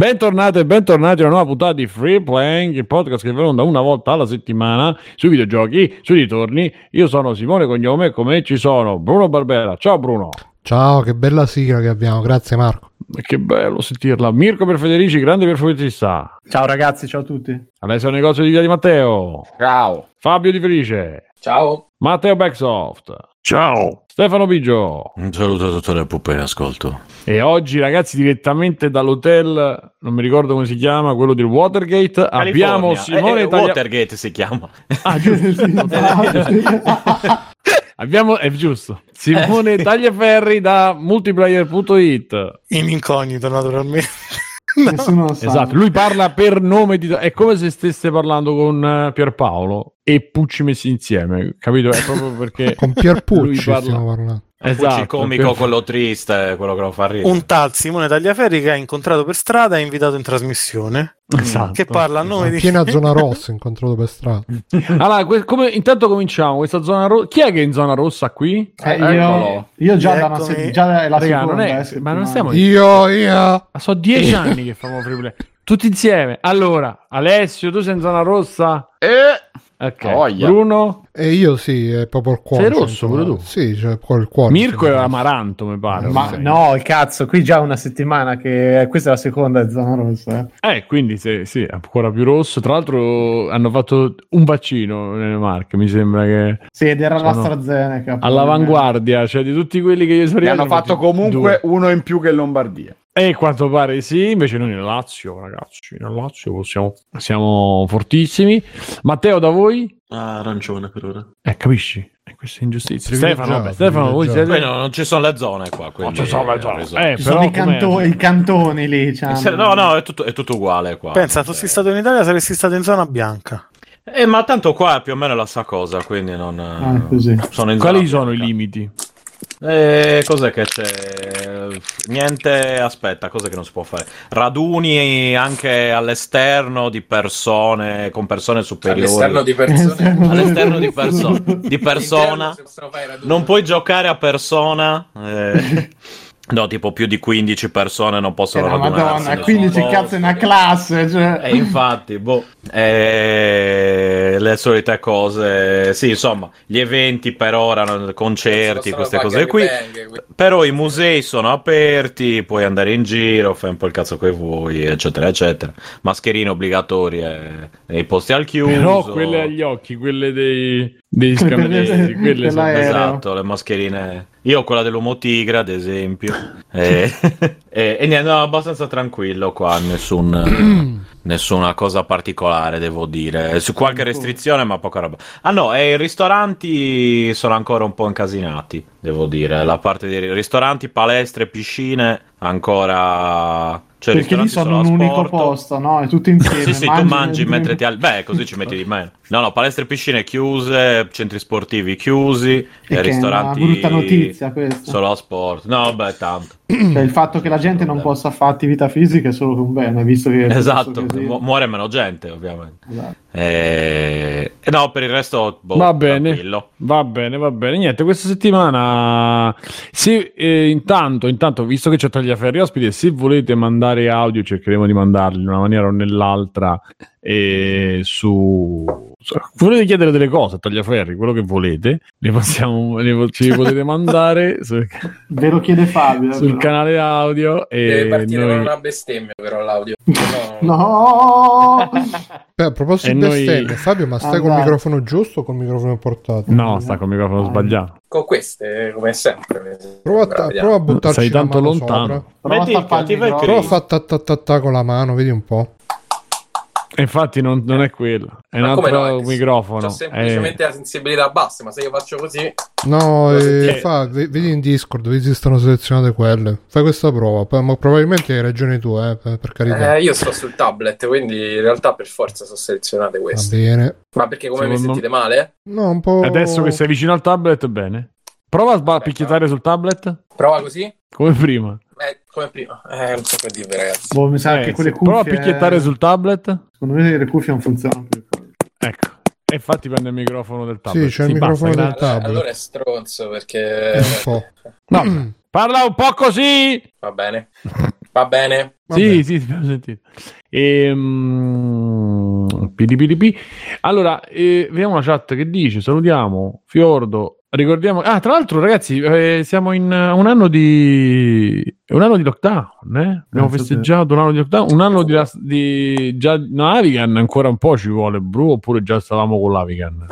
Bentornati e bentornati a una nuova puntata di Free Playing, il podcast che va in onda una volta alla settimana sui videogiochi, sui ritorni. Io sono Simone Cognome e con me ci sono Bruno Barbera. Ciao Bruno. Ciao, che bella sigla che abbiamo, grazie Marco. Che bello sentirla. Mirko per Federici, grande per Federici. Ciao ragazzi, ciao a tutti. Alessio Negozio di Via di Matteo. Ciao. Fabio Di Felice. Ciao. Matteo Backsoft. Ciao. Stefano Biggio. Un saluto a le puppe in ascolto. E oggi, ragazzi, direttamente dall'hotel, non mi ricordo come si chiama, quello del Watergate, abbiamo Simone eh, Taglia... Watergate si chiama. Ah, giusto. abbiamo, è giusto, Simone Tagliaferri da multiplayer.it. In incognito, naturalmente. Sa. Esatto, lui parla per nome di... È come se stesse parlando con eh, Pierpaolo e Pucci messi insieme, capito? È proprio perché... Con Pier Pucci parla- stiamo parlando. Esatto, il comico, per- quello triste, quello che lo fa ridere. un tal Simone Tagliaferri che ha incontrato per strada e invitato in trasmissione Esatto. che parla a nome di piena zona rossa, incontrato per strada. Allora, que- come- intanto cominciamo questa zona rossa. Chi è che è in zona rossa qui? Eh, io, Eccolo. io già da una se- già la Raga, seconda non è- eh, ma non stiamo Io, io. Ma sono dieci anni che famo free play. Tutti insieme. Allora, Alessio, tu sei in zona rossa? Eh, Ok. Voglia. Bruno? E io sì, è proprio il cuore. Sei rosso cioè, pure tu? Sì, poi il cuore. Mirko è amaranto, mi pare. Ma ormai. no, il cazzo, qui già una settimana che questa è la seconda zona rossa. eh. Eh, quindi sì, sì, ancora più rosso. Tra l'altro hanno fatto un vaccino nelle Marche, mi sembra che Sì, ed era Sono l'AstraZeneca. all'avanguardia, cioè di tutti quelli che io so Ne hanno fatto comunque due. uno in più che Lombardia. E quanto pare sì, invece noi nel Lazio, ragazzi, nel Lazio possiamo, siamo fortissimi. Matteo, da voi? Ah, arancione per ora. Eh, capisci? E questa è ingiustizia. Stefano, vabbè, Stefano, voi siete... Poi no, non ci sono le zone qua. Quindi ci sono le zone. ho risolto. Eh, Ci però sono i, canto- i cantoni lì. cioè, Se- No, no, è tutto, è tutto uguale qua. pensa fossi stato in Italia saresti stato in zona bianca Eh, ma tanto qua è più o meno la stessa cosa, quindi non... Ah, così. Sono in Quali zona sono i bianca. limiti? Eh, cos'è che c'è? Niente, aspetta, cos'è che non si può fare? Raduni anche all'esterno di persone, con persone superiori. All'esterno di persone. All'esterno di, perso- di persona. Non puoi giocare a persona. eh, no, tipo più di 15 persone non Eh, possono no, radunarsi. Madonna, in quindi nessun c'è cazzo in una classe. Cioè. Eh, infatti, boh, eh, le solite cose, sì, insomma, gli eventi per ora, concerti, queste cose qui. Però i musei sono aperti, puoi andare in giro, fai un po' il cazzo che vuoi, eccetera, eccetera. Mascherine obbligatorie nei posti al chiuso. Però quelle agli occhi, quelle dei, dei Quelle scambieri, quelle sono... dell'aereo. Esatto, le mascherine. Io ho quella dell'uomo tigre, ad esempio. e, e, e niente, no, abbastanza tranquillo qua, nessun, nessuna cosa particolare, devo dire. Su qualche restrizione, ma poca roba. Ah no, e i ristoranti sono ancora un po' incasinati, devo dire. La parte dei ristoranti, palestre, piscine, ancora... Cioè, Perché lì ristoranti sono un a unico sport. posto, no? È tutto insieme. Sì, sì, tu mangi mentre ti al... Beh, così ci metti di meno. No, no, palestre e piscine chiuse, centri sportivi chiusi, E che è ristoranti... una brutta notizia questa. Solo a sport. No, beh, tanto. Cioè, il fatto che la gente non possa fare attività fisica è solo un bene, visto che... Esatto, mu- muore meno gente, ovviamente. Esatto. E... e no, per il resto, boh, Va bene, tranquillo. va bene, va bene. Niente, questa settimana, se eh, intanto, intanto, visto che c'è Tagliaferri ospite, se volete mandare audio, cercheremo di mandarli in una maniera o nell'altra e su... su- Volete chiedere delle cose a Tagliaferri, quello che volete, le possiamo, le po- ci potete mandare sul, Ve lo chiede Fabio. sul però. canale audio Deve e partire noi... con una bestemmia però l'audio. No. No! Beh, a proposito E di noi- bestemmie, Fabio, ma stai col Andate. microfono giusto o col microfono portato? No, sta con il microfono sbagliato. Con queste, come sempre. Prova, a, Bravo, vediamo. prova a buttarci Sei la tanto mano lontano. sopra. Prova a microfono. Prova a fa ta ta ta ta con la mano, vedi un po'. Infatti non, non è quello, è un Ma come altro no? Microfono. C'ho semplicemente la sensibilità bassa, ma se io faccio così... No, eh, fa, ve- vedi in Discord, vedi se stanno selezionate quelle. Fai questa prova, ma probabilmente hai ragione tu, eh, per, carità. Eh, io sto sul tablet, quindi in realtà per forza sono selezionate Va queste. bene. Ma perché come mi Secondo- sentite male? No, un po'... Adesso che sei vicino al tablet, bene. Prova a sba- picchiettare sul tablet Prova così? come prima. Eh, come prima. Eh, non so che dirvi ragazzi. Boh, mi sa Eh, che quelle sì. Prova a cuffie... picchiettare sul tablet. Secondo me le cuffie non funzionano più. Ecco. E infatti prende il microfono del tablet. Sì, c'è il microfono basta, del tablet. allora è stronzo perché... Un po'. No, parla un po' così. Va bene. Va bene. Sì, sì, ti abbiamo sentito. Ehm, PDPDP. Allora, eh, vediamo la chat che dice. Salutiamo Fiordo. Ricordiamo, ah, tra l'altro, ragazzi, eh, siamo in uh, un anno di un anno di lockdown. Eh? Abbiamo Penso festeggiato un anno di lockdown, un anno di, di già Navigan. Ancora un po' ci vuole, Bru, oppure già stavamo con l'Avigan.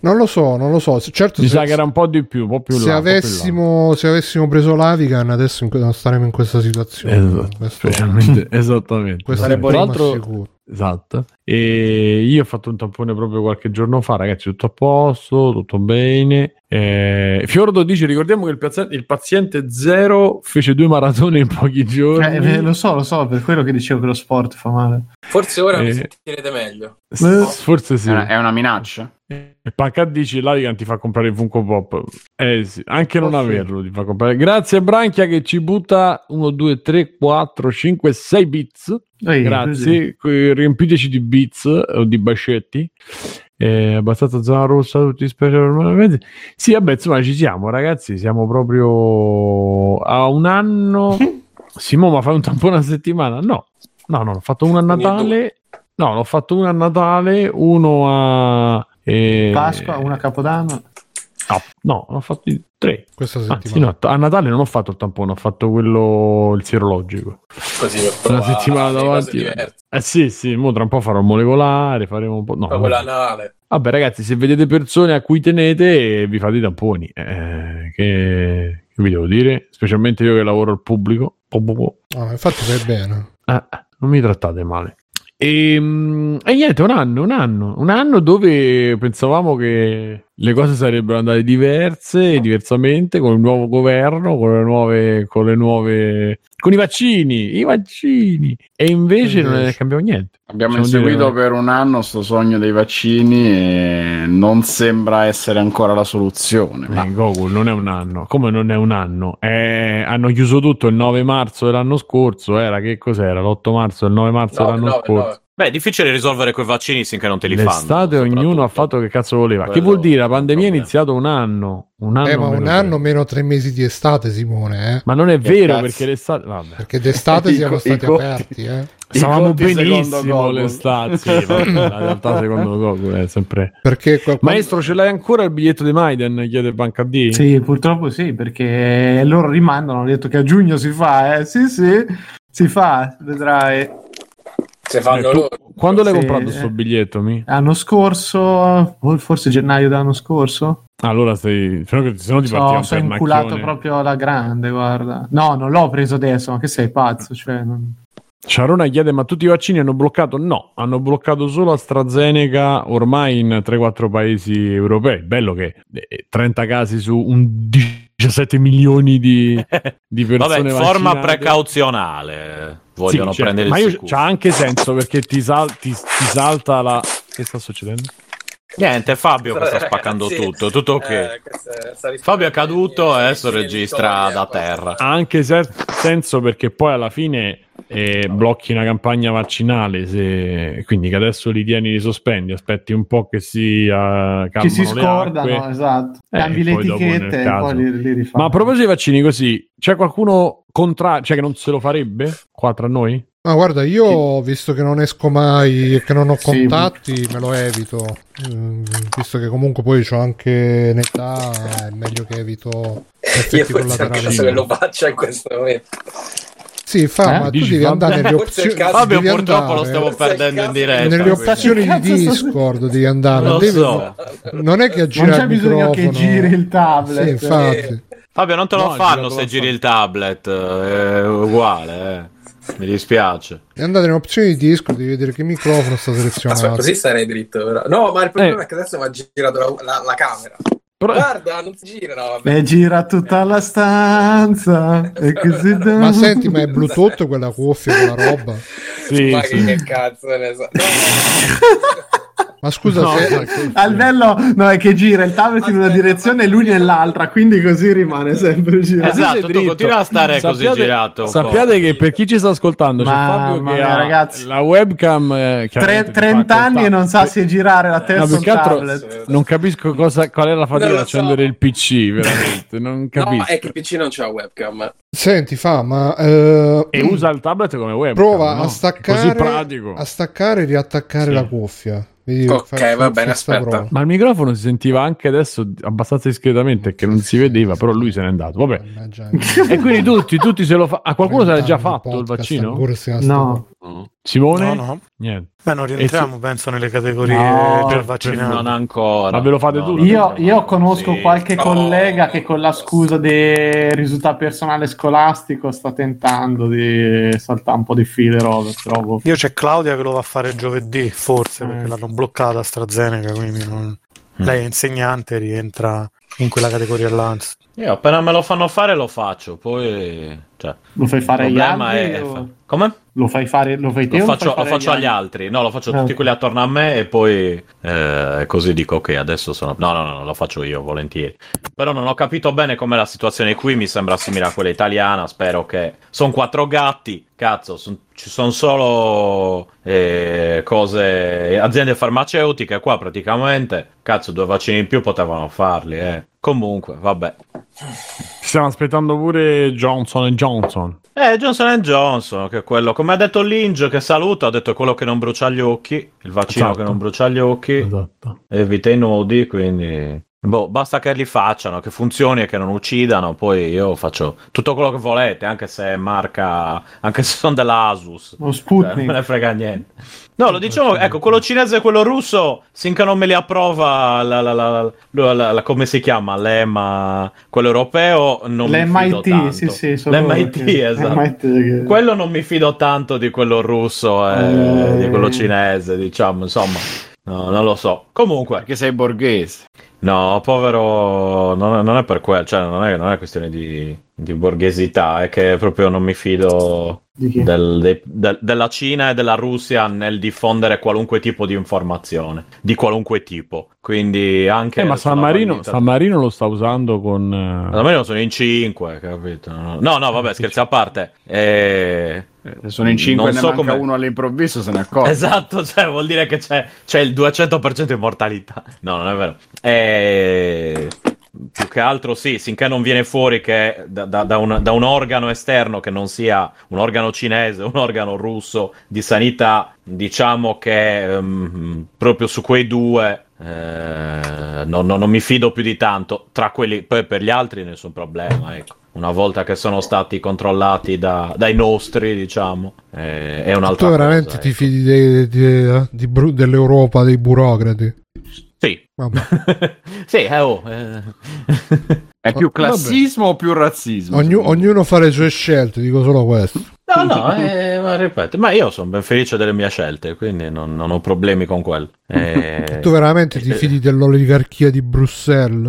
Non lo so, non lo so. Certo, Mi se, sa che era un po' di più, un po' più se là, un po' più là. avessimo, se avessimo preso l'Avigan, adesso in- non staremmo in questa situazione. Esatto, Questo- specialmente, esattamente. questo Tra poco ma l'altro, sicuro. Esatto. E io ho fatto un tampone proprio qualche giorno fa, ragazzi, tutto a posto, tutto bene. Eh, Fiordo dice, ricordiamo che il, pazia- il paziente zero fece due maratone in pochi giorni. Eh, eh, lo so, lo so, per quello che dicevo che lo sport fa male. Forse ora mi Eh. sentirete meglio. Forse sì. È una minaccia. Pancat dice l'Avigan ti fa comprare il Funko Pop. Eh sì, anche non Oh, sì. averlo ti fa comprare. Grazie a Branchia che ci butta 1, 2, 3, 4, 5, 6 bits. Ehi, così. Grazie, Que- riempiteci di bits o di bascetti. Eh, abbastanza zona rossa, tutti special. Sì, vabbè, insomma, ci siamo, ragazzi. Siamo proprio a un anno. Simo, ma fai un tampone a settimana? No, no, no, ho fatto uno a Natale. No, l'ho fatto uno a Natale, uno a eh, Pasqua, una a Capodanno. No, no, l'ho fatto tre. Questa Anzi, settimana. no, a Natale non ho fatto il tampone, ho fatto quello il sierologico. Così per Una provare settimana delle cose davanti. Eh sì, sì, mo tra un po' farò il molecolare, faremo un po'. No, Poi quella anale. Vabbè, ragazzi, se vedete persone a cui tenete, vi fate i tamponi. Eh, che, che vi devo dire? Specialmente io che lavoro al pubblico. Ah, infatti fai bene. Eh, non mi trattate male. E, mm, e niente, un anno, un anno, un anno dove pensavamo che le cose sarebbero andate diverse, diversamente, con il nuovo governo, con le nuove, con le nuove, con i vaccini, i vaccini. E invece non è Invece. cambiato niente. Abbiamo Possiamo inseguito dire- per un anno sto sogno dei vaccini e non sembra essere ancora la soluzione. Ma Eh, Google non è un anno, come non è un anno? Eh, hanno chiuso tutto il 9 marzo dell'anno scorso, era che cos'era? L'8 marzo, il 9 marzo No, dell'anno no, scorso. no. Beh, è difficile risolvere quei vaccini finché non te li fanno. L'estate ognuno ha fatto che cazzo voleva. Che Quello vuol dire? La pandemia è iniziata un anno. Un anno Eh, ma meno un tre. anno meno tre mesi di estate, Simone, eh? Ma non è Che vero cazzo? perché l'estate. Vabbè. Perché d'estate siamo co- stati conti- aperti, eh? Stavamo benissimo l'estate. Sì, la realtà secondo Google è sempre. Perché qua- Maestro, ce l'hai ancora il biglietto di Maiden? Chiede Banca D. Sì, purtroppo sì, perché loro rimandano, hanno detto che a giugno si fa, eh. Sì, sì, si fa, vedrai. Se Eh, fanno tu- loro. quando l'hai Sì, comprato eh. sto biglietto? Mi? L'anno scorso, forse gennaio dell'anno scorso, Allora sei. Se no, se no ti partiva sono inculato proprio alla grande, guarda. No, non l'ho preso adesso, ma che sei pazzo, cioè... non- Ciarona chiede: Ma tutti i vaccini hanno bloccato? No, hanno bloccato solo AstraZeneca ormai in 3-4 paesi europei. Bello che eh, 30 casi su un 17 milioni di, di persone Vabbè, forma vaccinate. precauzionale. Vogliono Sì, certo, prendere ma il io, sicuro. c'ha anche senso perché ti, sal- ti- ti salta la. Che sta succedendo? Niente, Fabio che sta spaccando Sì. tutto. Tutto ok. Eh, Fabio è caduto e adesso registra da terra. Ha anche se- senso perché poi alla fine eh, blocchi una campagna vaccinale. Se... Quindi che adesso li tieni, li sospendi, aspetti un po' che si uh, Che si scordano, acque. esatto. Eh, Cambi le etichette e poi li, li rifai. Ma a proposito dei vaccini, così c'è qualcuno contrario, cioè che non se lo farebbe qua tra noi? Ma guarda, io visto che non esco mai e che non ho Sì. contatti, me lo evito. Mm, visto che comunque poi ho anche un'età, è meglio che evito Io effetti forse anche collaterali. se che lo faccia in questo momento. Sì, fa, Eh? ma Dici, tu devi Fabio? andare nelle opzioni. Fabio devi purtroppo lo andare stiamo è il perdendo in diretta. Nelle opzioni di Discord devi andare. Non lo devi- so. Non è che aggira Non c'è il bisogno che giri il tablet. Sì, infatti. Fabio, non te lo No, fanno se giri il tablet. È uguale, eh. Mi dispiace. Devi andare nelle opzioni di Discord, devi vedere che microfono sta Aspetta, selezionato. così starei dritto. Però. No, ma il problema Eh. è che adesso mi ha girato la, la- la camera. Però- Guarda, non si gira, no, vabbè. E gira tutta la stanza. E così Ma senti, ma è Bluetooth quella cuffia, quella roba? Sì, ma sì. che cazzo ne so. No, Ma scusa, No, se... Al bello no, è che gira il tablet in una direzione e lui nell'altra, quindi così rimane sempre girato. Esatto, tu continua a stare così Sappiate- girato. un po'. Sappiate che per chi ci sta ascoltando c'è Mamma Fabio che mia, ha ragazzi. la webcam eh, Tre- chiaramente ti 30 fa anni e non sa se girare la No, testa che altro tablet. non capisco cosa, qual è la fatica di accendere so. il PC, veramente. Non No, capisco. è che il PC non c'ha webcam. Senti, fa, ma... eh, E usa il tablet come webcam. Prova no? a staccare, Così pratico. a staccare e riattaccare Sì. la cuffia. Vedi, Ok, fai- va fai bene, aspetta. prova. Ma il microfono si sentiva anche adesso abbastanza discretamente che non si vedeva, però lui se n'è andato. Vabbè. E quindi tutti, tutti se lo fa. A qualcuno se l'ha già fatto il vaccino? sta No. Simone? No, no. Niente. Beh, non rientriamo, penso, nelle categorie No, per Non vaccinati. ancora. Ma ve lo fate No, tutti? Io, io no. conosco Sì. qualche Oh. collega che con la scusa del risultato personale scolastico sta tentando di saltare un po' di file robe, però boh. Io c'è Claudia che lo va a fare giovedì, forse, Eh. perché l'hanno bloccata AstraZeneca, quindi non- lei è insegnante, rientra in quella categoria là. Io appena me lo fanno fare lo faccio, poi... Cioè, Lo fai fare agli altri? o- Come? Lo fai fare lo fai te Lo faccio, lo faccio agli altri, no, lo faccio Ah, tutti ok. quelli attorno a me e poi eh, così dico ok, adesso sono... No, no, no, lo faccio io, volentieri. Però non ho capito bene com'è la situazione qui, mi sembra simile a quella italiana, spero che... Sono quattro gatti, cazzo, son- ci sono solo eh, cose... aziende farmaceutiche qua praticamente, cazzo, due vaccini in più potevano farli, eh. Comunque, vabbè. Stiamo aspettando pure Johnson Johnson. Eh, Johnson Johnson, che è quello, come ha detto Linge, che saluta, ha detto quello che non brucia gli occhi, il vaccino Esatto. che non brucia gli occhi, Esatto. evita i nodi, quindi... Boh, basta che li facciano, che funzioni e che non uccidano, poi io faccio tutto quello che volete, anche se è marca, anche se sono della Asus. Lo Cioè, Sputnik. non me ne frega niente. No, lo diciamo, ecco, quello cinese e quello russo, finché non me li approva la, la, la, la- la- la- come si chiama, l'EMA, quello europeo, non mi fido L'MIT, tanto. sì, sì, L'MIT, che- esatto. MIT che- Quello non mi fido tanto di quello russo e Eh. di quello cinese, diciamo, insomma. No, non lo so. Comunque, Perché sei borghese. No, povero, non non è per quello, cioè non è, non è questione di, di borghesità, è che proprio non mi fido? Del- dei- del- della Cina e della Russia nel diffondere qualunque tipo di informazione, di qualunque tipo. Quindi anche... Eh, ma San Marino, validità- San Marino lo sta usando con... eh, Almeno sono in 5, capito? No, no, vabbè, scherzi a parte. Eh, Se sono in 5 non e ne so manca come- uno all'improvviso, se ne accorge. Esatto, cioè vuol dire che c'è, c'è il 200% di mortalità. No, non è vero. Eh, più che altro sì, finché non viene fuori che da, da- da un, da un organo esterno che non sia un organo cinese, un organo russo di sanità, diciamo che ehm, proprio su quei due eh, non, non- non mi fido più di tanto. Tra quelli, poi per gli altri nessun problema, ecco. Una volta che sono stati controllati da- dai nostri, diciamo, eh, è un'altra Tu veramente cosa, ti ecco. fidi dei- di- di bru- dell'Europa, dei burocrati? Sì. Vabbè. sì, eh, oh, eh. È più classismo o più razzismo? Ognu- ognuno fa le sue scelte, dico solo questo. No, no, eh, ma ripeto, ma io sono ben felice delle mie scelte, quindi non, non ho problemi con quello. Eh, Tu veramente ti fidi dell'oligarchia di Bruxelles?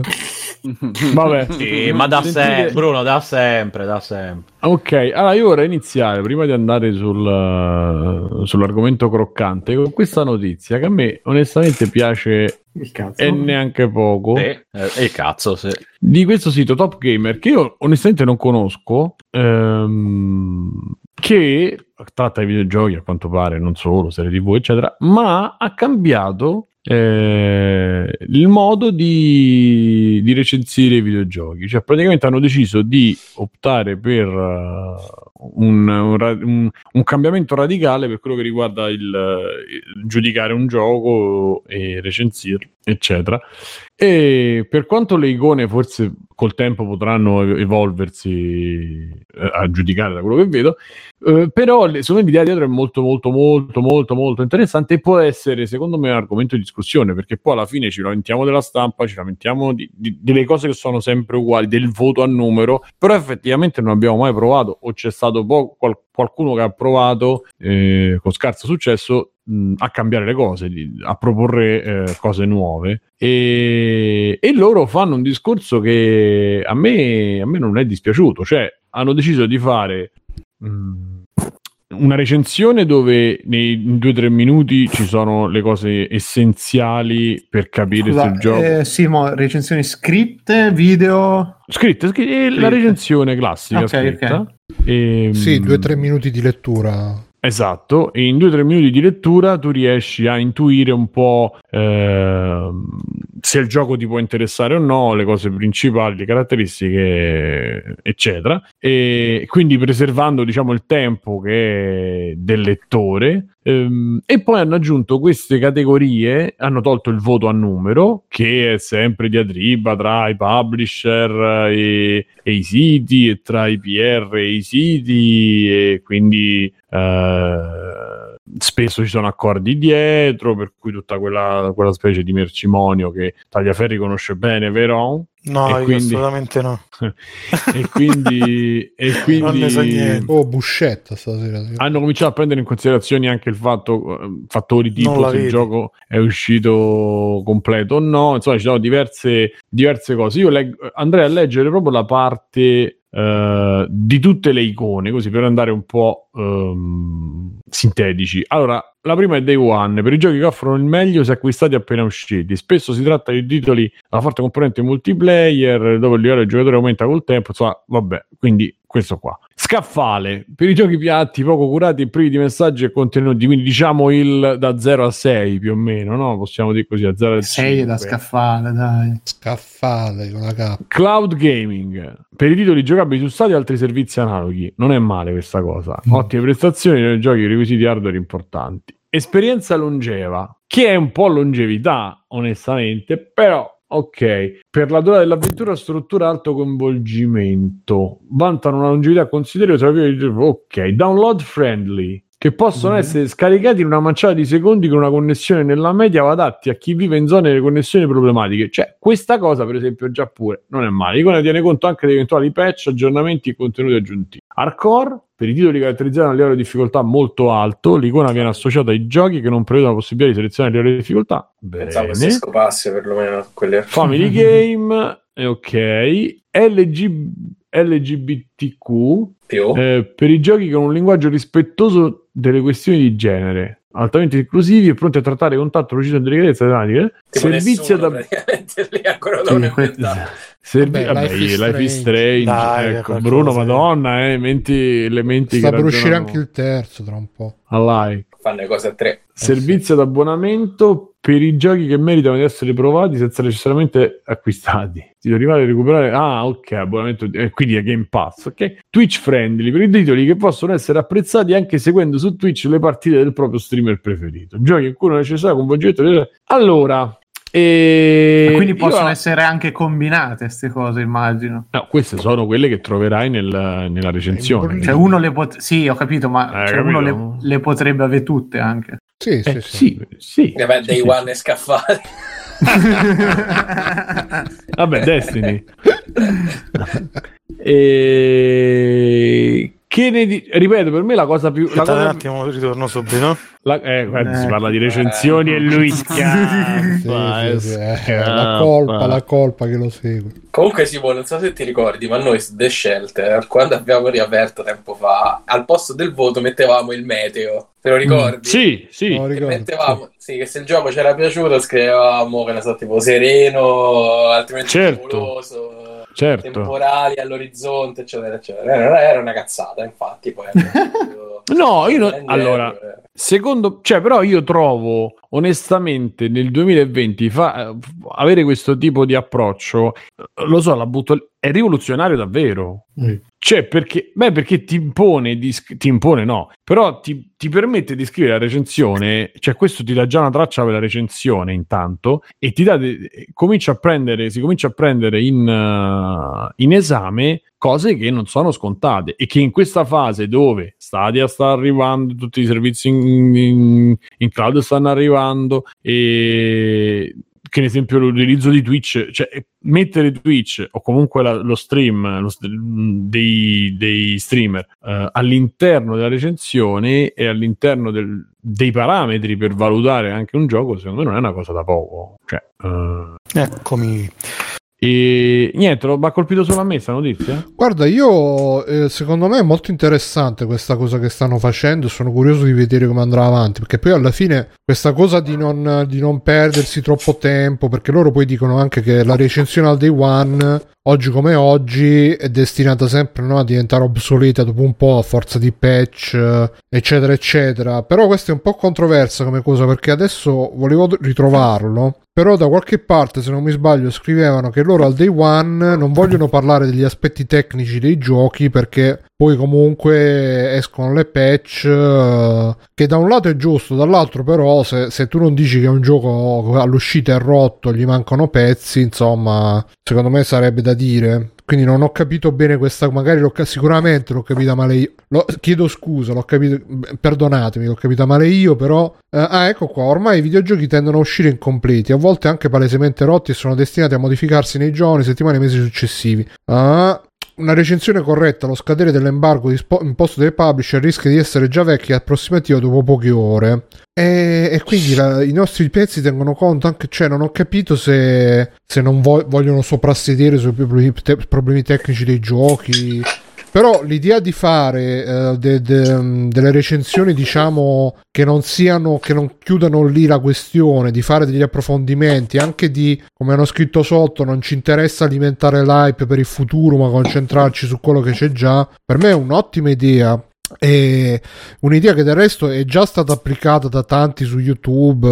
Vabbè. sì, ma da sempre, Bruno, da sempre, da sempre. Ok, allora io vorrei iniziare prima di andare sul, sull'argomento croccante con questa notizia che a me onestamente piace Il cazzo. e neanche poco Sì, eh, e il cazzo, sì. di questo sito Top Gamer che io onestamente non conosco ehm, che tratta i videogiochi a quanto pare non solo serie tv eccetera ma ha cambiato eh, il modo di, di recensire i videogiochi. Cioè praticamente hanno deciso di optare per eh, un, un- un cambiamento radicale per quello che riguarda il, il giudicare un gioco e recensirlo eccetera e per quanto le icone forse col tempo potranno ev- evolversi eh, a giudicare da quello che vedo, eh, però le- secondo me l'idea dietro è molto molto molto molto molto interessante e può essere secondo me un argomento di discussione perché poi alla fine ci lamentiamo della stampa, ci lamentiamo di- di- delle cose che sono sempre uguali, del voto a numero, però effettivamente non abbiamo mai provato o c'è stato po- qual- qualcuno che ha provato eh, con scarso successo mh, a cambiare le cose, a proporre eh, cose nuove e, e loro fanno un discorso che a me, a me non è dispiaciuto, cioè hanno deciso di fare mh, una recensione dove nei 2-3 minuti ci sono le cose essenziali per capire Scusa, se il gioco. eh, sì, mo, recensioni scritte, video. Scritta, scri- eh, la Scritte. recensione classica Ok, scritta. ok. Ehm, Sì, due o tre minuti di lettura. Esatto, e in 2-3 minuti di lettura tu riesci a intuire un po' ehm, se il gioco ti può interessare o no, le cose principali, le caratteristiche, eccetera. E quindi preservando, diciamo, il tempo del lettore. Ehm, e poi hanno aggiunto queste categorie, hanno tolto il voto a numero, che è sempre diatriba tra i publisher e, e i siti, e tra i PR e i siti, e quindi eh, spesso ci sono accordi dietro, per cui tutta quella, quella specie di mercimonio che Tagliaferri conosce bene, vero? No, E io quindi- assolutamente no. e quindi, e quindi Non ne so niente. Oh, buscetta stasera. hanno cominciato a prendere in considerazione anche il fatto, eh, fattori tipo se il gioco è uscito completo o no, insomma ci sono diverse, diverse cose. Io leggo- andrei a leggere proprio la parte eh, di tutte le icone, così per andare un po' ehm, sintetici. Allora, la prima è Day One, per i giochi che offrono il meglio se acquistati appena usciti. Spesso si tratta di titoli a forte componente multiplayer, dove il livello del giocatore aumenta col tempo, insomma, vabbè, quindi questo qua. Scaffale, per i giochi piatti, poco curati e privi di messaggi e contenuti, quindi diciamo il da 0 a 6 più o meno, no? Possiamo dire così, a 0 a 6 da 5. scaffale, dai. Scaffale con la K. Cloud gaming per i titoli giocabili su stati e altri servizi analoghi. Non è male questa cosa. Mm. Ottime prestazioni nei giochi, requisiti hardware importanti. Esperienza longeva, che è un po' longevità, onestamente, però. Ok, per la durata dell'avventura struttura alto coinvolgimento vantano una longevità considerevole. Ok, download friendly che possono essere scaricati in una manciata di secondi con una connessione nella media o adatti a chi vive in zone di connessioni problematiche. Cioè, questa cosa, per esempio, già pure non è male. L'icona tiene conto anche di eventuali patch, aggiornamenti e contenuti aggiuntivi. Hardcore, per i titoli caratterizzati da un livello di difficoltà molto alto, l'icona viene associata ai giochi che non prevedono la possibilità di selezionare il livello di difficoltà. Pensavo si Bene. scopasse perlomeno quelle. Family Game, eh, ok. LG, LGBTQ, Più. eh, per i giochi con un linguaggio rispettoso delle questioni di genere, altamente inclusivi e pronti a trattare con tatto, velocità e delicatezze tematiche, Tipo servizi ad praticamente lì ancora Sì, que- inventato. servi- Vabbè, vabbè, Life is Life is Strange. Dai, ecco, Bruno sì. Madonna, eh, menti, elementi Sta che per uscire anche il terzo tra un po'. a like. Fanno le cose a tre. Servizi ad abbonamento per i giochi che meritano di essere provati senza necessariamente acquistati. Ti devo arrivare a recuperare. Ah, ok, abbonamento, eh, quindi è Game Pass, ok? Twitch friendly per i titoli che possono essere apprezzati anche seguendo su Twitch le partite del proprio streamer preferito. Giochi in cui non è necessario coinvolgimento. Allora, e... Quindi io- possono essere anche combinate queste cose, immagino. No, queste sono quelle che troverai nel- nella recensione. Cioè uno le pot- Sì, ho capito, ma Eh, cioè, uno le, capito? le potrebbe avere tutte anche. Sì, sì, Eh, sì. sì, sì. Vabbè, sì, Day sì. One e scaffale. Vabbè, Destiny. e... Che ne di- ripeto, per me la cosa più... La Aspettate un cosa... attimo, ritorno subito. la- eh, guarda, si Eh. parla di recensioni e lui Sì, scappa. sì, eh, sì, eh, la colpa, la colpa che lo segue. Comunque, Simone, non so se ti ricordi, ma noi The Shelter, quando abbiamo riaperto tempo fa, al posto del voto mettevamo il meteo. Te lo ricordi? Sì, sì. No, Che ricordo, mettevamo, sì, che se il gioco ci era piaciuto scrivevamo, che ne so, tipo sereno, altrimenti Certo. nuvoloso, Certo. temporali all'orizzonte, eccetera, eccetera. Era, era una cazzata, infatti, poi... No, io non- allora, eh, Secondo, cioè, però io trovo onestamente nel 2020 fa- avere questo tipo di approccio, lo so, la butto, è rivoluzionario davvero. Cioè, perché, beh, perché ti impone, di, ti impone no, però ti, ti permette di scrivere la recensione, cioè questo ti dà già una traccia per la recensione intanto e ti dà, comincia a prendere, si comincia a prendere in, eh, in esame cose che non sono scontate e che in questa fase dove Stadia sta arrivando, tutti i servizi in, in- in cloud stanno arrivando e che ad esempio l'utilizzo di Twitch, cioè mettere Twitch o comunque la- lo stream lo dei, dei streamer eh, all'interno della recensione e all'interno del- dei parametri per valutare anche un gioco, secondo me non è una cosa da poco. Cioè, eh, Eccomi. E niente, lo ha colpito solo a me sta notizia? Guarda, io eh, secondo me è molto interessante questa cosa che stanno facendo. Sono curioso di vedere come andrà avanti. Perché poi alla fine questa cosa di non, di non perdersi troppo tempo, perché loro poi dicono anche che la recensione al day one, oggi come oggi, è destinata sempre no, a diventare obsoleta dopo un po' a forza di patch, eh, eccetera, eccetera. Però questa è un po' controversa come cosa perché adesso volevo ritrovarlo. Però da qualche parte, se non mi sbaglio, scrivevano che loro al day one non vogliono parlare degli aspetti tecnici dei giochi perché poi comunque escono le patch eh, che da un lato è giusto, dall'altro però se, se tu non dici che un gioco all'uscita è rotto, gli mancano pezzi, insomma, secondo me sarebbe da dire. Quindi non ho capito bene questa, magari l'ho, sicuramente l'ho capita male io. Lo- chiedo scusa, l'ho capito, perdonatemi, l'ho capita male io, però... eh, ah, ecco qua, ormai i videogiochi tendono a uscire incompleti, a volte anche palesemente rotti e sono destinati a modificarsi nei giorni, settimane e mesi successivi. Ah, una recensione corretta allo scadere dell'embargo dispo- imposto dai publisher rischia di essere già vecchia e approssimativa dopo poche ore. E, e quindi la- i nostri pezzi tengono conto anche, cioè non ho capito se, se non vo- vogliono soprassedere sui problemi, te- problemi tecnici dei giochi. Però l'idea di fare eh, de- de- delle recensioni, diciamo, che non siano, che non chiudano lì la questione, di fare degli approfondimenti, anche di, come hanno scritto sotto, non ci interessa alimentare l'hype per il futuro, ma concentrarci su quello che c'è già, per me è un'ottima idea. E un'idea che del resto è già stata applicata da tanti su YouTube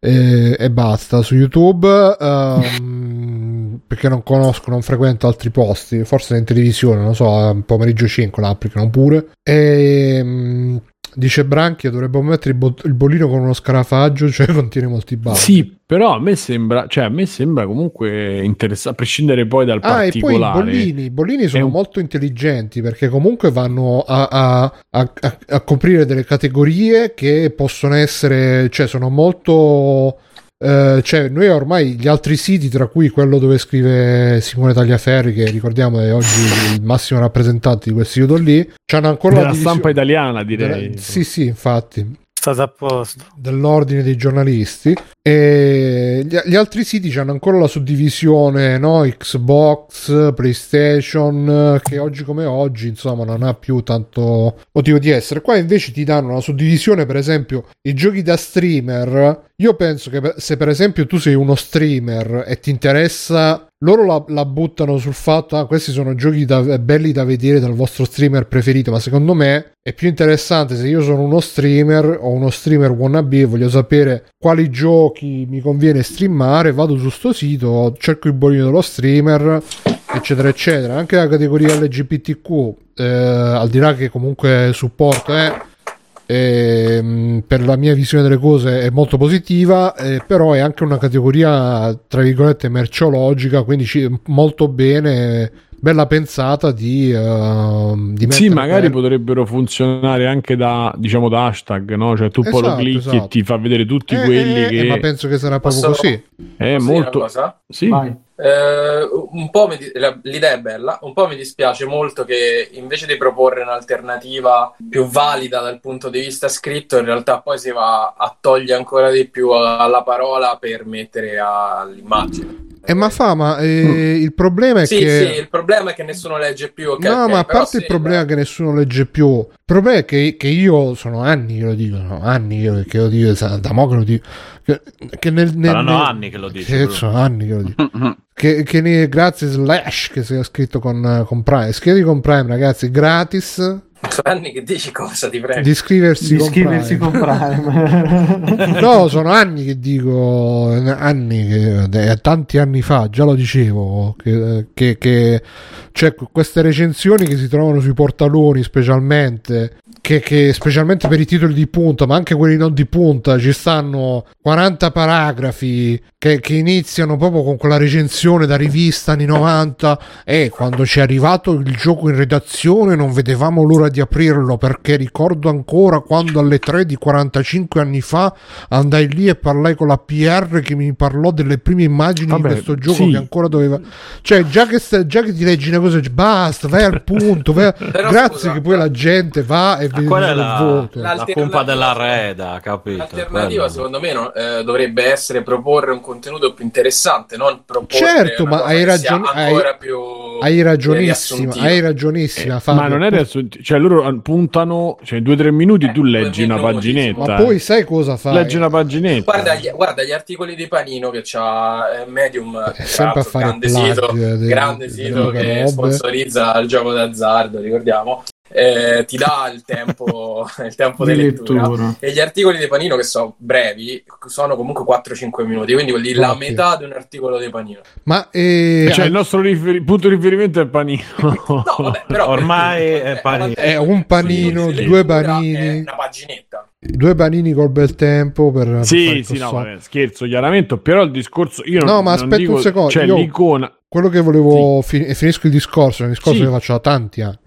eh, e, e basta. Su YouTube ehm, perché non conosco, non frequento altri posti, forse in televisione, non so, pomeriggio 5 la applicano pure. E, mm, dice Branchia dovrebbe mettere il, bo- il bollino con uno scarafaggio, cioè contiene molti bug. Sì, però a me sembra, cioè a me sembra comunque interessante, a prescindere poi dal Ah, e poi i particolare. bollini, i bollini sono un- molto intelligenti perché comunque vanno a- a- a- a coprire delle categorie che possono essere, cioè sono molto... eh, cioè noi ormai gli altri siti tra cui quello dove scrive Simone Tagliaferri che ricordiamo è oggi il massimo rappresentante di quel sito lì c'hanno ancora la della divisione- stampa italiana, direi. della- sì sì infatti State a posto. dell'ordine dei giornalisti e gli, gli altri siti hanno ancora la suddivisione no? Xbox, PlayStation che oggi come oggi insomma non ha più tanto motivo di essere qua invece ti danno una suddivisione per esempio i giochi da streamer io penso che se per esempio tu sei uno streamer e ti interessa loro la, la buttano sul fatto ah questi sono giochi da- belli da vedere dal vostro streamer preferito ma secondo me è più interessante se io sono uno streamer o uno streamer wannabe e voglio sapere quali giochi mi conviene streamare vado su sto sito cerco il bollino dello streamer eccetera eccetera. Anche la categoria LGBTQ eh, al di là che comunque supporto è ehm, per la mia visione delle cose è molto positiva, eh, però è anche una categoria tra virgolette merceologica, quindi ci- molto bene, bella pensata di, ehm, di Sì, magari per- potrebbero funzionare anche da, diciamo, da hashtag, no? Cioè tu poi lo Esatto, clicchi esatto. e ti fa vedere tutti Eh, quelli eh, che... eh, ma penso che sarà proprio Posso- così. È una molto... Sì, Vai. Eh, un po' mi l'idea è bella, un po' mi dispiace molto che invece di proporre un'alternativa più valida dal punto di vista scritto, in realtà poi si va a togliere ancora di più alla parola per mettere all'immagine. Eh, ma fa, ma eh, il problema è sì, che... sì, il problema è che nessuno legge più. ok, no, ok, ma a parte il sì, problema che nessuno legge più, il problema è che, che io sono anni che lo dico, sono anni che, che lo dico, da mo che lo dico, che, che nel, nel- Saranno nel- anni che lo dici, Che sono anni che lo dico. che, che ne- grazie Slash che si è scritto con, con Prime, scriviti con Prime ragazzi, gratis anni che dici cosa, ti prego. di iscriversi Di con iscriversi Prime. con Prime. No, sono anni che dico, anni, che, eh, tanti anni fa, già lo dicevo, che, che, che cioè, queste recensioni che si trovano sui portaloni specialmente, che, che specialmente per i titoli di punta, ma anche quelli non di punta, ci stanno 40 paragrafi che, che iniziano proprio con quella recensione da rivista anni 90 e quando ci è arrivato il gioco in redazione non vedevamo l'ora di aprirlo perché ricordo ancora quando alle 3 di 45 anni fa andai lì e parlai con la PR che mi parlò delle prime immagini Vabbè, di questo gioco sì. che ancora doveva cioè già che, già che ti leggi una cosa dici, basta vai al punto vai grazie scusa, che poi la gente va e vede Qual è il la, voto la pompa della reda, capito? L'alternativa, Quello. secondo me, no, eh, dovrebbe essere proporre un contenuto più interessante, non proporre Certo, ma cosa hai ragione- ancora hai- più hai ragionissima hai ragionissima Eh, ma non è adesso, cioè loro puntano, cioè due o tre minuti Eh, tu leggi una minuti, paginetta. ma poi sai cosa fai leggi una paginetta. Guarda gli, guarda gli articoli di Panino che c'ha eh, Medium, È tra sempre a fare grande plug sito, grande sito che. Sponsorizza il gioco d'azzardo, ricordiamo. eh, ti dà il tempo, il tempo Di lettura. lettura. E gli articoli di Panino, che sono brevi, sono comunque 4-5 minuti, quindi vuol dire la metà di un articolo di Panino. ma eh, Cioè, il nostro riferi- punto di riferimento è il panino. No, vabbè, però Ormai eh, è Panino. è un panino Sì, due panini Una paginetta. due panini col bel tempo per sì, sì, no, vabbè, scherzo, chiaramente, però il discorso... Io non, No, ma non aspetta dico- un secondo, Cioè, io- l'icona... quello che volevo fin- e finisco il discorso il discorso Sì. che faccio da tanti anni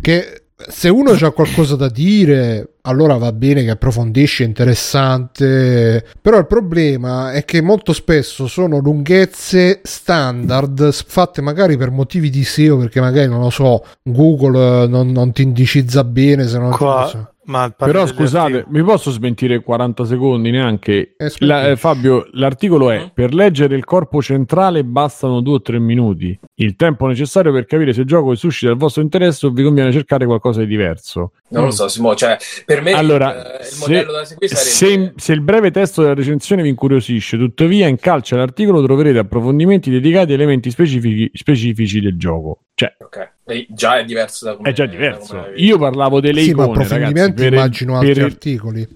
che se uno ha qualcosa da dire allora va bene che approfondisce è interessante. Però il problema è che molto spesso sono lunghezze standard fatte magari per motivi di SEO perché magari non lo so Google eh, non, non ti indicizza bene se non Qua- Però scusate, articoli. mi posso smentire 40 secondi neanche? Eh. La- eh, Fabio, l'articolo è Mm. per leggere il corpo centrale bastano due o tre minuti. Il tempo necessario per capire se il gioco suscita il vostro interesse o vi conviene cercare qualcosa di diverso. Non lo so, Simo, cioè, per me Allora, il, il se- modello da seguire Se, sarebbe... se il breve testo della recensione vi incuriosisce, tuttavia in calce all'articolo troverete approfondimenti dedicati a elementi specifici, specifici del gioco. Cioè, Ok, E già è diverso da come è già diverso. come- Io parlavo delle sì ma icone, approfondimenti ragazzi, per- immagino altri per- articoli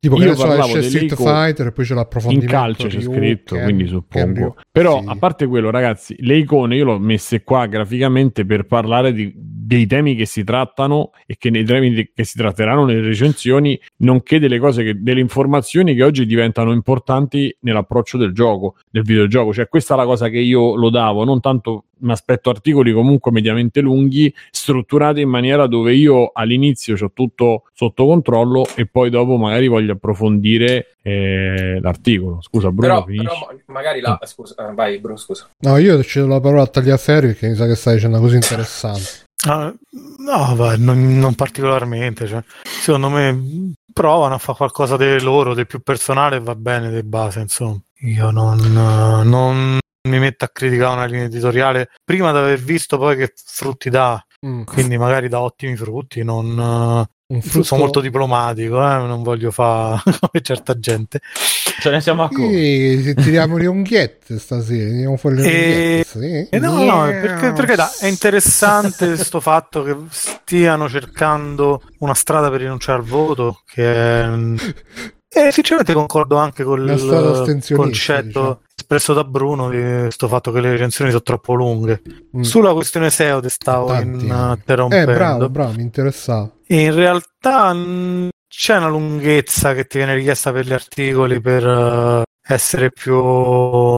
tipo che Io so parlavo esce Street. Fighter e poi c'è in l'approfondimento calcio c'è Ryu, scritto, Ken- quindi suppongo. Però Sì. a parte quello, ragazzi, le icone io l'ho messe qua graficamente per parlare di- dei temi che si trattano e che nei temi che si tratteranno nelle recensioni, nonché delle cose che, delle informazioni che oggi diventano importanti nell'approccio del gioco, del videogioco. Cioè, questa è la cosa che io lo davo, non tanto mi aspetto articoli comunque mediamente lunghi, strutturati in maniera dove io all'inizio ho tutto sotto controllo e poi dopo magari voglio approfondire eh, l'articolo. Scusa, Bruno, Però, finisci? però ma- magari la... Scusa, eh, vai Bruno, scusa. no io cedo la parola a Tagliaferri perché mi sa che stai dicendo una cosa interessante Ah, no, va, non, non particolarmente. Cioè, secondo me provano a fare qualcosa di loro, del più personale va bene di base. Insomma, io non, non mi metto a criticare una linea editoriale prima di aver visto poi che frutti dà. Mm. Quindi magari dà ottimi frutti. Non, frutto sono molto diplomatico, eh, non voglio fare come certa gente. Ce ne siamo accorti. Sì, tiriamo le unghiette stasera, tiriamo fuori le E- unghiette. Sì. Eh no, no, perché, perché da- è interessante questo fatto che stiano cercando una strada per rinunciare al voto, che è... E sinceramente concordo anche con il concetto diciamo. espresso da Bruno di questo fatto che le recensioni sono troppo lunghe. Mm. Sulla questione SEO ti stavo Tanti interrompendo. Eh, bravo, bravo, mi interessava. E in realtà c'è una lunghezza che ti viene richiesta per gli articoli per eh, essere più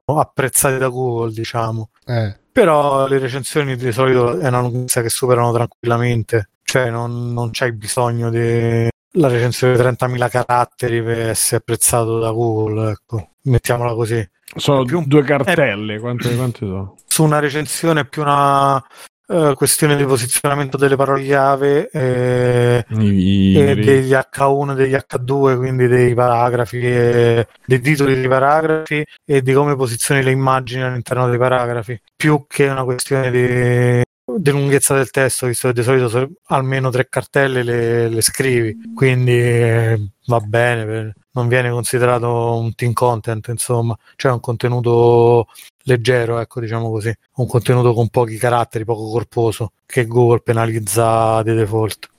apprezzati da Google, diciamo. Eh, Però le recensioni di solito è una lunghezza che superano tranquillamente, cioè non, non c'hai bisogno di la recensione di 30.000 caratteri per essere apprezzato da Google, ecco, mettiamola così. Sono è più due cartelle, quante, quante sono? Su una recensione è più una eh, questione di posizionamento delle parole chiave eh, I- e degli H1 e degli H2, quindi dei paragrafi, e dei titoli dei paragrafi e di come posizioni le immagini all'interno dei paragrafi, più che una questione di, di lunghezza del testo, visto che di solito so- almeno tre cartelle le, le scrivi, quindi eh, va bene, non viene considerato un team content, insomma, cioè un contenuto leggero, ecco, diciamo così, un contenuto con pochi caratteri, poco corposo, che Google penalizza di default.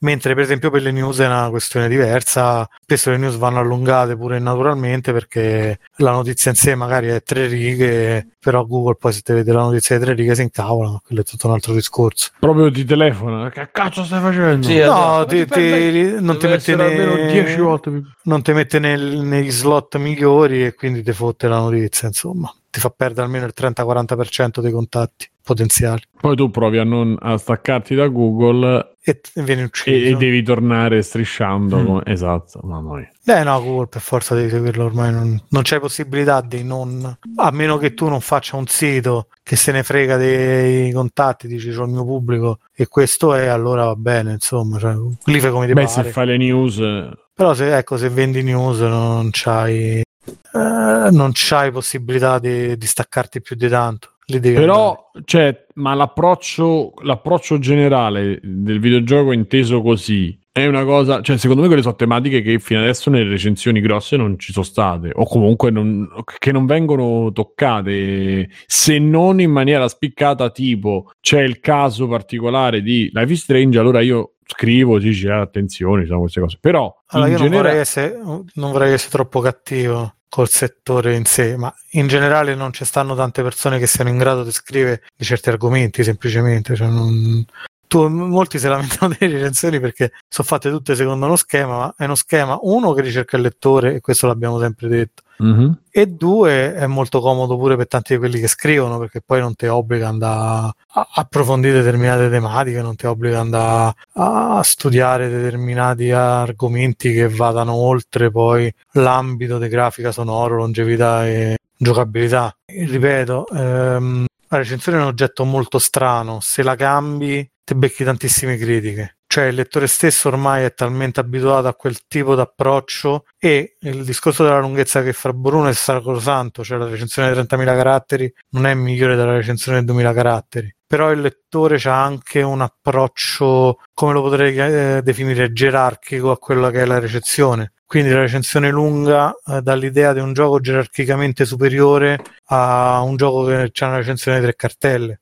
Mentre per esempio per le news è una questione diversa, spesso le news vanno allungate pure naturalmente perché la notizia in sé magari è tre righe, però Google poi se te vede la notizia di tre righe si incavola, ma quello è tutto un altro discorso. Proprio ti telefona. Che cazzo stai facendo? Sì, No, ti- ti- non ti mette ne- 10 volte non ti mette nel- negli slot migliori e quindi ti fotte la notizia, insomma. ti fa perdere almeno il 30-40% dei contatti potenziali. Poi tu provi a, non, a staccarti da Google E e, ucciso. e devi tornare strisciando. Mm. Esatto, mamma mia. Eh no, Google per forza devi seguirlo ormai, non, non c'è possibilità di non... A meno che tu non faccia un sito che se ne frega dei contatti, dici c'ho il mio pubblico e questo è, allora va bene, insomma, cioè, lì fai come ti Beh, se pare. fai le news, eh, Però se, ecco, se vendi news non c'hai, eh, non c'hai possibilità di, di staccarti più di tanto. Però, cioè, ma l'approccio, l'approccio generale del videogioco inteso così è una cosa, cioè, secondo me quelle sono tematiche che fino adesso nelle recensioni grosse non ci sono state, o comunque non- che non vengono toccate, se non in maniera spiccata, tipo c'è il caso particolare di Life is Strange, allora io scrivo, dici, "Ah, attenzione, ci sono queste cose. Però, Allora, in io non generale... vorrei, essere, non vorrei essere troppo cattivo col settore in sé, ma in generale non ci stanno tante persone che siano in grado di scrivere di certi argomenti, semplicemente. Cioè non- tu- molti si lamentano delle recensioni perché sono fatte tutte secondo uno schema, ma è uno schema, uno, che ricerca il lettore, e questo l'abbiamo sempre detto, Mhm. e due, è molto comodo pure per tanti di quelli che scrivono, perché poi non ti obbliga a approfondire determinate tematiche, non ti obbliga andare a studiare determinati argomenti che vadano oltre poi l'ambito di grafica sonoro, longevità e giocabilità. E ripeto, ehm, la recensione è un oggetto molto strano, se la cambi ti becchi tantissime critiche. Cioè il lettore stesso ormai è talmente abituato a quel tipo di approccio e il discorso della lunghezza che fa Bruno è sacrosanto, cioè la recensione di 30.000 caratteri non è migliore della recensione di 2.000 caratteri. Però il lettore ha anche un approccio, come lo potrei eh, definire, gerarchico a quella che è la recensione. Quindi la recensione lunga eh, dà l'idea di un gioco gerarchicamente superiore a un gioco che ha una recensione di tre cartelle.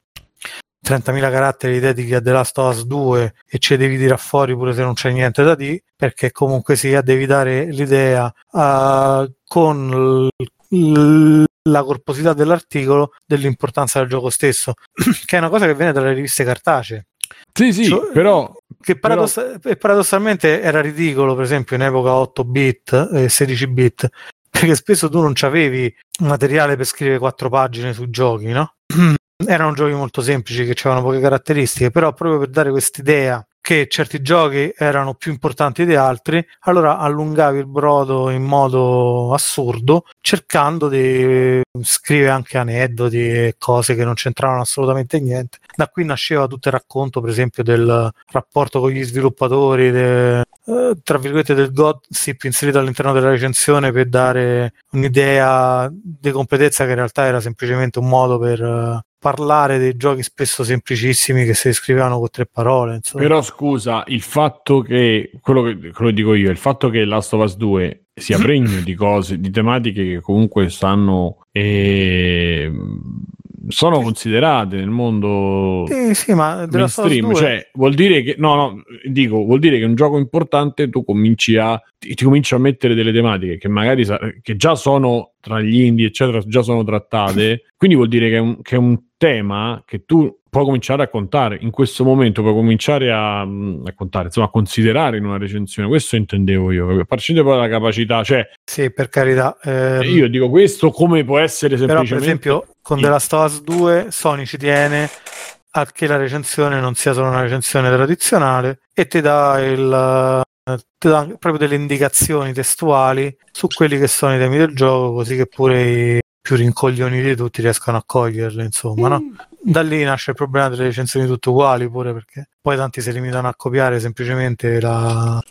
30.000 caratteri dedichi a The Last of Us 2 e ce devi tirare fuori pure se non c'è niente da dire, perché comunque sia devi dare l'idea eh, con l- l- la corposità dell'articolo dell'importanza del gioco stesso, che è una cosa che viene dalle riviste cartacee. Sì, sì, Cioè, però... Che paradossa- e paradossalmente era ridicolo, per esempio, in epoca 8 bit e 16 bit, perché spesso tu non avevi materiale per scrivere quattro pagine sui giochi, no? Erano giochi molto semplici che avevano poche caratteristiche, però proprio per dare quest'idea che certi giochi erano più importanti di altri, allora allungavi il brodo in modo assurdo, cercando di scrivere anche aneddoti e cose che non c'entravano assolutamente niente. Da qui nasceva tutto il racconto, per esempio, del rapporto con gli sviluppatori, de- eh, tra virgolette del gossip inserito all'interno della recensione per dare un'idea di completezza che in realtà era semplicemente un modo per eh, parlare dei giochi spesso semplicissimi che si descrivevano con tre parole. Insomma. Però scusa, il fatto che quello che, quello dico io, il fatto che Last of Us 2 sia pregno di cose, di tematiche che comunque stanno e sono considerate nel mondo Sì, sì, ma mainstream, 2 cioè vuol dire che no, no, dico, vuol dire che un gioco importante tu cominci a ti, ti cominci a mettere delle tematiche che magari che già sono tra gli indie, eccetera, già sono trattate, quindi vuol dire che è un, che è un tema che tu puoi cominciare a contare in questo momento, puoi cominciare a, mm, a contare, insomma, a considerare in una recensione. Questo intendevo io, a poi dalla capacità, cioè Sì, per carità. ehm, io dico questo come può essere però semplicemente per esempio con The Last of Us 2 Sony ci tiene a che la recensione non sia solo una recensione tradizionale e ti dà il eh, ti dà proprio delle indicazioni testuali su quelli che sono i temi del gioco così che pure i più rincoglioniti tutti riescano a coglierli insomma no? da lì nasce il problema delle recensioni tutte uguali pure perché poi tanti si limitano a copiare semplicemente la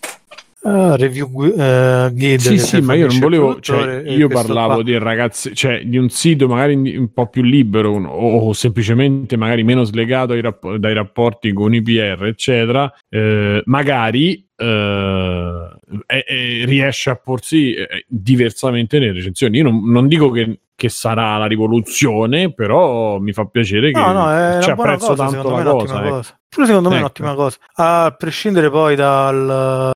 eh, review eh, guide Sì, sì, ma io non volevo, cioè, io parlavo qua. di ragazzi, cioè di un sito magari un po' più libero un- o semplicemente magari meno slegato ai rapp- dai rapporti con IPR, eccetera, eh, magari eh, e- e riesce a porsi eh, diversamente nelle recensioni. Io non, non dico che, che sarà la rivoluzione, però mi fa piacere che No, no, è buona apprezzo cosa, tanto secondo me la è un'ottima cosa. ecco. cosa. Pure secondo me è Ecco. un'ottima cosa. A prescindere poi dal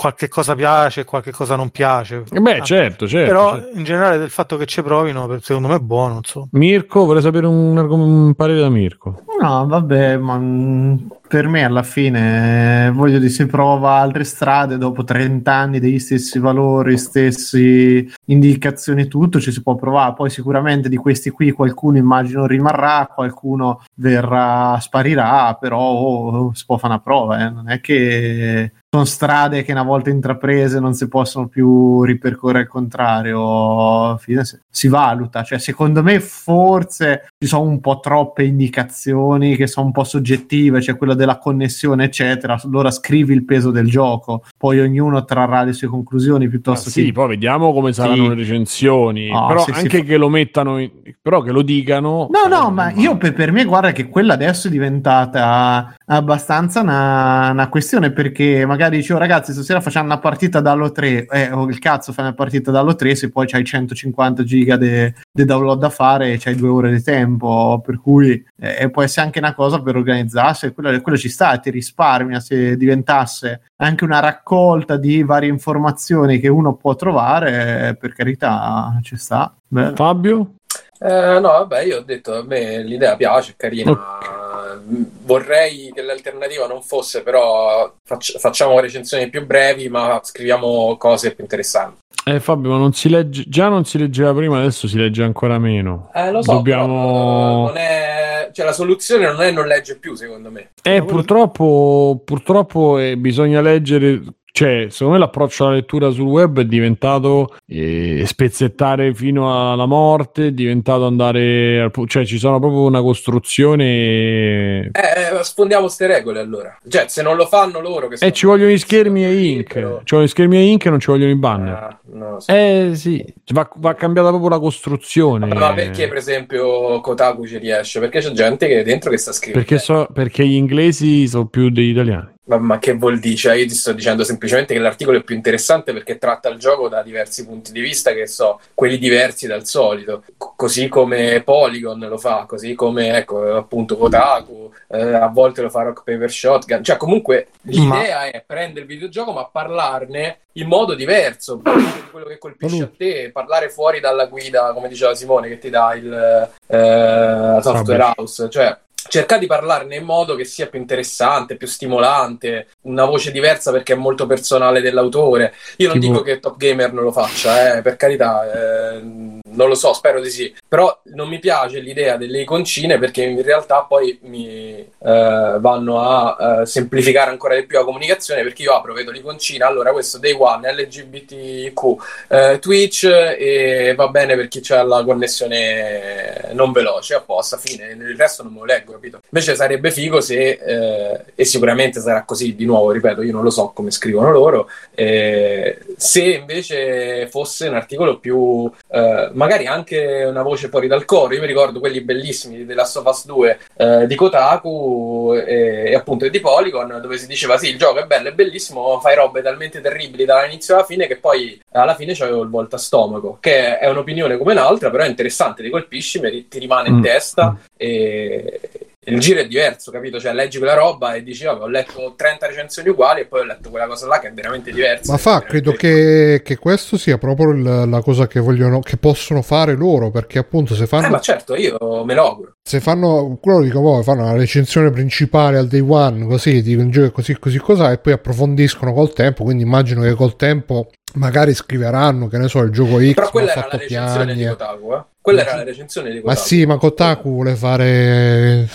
qualche cosa piace e qualche cosa non piace. Eh Beh, Ah, certo, certo. Però certo. in generale del fatto che ci provino, secondo me è buono. Insomma. Mirko, vorrei sapere un, un parere da Mirko. No, vabbè, ma mm, per me alla fine eh, voglio dire, si prova altre strade dopo 30 anni degli stessi valori, stessi indicazioni, tutto ci si può provare. Poi sicuramente di questi qui qualcuno immagino rimarrà, qualcuno verrà, sparirà, però oh, si può fare una prova, eh. non è che sono strade che una volta intraprese non si possono più ripercorrere al contrario, si, valuta, cioè secondo me forse ci sono un po' troppe indicazioni che sono un po' soggettive, cioè quello della connessione eccetera, allora scrivi il peso del gioco, poi ognuno trarrà le sue conclusioni piuttosto Ah, sì, che... poi vediamo come saranno Sì. le recensioni. Ah, però sì, sì, anche fa- che lo mettano, in- però che lo dicano. No, no, ma io per, per me guarda che quella adesso è diventata abbastanza una, una questione perché magari dicevo ragazzi stasera facciamo una partita dallo 3, eh, o il cazzo fai una partita dallo 3 se poi c'hai 150 giga di download da fare e c'hai due ore di tempo, per cui eh, può essere anche una cosa per organizzarsi, quello, quello ci sta, ti risparmia se diventasse anche una raccolta di varie informazioni che uno può trovare, eh, per carità ci sta. Beh. Fabio? Eh, no, vabbè, io ho detto a me l'idea piace, è carina. Vorrei che l'alternativa non fosse, però facci- facciamo recensioni più brevi, ma scriviamo cose più interessanti. Eh, Fabio, ma non si legge, già non si leggeva prima, adesso si legge ancora meno. Eh, lo so, Dobbiamo. non è... cioè, la soluzione non è non legge più, secondo me. Eh, purtroppo, purtroppo eh, bisogna leggere. Cioè, secondo me l'approccio alla lettura sul web è diventato eh, spezzettare fino alla morte, è diventato andare. al cioè, ci sono proprio una costruzione. Eh, eh, sfondiamo ste regole allora. Cioè, se non lo fanno loro che E sono- ci vogliono gli schermi e ink. Ci vogliono gli schermi e ink e non ci vogliono i banner. Ah, non lo so. Eh sì, va, va cambiata proprio la costruzione. Ma perché, per esempio, Kotaku ci riesce? Perché c'è gente che dentro che sta scrivendo. Perché, so- perché gli inglesi sono più degli italiani. Ma, ma che vuol dire? Cioè, io ti sto dicendo semplicemente che l'articolo è più interessante perché tratta il gioco da diversi punti di vista, che so, quelli diversi dal solito. C- così come Polygon lo fa, così come, ecco, appunto, Kotaku, eh, a volte lo fa Rock Paper Shotgun. Cioè, comunque, l'idea è prendere il videogioco ma parlarne in modo diverso, quello che colpisce a te, parlare fuori dalla guida, come diceva Simone, che ti dà il eh, software house. Cioè, cercare di parlarne in modo che sia più interessante, più stimolante, una voce diversa perché è molto personale dell'autore. Io non Tipo- dico che Top Gamer non lo faccia, eh, per carità, eh, non lo so, spero di sì. Però non mi piace l'idea delle iconcine perché in realtà poi mi eh, vanno a eh, semplificare ancora di più la comunicazione perché io apro, vedo l'iconcina, allora questo Day One, LGBTQ, eh, Twitch e va bene per chi ha la connessione non veloce, apposta, fine, il resto non me lo leggo, capito? Invece sarebbe figo se, eh, e sicuramente sarà così, di nuovo, ripeto, io non lo so come scrivono loro, eh, se invece fosse un articolo più, eh, magari anche una voce fuori dal coro, io mi ricordo quelli bellissimi della Last of Us 2 eh, di Kotaku e, e appunto di Polygon, dove si diceva sì, il gioco è bello, è bellissimo, fai robe talmente terribili dall'inizio alla fine che poi alla fine c'avevo il volta stomaco, che è un'opinione come un'altra, però è interessante, ti colpisci, ti rimane in Mm. testa e il giro è diverso, capito? Cioè leggi quella roba e dici, vabbè, ho letto 30 recensioni uguali e poi ho letto quella cosa là che è veramente diversa. Ma fa, credo che, che questo sia proprio il- la cosa che vogliono, che possono fare loro, perché appunto se Eh, fanno, ma certo, io me lo auguro. se fanno, quello dico, boh, fanno una recensione principale al day one, così, dicono il gioco così, così, cos'ha, e poi approfondiscono col tempo, quindi immagino che col tempo magari scriveranno, che ne so, il gioco X Però quella era la recensione di piagne. Kotaku, eh? Quella era la recensione di Ma Kotaku. sì, ma Kotaku vuole fare...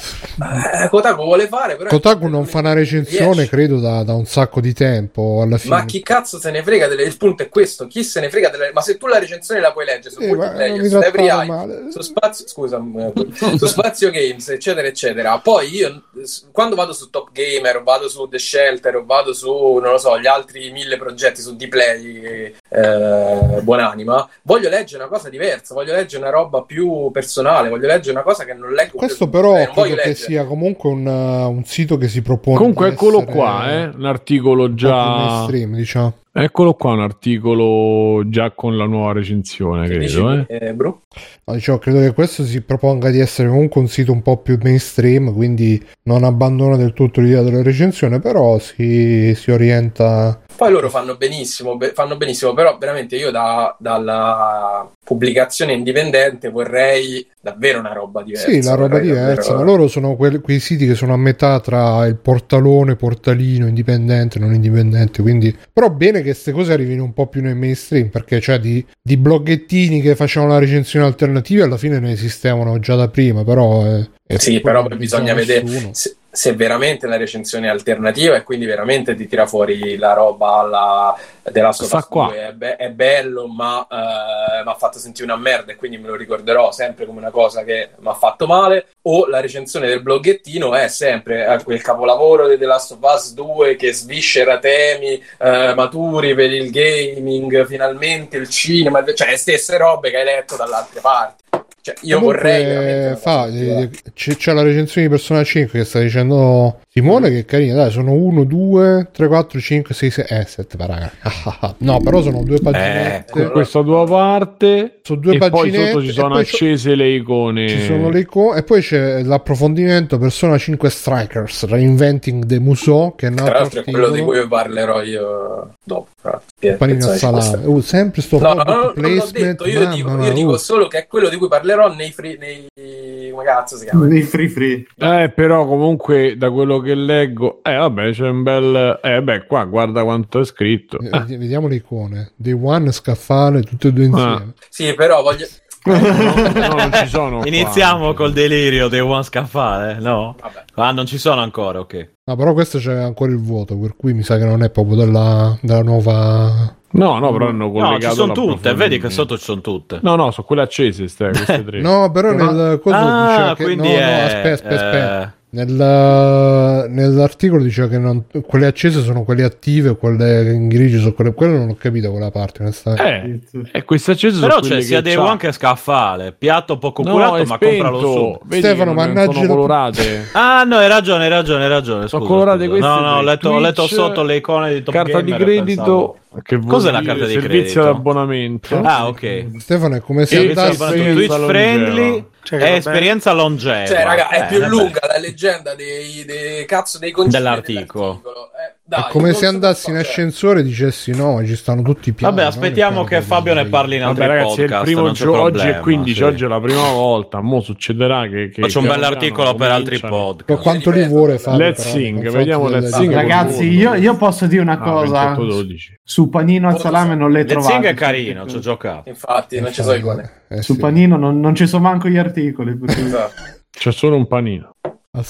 Eh, Kotaku vuole fare, però... Kotaku non fa una recensione, riesce. credo, da, da un sacco di tempo alla fine. Ma chi cazzo se ne frega delle... Il punto è questo, chi se ne frega delle... Ma se tu la recensione la puoi leggere su Eh, ma multiplayer, su Every Eye, su Spazio... Scusa, eh, su Spazio Games, eccetera, eccetera. Poi io, quando vado su Top Gamer, o vado su The Shelter, o vado su, non lo so, gli altri mille progetti su Dplay, eh, buonanima, voglio leggere una cosa diversa, voglio leggere una roba più personale, voglio leggere una cosa che non leggo Questo più- però eh, voglio credo che leggere. sia comunque un, uh, un sito che si propone Comunque, eccolo qua, eh, un articolo un già. mainstream, diciamo. Eccolo qua, un articolo già con la nuova recensione, Dici, credo. Eh. eh, Bru? Ma dicevo, credo che questo si proponga di essere comunque un sito un po' più mainstream, quindi non abbandona del tutto l'idea della recensione, però si, si orienta Poi loro fanno benissimo, be- fanno benissimo, però veramente io da- dalla pubblicazione indipendente vorrei davvero una roba diversa. Sì, la roba diversa, davvero- ma loro sono quel- quei siti che sono a metà tra il portalone, portalino, indipendente, non indipendente, quindi... Però bene che queste cose arrivino un po' più nel mainstream, perché cioè di, di bloggettini che facevano la recensione alternativa alla fine ne esistevano già da prima, però... eh, è Sì, però bisogna vedere se, se veramente la recensione è alternativa e quindi veramente ti tira fuori la roba alla, della sua. È, be- è bello, ma eh, mi ha fatto sentire una merda e quindi me lo ricorderò sempre come una cosa che mi ha fatto male. O la recensione del bloggettino è sempre eh, quel capolavoro di The Last of Us 2 che sviscera temi eh, maturi per il gaming, finalmente il cinema, cioè le stesse robe che hai letto dalle altre parti. Cioè, io Comunque, vorrei fa, eh, c'è, c'è la recensione di Persona 5 che sta dicendo Simone che è carina, dai, sono 1, 2, 3, 4, 5, 6, 6, eh, 7 raga. no, però sono due paginette. Con questa tua parte Sono due e poi sotto ci sono accese le icone. Ci sono le icone e poi c'è l'approfondimento Persona 5 Strikers Reinventing the Musou che è un Tra altro l'altro è quello di cui parlerò io dopo. fra l'altro. Pie- Panino salame. Uh, sempre sto No, no, no, non l'ho placement. detto, io, dico, io dico solo che è quello di cui parlerò nei free, nei come cazzo si chiama? Dei free free. Eh, però comunque da quello che leggo, eh vabbè, c'è un bel eh beh, qua guarda quanto è scritto. Eh, vedi- Vediamo le icone. Day One, scaffale, tutte e due insieme. Sì, però voglio No, non ci sono. qua. Iniziamo col delirio dei One Scaffale, no? Vabbè. Ah, non ci sono ancora, ok. No, però questo c'è ancora il vuoto, per cui mi sa che non è proprio della, della nuova. No, no, però hanno No, collegato ci sono tutte, vedi che sotto ci sono tutte. No, no, sono quelle accese, ste, queste tre. No, però nel coso ah, diceva che. quindi no, no, è... aspetta, aspetta, aspetta. eh, Nel- nell'articolo diceva che non- quelle accese sono quelle attive, quelle in grigio sono quelle. Quello non ho capito quella parte. Eh, e queste accese Però sono c'è quelle sia dei c'ha. One che Scaffale. Piatto poco No, curato, ma compralo su. Vedi Stefano, mannaggia sono colorate. Ah, no, hai ragione, hai ragione, hai ragione. Sono colorate queste No, no, ho letto, ho letto Twitch, sotto le icone di Top carta di Gamer e credito. Che Cos'è la carta di servizio credito? d'abbonamento. Ah, ok. Stefano è come se Servizio andassi. Twitch friendly. Cioè, vabbè. esperienza longeva. Cioè, raga, è Eh, più vabbè. lunga la leggenda dei, dei cazzo dei consigli Dell'articolo. Eh, dai, È come se andassi in ascensore e dicessi no, ci stanno tutti i piani. Vabbè, aspettiamo che piano Fabio ne parli in altri Vabbè, ragazzi, è il podcast. primo giorno. Oggi è 15, sì. oggi è la prima volta. Mo succederà che. che Faccio un piano bell'articolo piano per altri podcast. Quanto li vuole Fabio? Let's però, sing, vediamo Let's sing. Ragazzi, io, io posso dire una Ah, cosa. 28-12. Su Panino al salame non le Lezzing trovate. è carino, ci ho giocato. Infatti, non ci sono icone. Eh, Su. Panino non, non ci sono manco gli articoli. per Esatto. C'è solo un panino.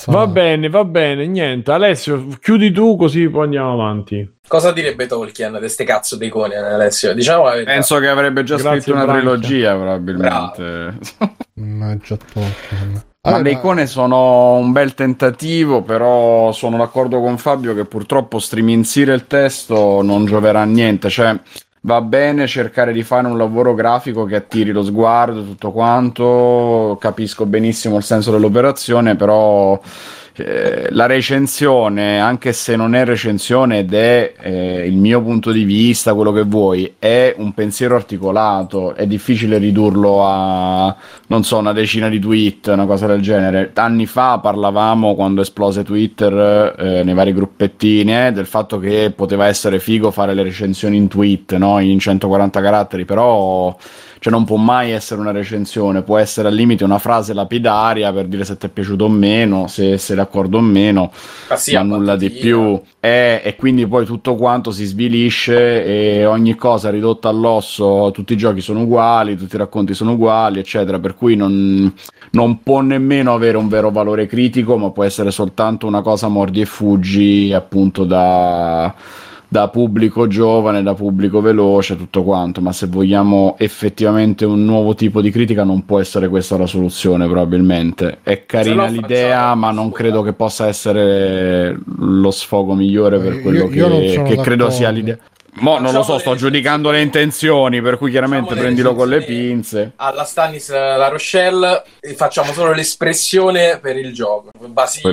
Va bene, va bene, niente. Alessio, chiudi tu così poi andiamo avanti. Cosa direbbe Tolkien di queste cazzo di icone, Alessio? Diciamo. Penso che avrebbe già Grazie, scritto una Branca. trilogia, probabilmente. Mannaggia Tolkien. Ma Vabbè, le icone sono un bel tentativo, però sono d'accordo con Fabio che purtroppo striminzire il testo non gioverà a niente. Cioè, va bene cercare di fare un lavoro grafico che attiri lo sguardo, tutto quanto. Capisco benissimo il senso dell'operazione, però eh, la recensione, anche se non è recensione ed è eh, il mio punto di vista, quello che vuoi, è un pensiero articolato. È difficile ridurlo a, non so, una decina di tweet, una cosa del genere. Anni fa parlavamo, quando esplose Twitter, eh, nei vari gruppettini, eh, del fatto che poteva essere figo fare le recensioni in tweet, no? in 140 caratteri, però cioè non può mai essere una recensione, può essere al limite una frase lapidaria per dire se ti è piaciuto o meno, se sei d'accordo o meno, Ma sì, ma nulla di più. E, e quindi poi tutto quanto si svilisce e ogni cosa ridotta all'osso, tutti i giochi sono uguali, tutti i racconti sono uguali, eccetera, per cui non, non può nemmeno avere un vero valore critico, ma può essere soltanto una cosa mordi e fuggi appunto da da pubblico giovane, da pubblico veloce, tutto quanto, ma se vogliamo effettivamente un nuovo tipo di critica non può essere questa la soluzione probabilmente. È carina l'idea, ma non credo che possa essere lo sfogo migliore per Io- quello io non che, credo sia l'idea. Mo non lo so, sto giudicando le intenzioni, per cui chiaramente Facciamo le prendilo con le pinze. Alla Stanis La Rochelle facciamo solo l'espressione per il gioco. Basito,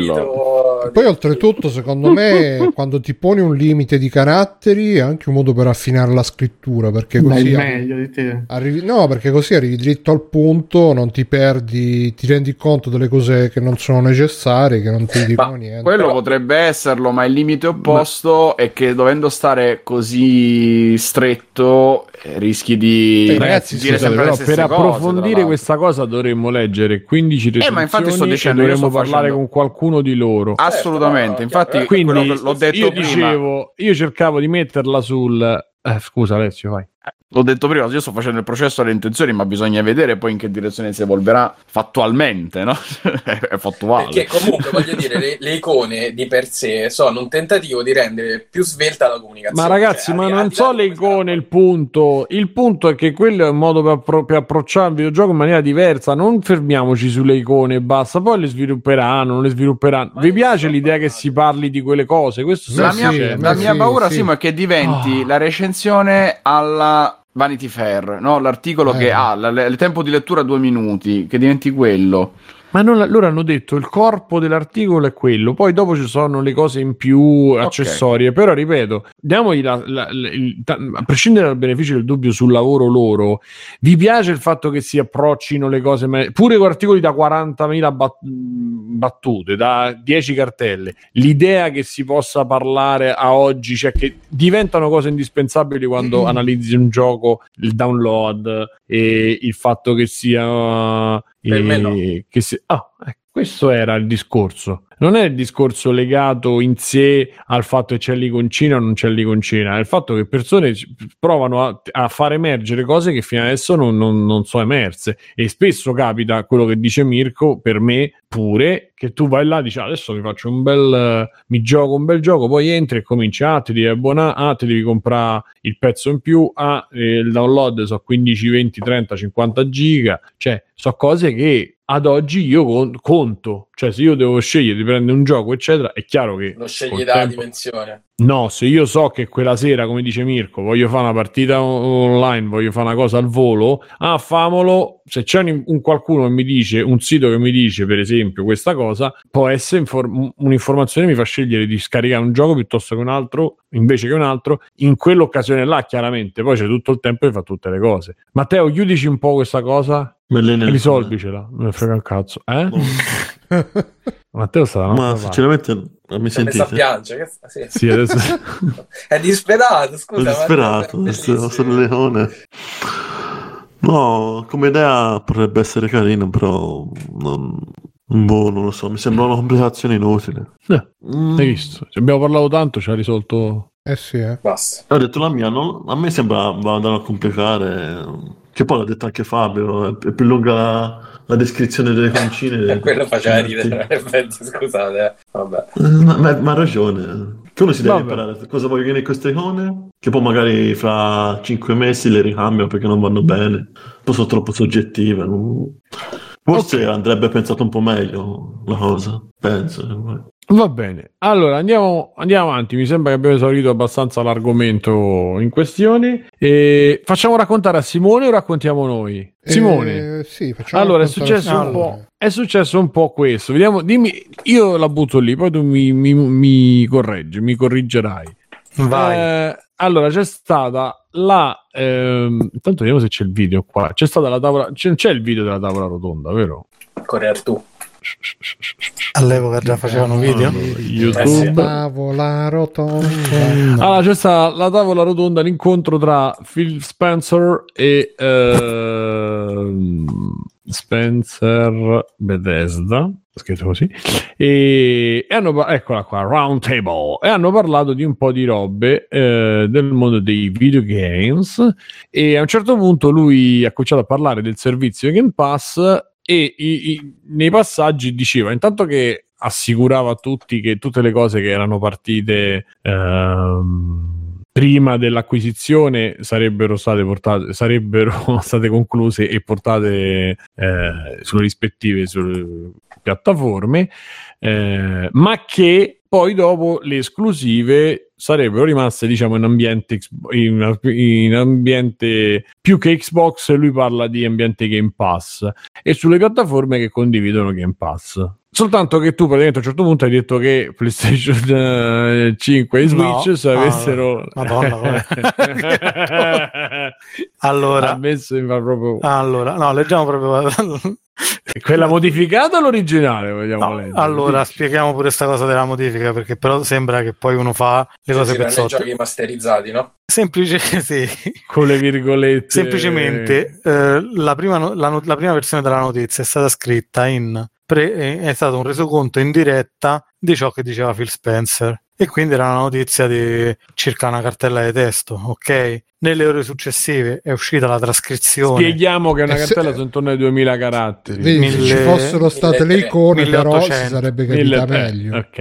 io... Poi oltretutto, secondo me, quando ti poni un limite di caratteri è anche un modo per affinare la scrittura, perché così arri- meglio di te. arrivi, no, perché così arrivi dritto al punto, non ti perdi, ti rendi conto delle cose che non sono necessarie, che non ti dicono Ma niente. Quello Però- potrebbe esserlo, ma il limite opposto è che dovendo stare così stretto eh, rischi di Eh, ragazzi, dire Scusate, sempre le però per approfondire questa cosa dovremmo leggere 15 recensioni Eh, ma infatti sto e dicendo, io dovremmo parlare facendo- con qualcuno di loro. Assolutamente, Certo, infatti no, Quindi l'ho detto io prima, dicevo, io cercavo di metterla sul... Eh, scusa Alessio, vai. L'ho detto prima, io sto facendo il processo alle intenzioni, ma bisogna vedere poi in che direzione si evolverà fattualmente, no? è fattuale. Perché comunque voglio dire, le, le icone di per sé sono un tentativo di rendere più svelta la comunicazione. Ma ragazzi, Cioè, ma non so le icone il punto. Il punto è che quello è un modo per, appro- per approcciare il videogioco in maniera diversa. Non fermiamoci sulle icone e basta. Poi le svilupperanno, non le svilupperanno. Ma Vi piace l'idea che si parli di quelle cose? Questo La Sì, mia, sì, la mia sì, paura, sì. Simo, è che diventi Ah. la recensione alla Vanity Fair, no? l'articolo Eh. che ha la- il tempo di lettura due minuti, che diventi quello. Ma non, loro hanno detto il corpo dell'articolo è quello, poi dopo ci sono le cose in più accessorie. Però ripeto, diamogli la- la- la- il- a prescindere dal beneficio del dubbio sul lavoro loro, vi piace il fatto che si approccino le cose, pure con articoli da 40.000 bat- battute, da 10 cartelle, l'idea che si possa parlare a oggi, cioè che diventano cose indispensabili quando analizzi un gioco, il download e il fatto che sia Per me no. si- ah, ecco, questo era il discorso. Non è il discorso legato in sé al fatto che c'è l'iconcina o non c'è l'iconcina, è il fatto che persone provano a, a far emergere cose che fino adesso non, non- non sono emerse. E spesso capita quello che dice Mirko, per me pure, che tu vai là e dici "Ah, adesso mi faccio un bel, mi gioco un bel gioco, poi entri e cominci, ah ti devi abbonare, ah ti devi comprare il pezzo in più, ah eh, il download so 15, 20, 30, 50 giga, cioè so cose che ad oggi io con- conto, cioè se io devo scegliere di prendere un gioco eccetera, è chiaro che Lo scegli dalla tempo- dimensione. No, se io so che quella sera, come dice Mirko, voglio fare una partita on- online, voglio fare una cosa al volo, ah, famolo. Se c'è un, un qualcuno che mi dice, un sito che mi dice, per esempio, questa cosa, può essere inform- un'informazione che mi fa scegliere di scaricare un gioco piuttosto che un altro, invece che un altro, in quell'occasione là, chiaramente. Poi c'è tutto il tempo e fa tutte le cose. Matteo, chiudici un po' questa cosa e risolvicela. Non me frega un cazzo. Eh? Matteo sta da Ma parte. sinceramente non mi Mi sentite? piangere. che- sì. Sì, adesso... È disperato, scusa. Sono ma- disperato, è sono leone. No, come idea potrebbe essere carino, però non, boh, non lo so, mi sembra una complicazione inutile. Eh, Mm, Hai visto? Ci abbiamo parlato tanto, ci ha risolto... Eh sì, eh. Basta. Ho detto la mia, non- a me sembra va andare a complicare. Che poi l'ha detto anche Fabio, è, è più lunga la, la descrizione delle concine. E quello faceva ridere, effetti, scusate. eh. Vabbè. Eh, Ma, ma- ma ha ragione. Che uno si deve Vabbè. imparare cosa vogliono in queste icone, che poi magari fra cinque mesi le ricambiano perché non vanno bene, poi sono troppo soggettive. Forse andrebbe pensato un po' meglio la cosa, penso. Va bene, allora andiamo, andiamo avanti. Mi sembra che abbiamo esaurito abbastanza l'argomento in questione. E facciamo raccontare a Simone o raccontiamo noi? Simone. Eh, sì, facciamo Allora, è successo, un po', è successo un po' questo. Vediamo, dimmi, io la butto lì, poi tu mi, mi, mi correggi, mi corrigerai. Vai. Eh, allora, c'è stata la. ehm, intanto vediamo se c'è il video qua. C'è stata la tavola. C'è, c'è il video della tavola rotonda, vero? Correr tu. All'epoca già facevano video. YouTube. Tavola rotonda. Allora, c'è stata la tavola rotonda, l'incontro tra Phil Spencer e ehm, Spencer Bethesda, scritto così, e, e hanno, eccola qua, Round Table, e hanno parlato di un po' di robe eh, del mondo dei videogames e a un certo punto lui ha cominciato a parlare del servizio Game Pass e i- i- nei passaggi diceva intanto che assicurava a tutti che tutte le cose che erano partite ehm, prima dell'acquisizione sarebbero state portate sarebbero state concluse e portate eh, sulle rispettive sulle piattaforme eh, ma che poi dopo le esclusive sarebbero rimaste diciamo in ambiente in, in ambiente più che Xbox lui parla di ambiente Game Pass e sulle piattaforme che condividono Game Pass Soltanto che tu praticamente a un certo punto hai detto che PlayStation eh, 5 e Switch No. se Ah, avessero Madonna, allora, a me sembra proprio allora, no, leggiamo proprio. Quella modificata o l'originale vogliamo No, leggere? allora, Dici. spieghiamo pure questa cosa della modifica, perché però sembra che poi uno fa le cose i pezzotte. giochi masterizzati, no? Semplice, sì. con le virgolette Semplicemente eh, la, prima, la la prima versione della notizia è stata scritta in pre- eh, è stato un resoconto in diretta di ciò che diceva Phil Spencer e quindi era una notizia di circa una cartella di testo, ok? Nelle ore successive è uscita la trascrizione. Spieghiamo che una Eh, se- cartella sono intorno ai 2000 caratteri. Vedi, se Mille- ci fossero state le mille- icone, però si 1800, sarebbe capita Mille- eh, meglio. ok.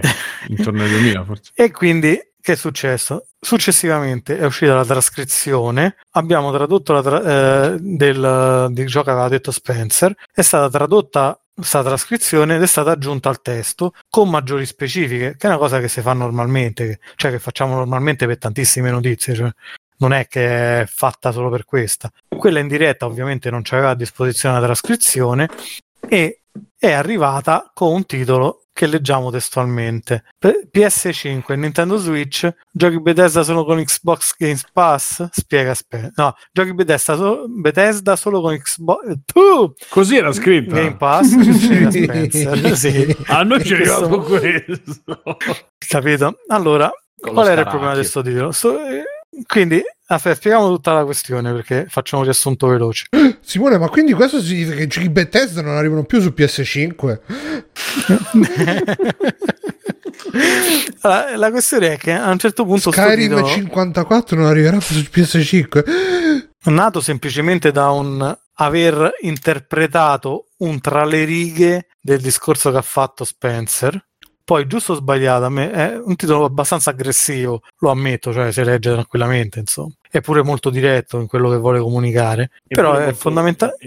Intorno ai 2000 forse. E quindi che è successo? Successivamente è uscita la trascrizione, abbiamo tradotto la tra- eh, del, di ciò che aveva detto Spencer, è stata tradotta questa trascrizione ed è stata aggiunta al testo con maggiori specifiche, che è una cosa che si fa normalmente, cioè che facciamo normalmente per tantissime notizie, cioè non è che è fatta solo per questa. Quella in diretta ovviamente non c'aveva a disposizione la trascrizione e è arrivata con un titolo che leggiamo testualmente. P- PS5 e Nintendo Switch, giochi Bethesda solo con Xbox Games Pass? Spiega Spe- No, giochi Bethesda, so- Bethesda solo con Xbox tu! così era scritta Game Pass? Spiega Spencer, sì. a noi ci questo questo Capito? Allora, Con qual era il problema di questo titolo? Sto- eh, quindi, aspetta, spieghiamo tutta la questione perché facciamo un riassunto veloce. Simone, ma quindi questo significa che i giochi Bethesda non arrivano più su PS5? Allora, la questione è che a un certo punto Skyrim titolo- 54 non arriverà più su PS5? nato semplicemente da un aver interpretato un tra le righe del discorso che ha fatto Spencer. Poi, giusto o sbagliato, a me è un titolo abbastanza aggressivo, lo ammetto, cioè si legge tranquillamente, insomma. È pure molto diretto in quello che vuole comunicare, però è fondamentale.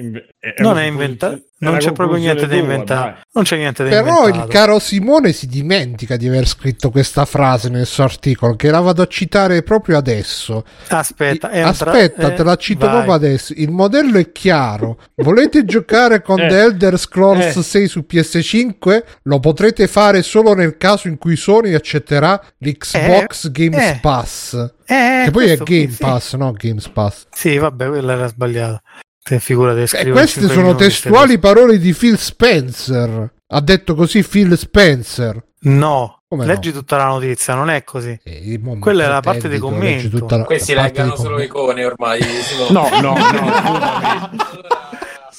Non è inventato, non c'è proprio niente da inventare. Non c'è niente da Però il inventato. caro Simone si dimentica di aver scritto questa frase nel suo articolo, che la vado a citare proprio adesso. Aspetta, tra- Aspetta, eh, te la cito vai. proprio adesso. Il modello è chiaro. Volete giocare con Eh. The Elder Scrolls Eh. 6 su PS5? Lo potrete fare solo nel caso in cui Sony accetterà l'Xbox Games eh. Pass. Eh, che poi è Game sì. Pass, no Games Pass. Sì, vabbè, quella era sbagliata. Te E scrivo in queste sono testuali parole di Phil Spencer. Ha detto così Phil Spencer. No, Come leggi no? tutta la notizia, non è così. Eh, Quella è la parte dei commenti. la- Questi la parte leggano dei solo commenti. icone ormai. No no no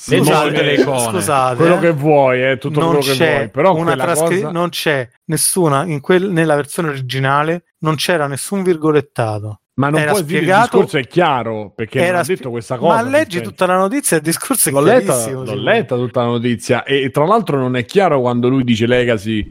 Scusate, scusate, quello eh. che vuoi è tutto non quello che c'è vuoi però trascri- cosa non c'è nessuna in quel- nella versione originale non c'era nessun virgolettato. ma non era puoi dire il spiegato- discorso è chiaro perché non Era ha spie- detto questa cosa Ma leggi tutta la notizia, il discorso è L'ho letta, chiarissimo. l'ho Simone. letta tutta la notizia e tra l'altro non è chiaro quando lui dice Legacy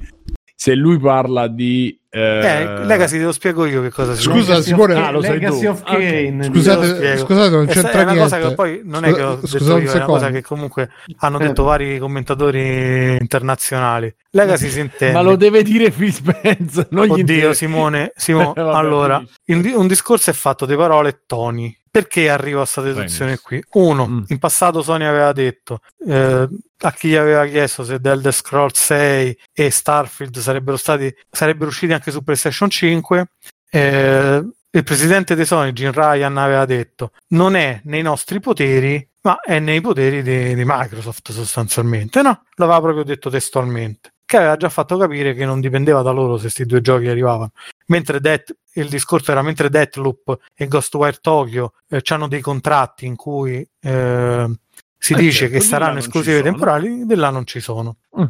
se lui parla di eh, Eh, Legacy te lo spiego io che cosa si Scusa, Simone- Ah, lo sai Legacy tu. of. Kane. Te lo Scusate, spiego. scusate, non c'entra è una cosa niente. che poi non è che ho Scusa- detto scusa io, è una cosa che comunque hanno Eh. detto vari commentatori internazionali. Legacy si intende. ma lo deve dire Phil Spencer non Oddio. Simone, Simo, Eh, vabbè, allora, il un discorso è fatto di parole e toni. Perché arriva a questa deduzione qui? Uno, Mm. in passato Sony aveva detto eh, a chi gli aveva chiesto se The Elder Scrolls 6 e Starfield sarebbero stati sarebbero usciti anche su PlayStation 5. eh, il presidente di Sony, Jim Ryan, aveva detto non è nei nostri poteri, ma è nei poteri di, di Microsoft sostanzialmente. No, l'aveva proprio detto testualmente. Che aveva già fatto capire che non dipendeva da loro se questi due giochi arrivavano mentre Death, il discorso era mentre Deathloop e Ghostwire Tokyo eh, hanno dei contratti in cui eh, si Eh, dice certo, che saranno esclusive temporali, di là non ci sono. Mm.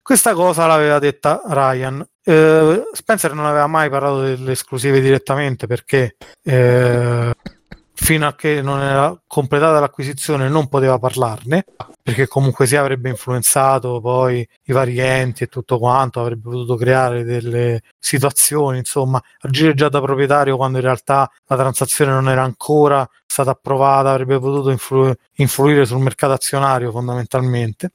Questa cosa l'aveva detta Ryan. Eh, Spencer non aveva mai parlato delle esclusive direttamente perché eh, fino a che non era completata l'acquisizione non poteva parlarne perché comunque si avrebbe influenzato poi i vari enti e tutto quanto, avrebbe potuto creare delle situazioni, insomma, agire già da proprietario quando in realtà la transazione non era ancora stata approvata, avrebbe potuto influ- influire sul mercato azionario fondamentalmente.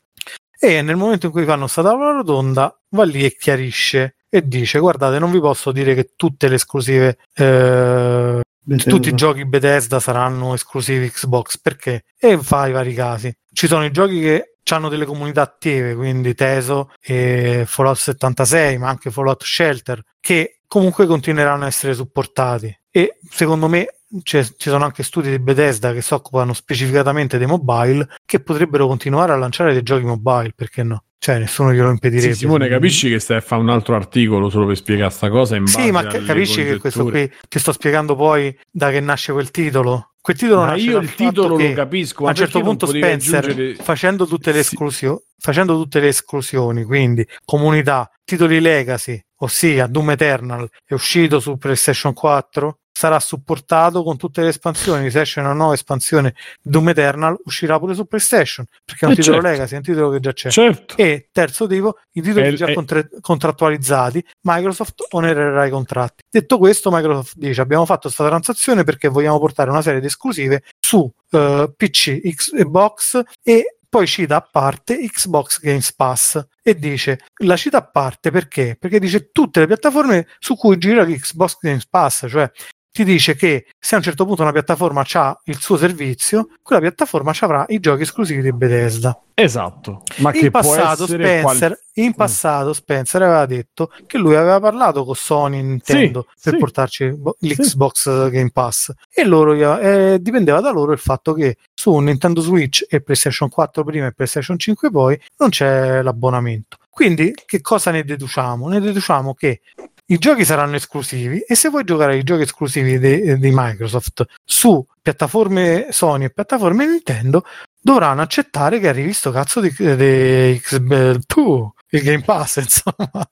E nel momento in cui fanno sta tavola rotonda, va lì e chiarisce e dice: Guardate, non vi posso dire che tutte le esclusive eh, tutti i giochi Bethesda saranno esclusivi Xbox perché? E fa i vari casi. Ci sono i giochi che hanno delle comunità attive, quindi Teso e Fallout 76, ma anche Fallout Shelter, che comunque continueranno a essere supportati. E secondo me c'è- ci sono anche studi di Bethesda che si occupano specificatamente dei mobile che potrebbero continuare a lanciare dei giochi mobile, perché no? Cioè, nessuno glielo impedirebbe. Sì, Simone, capisci che stai a fare un altro articolo solo per spiegare sta cosa Sì, ma capisci che questo qui ti sto spiegando poi da che nasce quel titolo? Quel titolo Ma nasce io il titolo lo capisco, a un certo punto Spencer aggiungere- facendo tutte le Sì. esclusio- facendo tutte le esclusioni, quindi comunità, titoli legacy, ossia Doom Eternal è uscito su PlayStation 4, sarà supportato con tutte le espansioni, se esce una nuova espansione Doom Eternal uscirà pure su PlayStation, perché è un Eh, titolo certo. legacy, è un titolo che già c'è. Certo. E terzo tipo, i titoli È- già è- contra- contrattualizzati, Microsoft onererà i contratti. Detto questo, Microsoft dice abbiamo fatto questa transazione perché vogliamo portare una serie di esclusive su eh, PC, Xbox e poi cita a parte Xbox Games Pass e dice la cita a parte perché? Perché dice tutte le piattaforme su cui gira Xbox Games Pass, cioè ti dice che se a un certo punto una piattaforma ha il suo servizio, quella piattaforma ci avrà i giochi esclusivi di Bethesda. Esatto. Ma in che passato, Spencer, in passato Spencer aveva detto che lui aveva parlato con Sony Nintendo Sì, per sì. portarci bo- Sì. l'Xbox Game Pass e loro eh, dipendeva da loro il fatto che su Nintendo Switch e PlayStation 4 prima e PlayStation 5 poi non c'è l'abbonamento. Quindi che cosa ne deduciamo? Ne deduciamo che i giochi saranno esclusivi e se vuoi giocare ai giochi esclusivi de- di Microsoft su piattaforme Sony e piattaforme Nintendo dovranno accettare che arrivi sto cazzo di, di X- puh, il Game Pass insomma.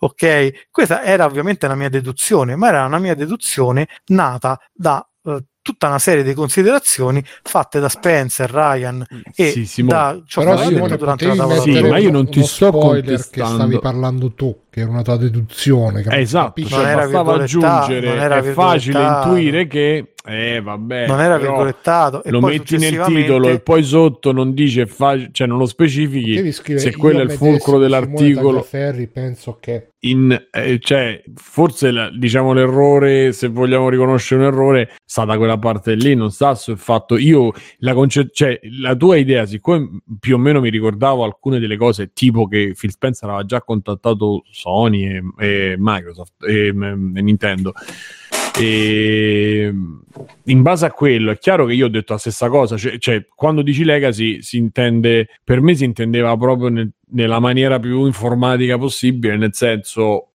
Ok? Questa era ovviamente una mia deduzione ma era una mia deduzione nata da tutta una serie di considerazioni fatte da Spencer, Ryan e Sì, Simone. da ciò Però che Simone detto durante la tavola Sì, ma io non uno ti sto spoiler che contestando. stavi parlando tu, che era una tua deduzione. che Eh, esatto, cioè, era bastava aggiungere, non era è facile intuire che, eh vabbè, non era però virgolettato e lo poi metti nel titolo e poi sotto non dice, fa- cioè non lo specifichi, Devi scrivere, se quello è il fulcro dell'articolo, Tagliaferri, penso che in, eh, cioè, forse la- diciamo l'errore, se vogliamo riconoscere un errore, sta da quella parte lì, non sta sul fatto, io, la, conce- cioè, la tua idea, siccome più o meno mi ricordavo alcune delle cose, tipo che Phil Spencer aveva già contattato Sony e, e Microsoft e, e Nintendo, e in base a quello è chiaro che io ho detto la stessa cosa cioè, cioè, quando dici legacy si intende per me si intendeva proprio nel- nella maniera più informatica possibile nel senso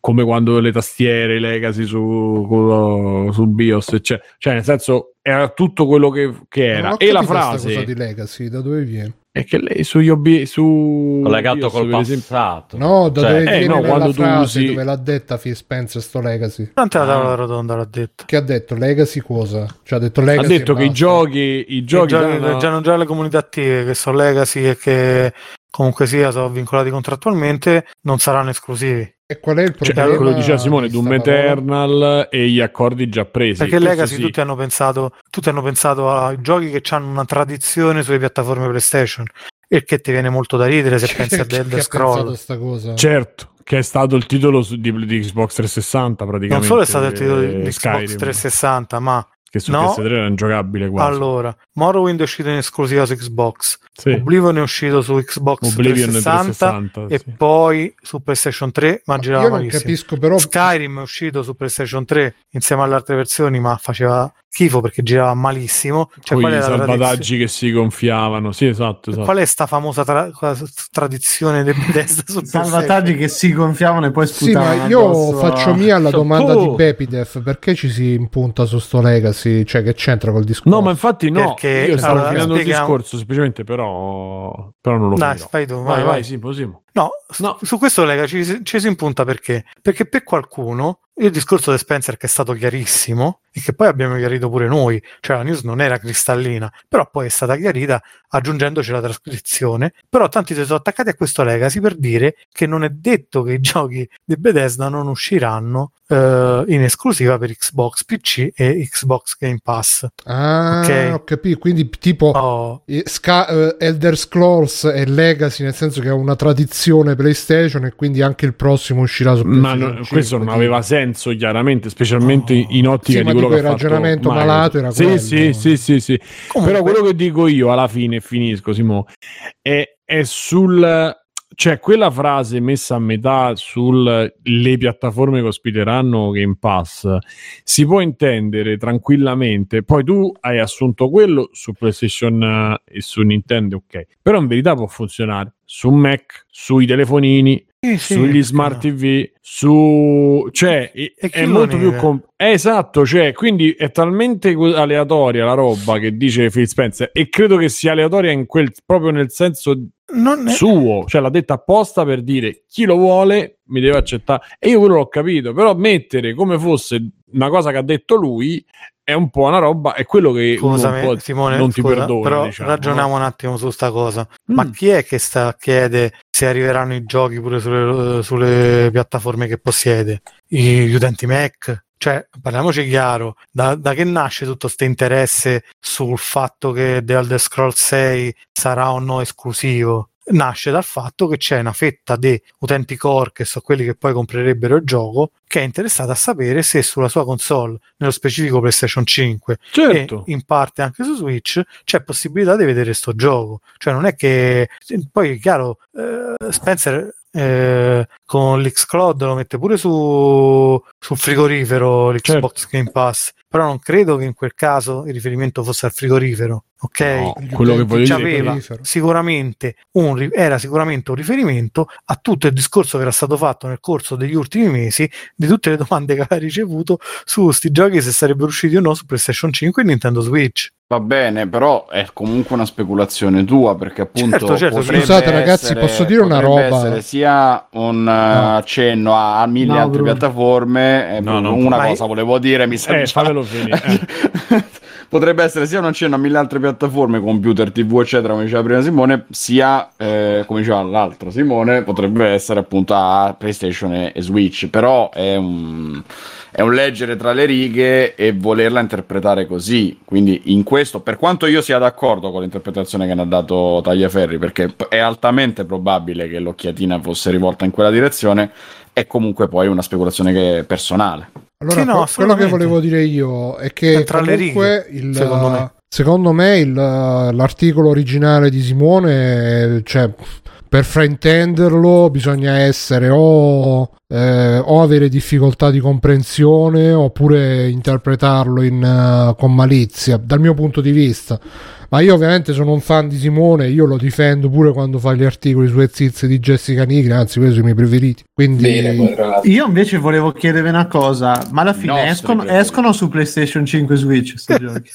come quando le tastiere legacy su, su BIOS cioè, cioè nel senso era tutto quello che, che era e la frase cosa di Legacy, da dove viene? È che lei sugli obiettivi su collegato BIOS, col passato. No, da Cioè, dove eh, viene no, quando tu frase usi- dove l'ha detta Phil Spencer sto Legacy? durante la Ah. tavola rotonda l'ha detto Che ha detto Legacy cosa? Cioè ha detto ha Legacy detto e che i giochi i giochi giochi danno- già, già le comunità attive che sono legacy e che comunque sia sono vincolati contrattualmente non saranno esclusivi E qual è il Cioè, problema? quello diceva Simone, Doom? Eternal e gli accordi già presi. perché Questo legacy sì. tutti hanno pensato tutti hanno pensato a giochi che hanno una tradizione sulle piattaforme PlayStation e che ti viene molto da ridere se pensi a Dead Scroll pensato sta cosa? Certo, che è stato il titolo su- di, di Xbox 360 praticamente. non solo è stato il titolo eh, di Skyrim, Xbox 360 ma Che su no. PS3 era ingiocabile quasi. allora Morrowind è uscito in esclusiva su Xbox Sì. Oblivion è uscito su Xbox Oblivion 360 360, e sì. poi su PlayStation 3 ma Ma girava Io non malissimo capisco però Skyrim è uscito su PlayStation 3 insieme alle altre versioni, ma faceva schifo perché girava malissimo. Cioè, Poi i salvataggi che si gonfiavano. Sì, esatto, esatto. qual è sta famosa tra- tradizione del Bethesda su Salvataggi che si gonfiavano e poi Sì, sputavano ma io faccio a- mia la domanda Oh. di Bepidef perché ci si impunta su sto Legacy? Cioè, che c'entra col discorso? No, ma infatti no. Perché- Io stavo allora, finendo il spieghiamo- discorso, semplicemente però, però non lo Dai, finirò. fai tu, Vai, vai, vai, vai. sì, possiamo. No, su- No. su questo Lega ci, ci si impunta perché? Perché per qualcuno il discorso di Spencer che è stato chiarissimo e che poi abbiamo chiarito pure noi, cioè la news non era cristallina, però poi è stata chiarita aggiungendoci la trascrizione, però tanti si sono attaccati a questo Legacy per dire che non è detto che i giochi di Bethesda non usciranno eh, in esclusiva per Xbox PC e Xbox Game Pass. Ah, Ok. ho capito. Quindi, tipo, Oh, eh, Sca- eh, Elder Scrolls e Legacy, nel senso che ha una tradizione edizione PlayStation e quindi anche il prossimo uscirà su Ma PlayStation no- 5, questo non aveva senso, chiaramente, specialmente in ottica Sì, di ma quello che ha il ragionamento fatto malato era Sì, quello. sì, sì, sì, sì. Comunque- Però quello che dico io alla fine, finisco, Simo, è, è sul... Cioè, quella frase messa a metà sulle piattaforme che ospiteranno Game Pass si può intendere tranquillamente. Poi tu hai assunto quello su PlayStation eh, e su Nintendo, ok. Però in verità può funzionare su Mac, sui telefonini, Sì, sì, sugli smart? TV, su cioè è, E molto più com- eh, esatto, cioè, quindi è talmente aleatoria la roba che dice Phil Spencer e credo che sia aleatoria in quel, proprio nel senso Non è- suo, cioè l'ha detta apposta per dire chi lo vuole mi deve accettare e io quello l'ho capito, però mettere come fosse una cosa che ha detto lui è un po' una roba, è quello che Scusami, Simone, non ti scusa, perdona, però diciamo, ragioniamo no? un attimo su sta cosa. Ma Mm. chi è che sta a chiede se arriveranno i giochi pure sulle, sulle piattaforme che possiede? I- Gli utenti Mac? Cioè, parliamoci chiaro, da, da che nasce tutto questo interesse sul fatto che The Elder Scrolls 6 sarà o no esclusivo? Nasce dal fatto che c'è una fetta di utenti core, che sono quelli che poi comprerebbero il gioco, che è interessata a sapere se sulla sua console, nello specifico PlayStation 5, Certo. e in parte anche su Switch c'è possibilità di vedere sto gioco cioè non è che poi è chiaro eh, Spencer eh, con l'Xcloud lo mette pure su sul frigorifero l'Xbox Certo. Game Pass. Però non credo che in quel caso il riferimento fosse al frigorifero ok? No, quello che voglio dire sicuramente un, era sicuramente un riferimento a tutto il discorso che era stato fatto nel corso degli ultimi mesi di tutte le domande che aveva ricevuto su sti giochi se sarebbero usciti o no su PlayStation 5 e Nintendo Switch Va bene, però è comunque una speculazione tua perché appunto Certo, certo, Scusate, ragazzi, essere- posso dire una roba? sia un eh, No. accenno a, a mille No, altre Bruno. piattaforme, eh, No, una cosa volevo dire, mi sa Eh, fammelo finire, eh. potrebbe essere sia un accenno a mille altre piattaforme, computer, tv, eccetera, come diceva prima Simone, sia, eh, come diceva l'altro Simone, potrebbe essere appunto a PlayStation e, e Switch, però è un, è un leggere tra le righe e volerla interpretare così, quindi in questo, per quanto io sia d'accordo con l'interpretazione che ne ha dato Tagliaferri, perché è altamente probabile che l'occhiatina fosse rivolta in quella direzione, è comunque poi una speculazione che è personale. Allora, Sì, no, que- quello che volevo dire io è che È tra le comunque righe, il, secondo me. secondo me il- l'articolo originale di Simone, cioè, per fraintenderlo bisogna essere o, eh, o avere difficoltà di comprensione oppure interpretarlo in, eh, con malizia, dal mio punto di vista. Ma io ovviamente sono un fan di Simone, io lo difendo pure quando fa gli articoli su Eziz di Jessica Nigri, anzi quelli sono i miei preferiti. Quindi Bene. Io invece volevo chiedervi una cosa, ma alla fine escono, escono su PlayStation 5 e Switch sti giochi?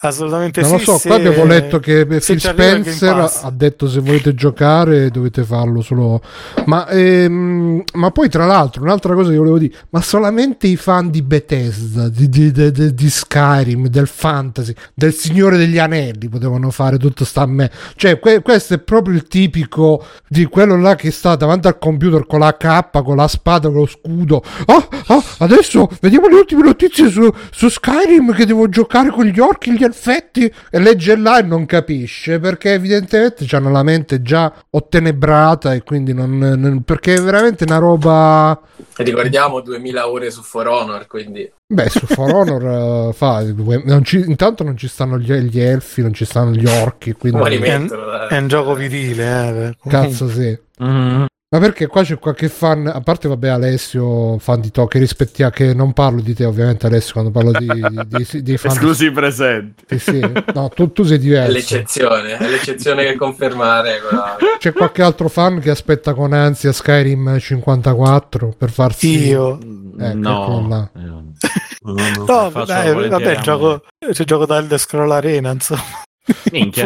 Assolutamente Non lo sì, so, se- qua abbiamo letto che Phil Spencer ha detto se volete giocare dovete farlo solo... Ma, ehm, ma poi tra l'altro un'altra cosa che volevo dire, ma solamente i fan di Bethesda, di, di- di- di- Skyrim, del Fantasy, del Signore degli Anelli potevano fare tutto sta a me. Cioè que- questo è proprio il tipico di quello là che sta davanti al computer con la cappa, con la spada, con lo scudo. Ah, ah, adesso vediamo le ultime notizie su, su Skyrim che devo giocare con gli orchi, gli elfetti e legge là e non capisce perché evidentemente hanno la mente già ottenebrata e quindi non, non- perché è veramente una roba Ricordiamo 2000 ore su For Honor, quindi beh su For Honor eh, fa non ci- intanto non ci stanno gli, gli elfi non ci stanno gli orchi quindi È, dai. è un gioco vitile eh. cazzo sì Mm. Ma perché qua c'è qualche fan, a parte vabbè Alessio, fan di To, che rispettiamo, che non parlo di te ovviamente Alessio quando parlo di, di- di- fan di- Esclusi presenti. Sì, sì. No, tu, tu sei È diverso. l'eccezione, è l'eccezione che conferma la. C'è qualche altro fan che aspetta con ansia Skyrim 54 per farsi... io Ecco, eccolo là. Eh, No, no. no dai, vabbè gioco, c'è gioco da Elder Scroll Arena insomma Minchia.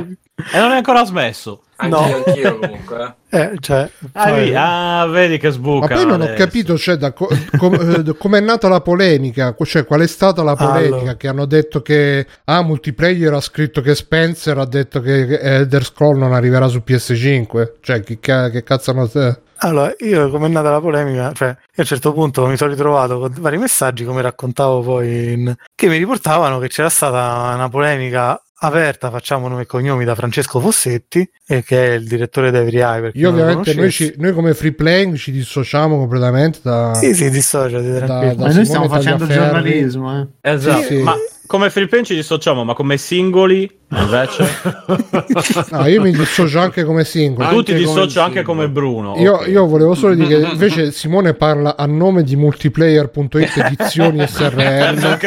E non è ancora smesso. Anche No. io, anch'io comunque. eh. eh, cioè, Ah, poi- vedi, ah, vedi che Ma sbuca. poi non ho adesso. capito cioè, da co- com- eh, com'è nata la polemica, cioè qual è stata la polemica Allora. che hanno detto che ah, multiplayer ha scritto che Spencer ha detto che Elder Scroll non arriverà su PS5, cioè che, ca- che cazzo hanno... eh, Allora, io come è nata la polemica, cioè, io a un certo punto mi sono ritrovato con vari messaggi, come raccontavo poi, in- che mi riportavano che c'era stata una polemica aperta, facciamo nome e cognomi da Francesco Fossetti, e che è il direttore di Every Eye. Io ovviamente noi, ci- noi come free playing ci dissociamo completamente da... Sì, sì, dissociati, da- tranquillo. da Ma noi stiamo facendo giornalismo, eh. Esatto, Sì, sì. ma come free play ci dissociamo, ma come singoli invece? No, io mi dissocio anche come singolo. Anche tu ti come dissoci anche come Bruno. Io, ok. io volevo solo dire che invece Simone parla a nome di multiplayer.it edizioni SRL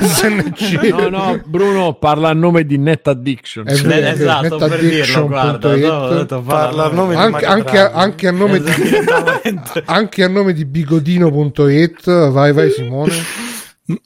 SNC No, no, Bruno parla a nome di Net Addiction. È vero, Eh, esatto, per dirlo, guarda, no, ho detto, Parla a nome di anche, Mario anche, anche a nome di, anche a nome di bigodino.it vai vai Simone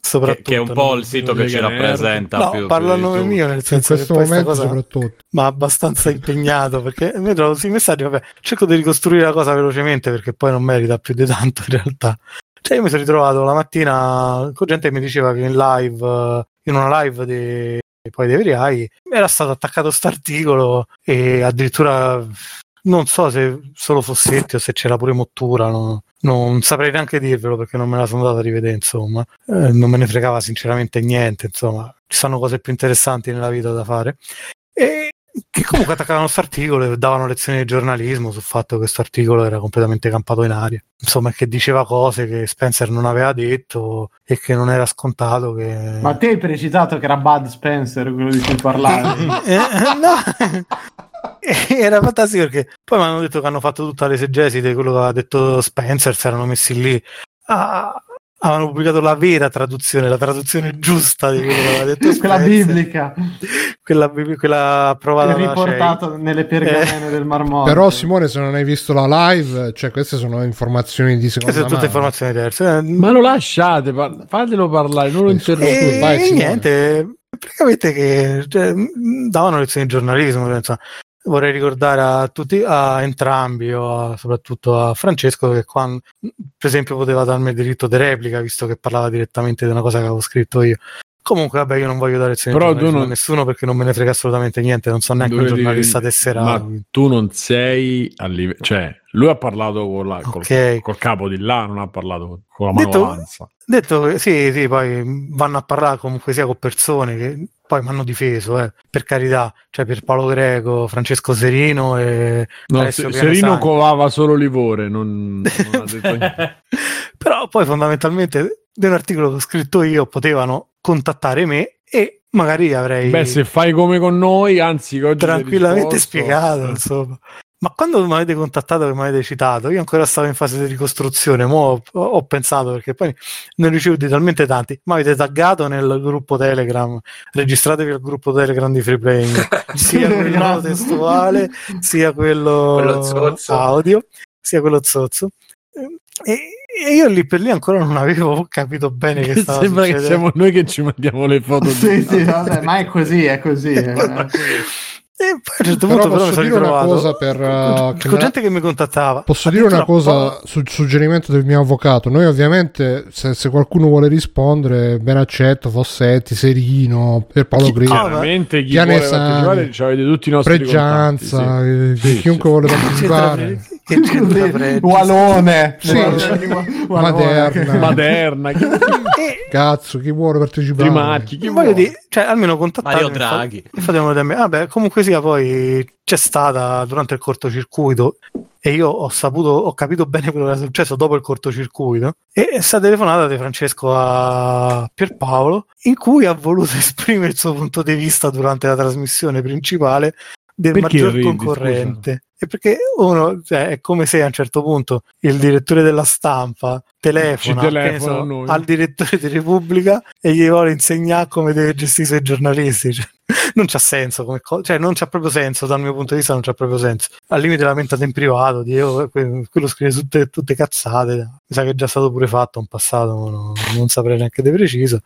soprattutto che è un po' il sito che ci rappresenta no, più, parlo a nome tutto. mio nel senso che questo momento cosa soprattutto ma abbastanza impegnato perché mi trovo sui messaggi vabbè cerco di ricostruire la cosa velocemente perché poi non merita più di tanto in realtà. Cioè io mi sono ritrovato la mattina con gente che mi diceva che in live eh, in una live di poi dei Veriai era stato attaccato st'articolo e addirittura non so se solo Fossetti o se c'era pure Mottura no- non saprei neanche dirvelo perché non me la sono andata a rivedere insomma. Eh, non me ne fregava sinceramente niente insomma. Ci sono cose più interessanti nella vita da fare. E che comunque attaccavano questo articolo e davano lezioni di giornalismo sul fatto che questo articolo era completamente campato in aria insomma che diceva cose che Spencer non aveva detto e che non era scontato che Ma te hai precisato che era Bud Spencer quello di cui parlavi? Eh, no era fantastico perché poi mi hanno detto che hanno fatto tutta l'esegesi di quello che aveva detto Spencer si erano messi lì a- avevano pubblicato la vera traduzione la traduzione giusta di quello che aveva detto Quella biblica, quella, bibli- quella approvata riportata nelle pergamene del Mar Morto. però Simone se non hai visto la live cioè queste sono informazioni di Queste seconda sono tutte informazioni diverse. Eh, Ma lo lasciate, par- fatelo parlare, non lo Eh, interrompete. e, vai, e Simone. niente, praticamente che cioè, davano lezioni di giornalismo. insomma. Vorrei ricordare a tutti, a entrambi, o a- soprattutto a Francesco, che quando, per esempio, poteva darmi il diritto di replica, visto che parlava direttamente di una cosa che avevo scritto io. Comunque, vabbè, io non voglio dare lezioni Però tu non- a nessuno perché non me ne frega assolutamente niente, non so neanche un Dovevi- giornalista tesserato. Ma quindi. tu non sei a livello, cioè lui ha parlato con la- col, Ok. col capo di là, non ha parlato con la mano Detto- avanza. Detto che sì, sì, poi vanno a parlare comunque sia con persone che poi mi hanno difeso, eh, per carità, cioè per Paolo Greco, Francesco Serino e No, Se- Serino covava solo livore, non, non ha detto niente. Però poi fondamentalmente di un articolo che ho scritto io potevano contattare me e magari avrei Beh, se fai come con noi, anzi, che oggi tranquillamente risposto- spiegato, insomma. Ma quando mi avete contattato che mi avete citato, io ancora stavo in fase di ricostruzione, mo ho, ho pensato perché poi ne ho ricevuti talmente tanti, mi avete taggato nel gruppo Telegram, registratevi al gruppo Telegram di Free Playing, sia quello testuale, sia quello, Quello audio, sia quello zozzo. E, e io lì per lì ancora non avevo capito bene che stava Sembra che succedendo. siamo noi che ci mandiamo le foto Sì, di... sì, vabbè, ma è così, è così. eh. E poi a un certo Però punto però mi posso sono dire una ritrovato cosa per, uh, con, me- gente che mi contattava. Posso dire una cosa sul suggerimento del mio avvocato? Noi ovviamente, se, se qualcuno vuole rispondere, ben accetto, Fossetti, Serino, per Paolo Chi- Grillo, ah, Chiaramente chi vuole partecipare ci avete tutti i nostri Pregianza, contatti, eh, sì. Sì, chiunque sì. vuole partecipare. Che c'entra? Walone. Sì. Maderna. Maderna. E Cazzo, chi vuole partecipare? Trimarchi, chi voglio vuole? dire, cioè almeno contattatemi. Mario Draghi. e Fatemi vedere me. Vabbè, comunque sia, poi c'è stata durante il cortocircuito e io ho saputo, ho capito bene quello che era successo dopo il cortocircuito e è stata telefonata di Francesco a Pierpaolo in cui ha voluto esprimere il suo punto di vista durante la trasmissione principale del Perché maggior ridi, concorrente. E perché uno cioè, è come se a un certo punto il direttore della stampa telefona, telefona so, al direttore di Repubblica e gli vuole insegnare come deve gestire i suoi giornalisti. Cioè, non c'ha senso come cosa, cioè non c'ha proprio senso dal mio punto di vista, non c'ha proprio senso. Al limite lamentate in privato, di "Oh, que- quello scrive tutte, tutte cazzate. Mi sa che è già stato pure fatto in passato, ma no- non saprei neanche di preciso.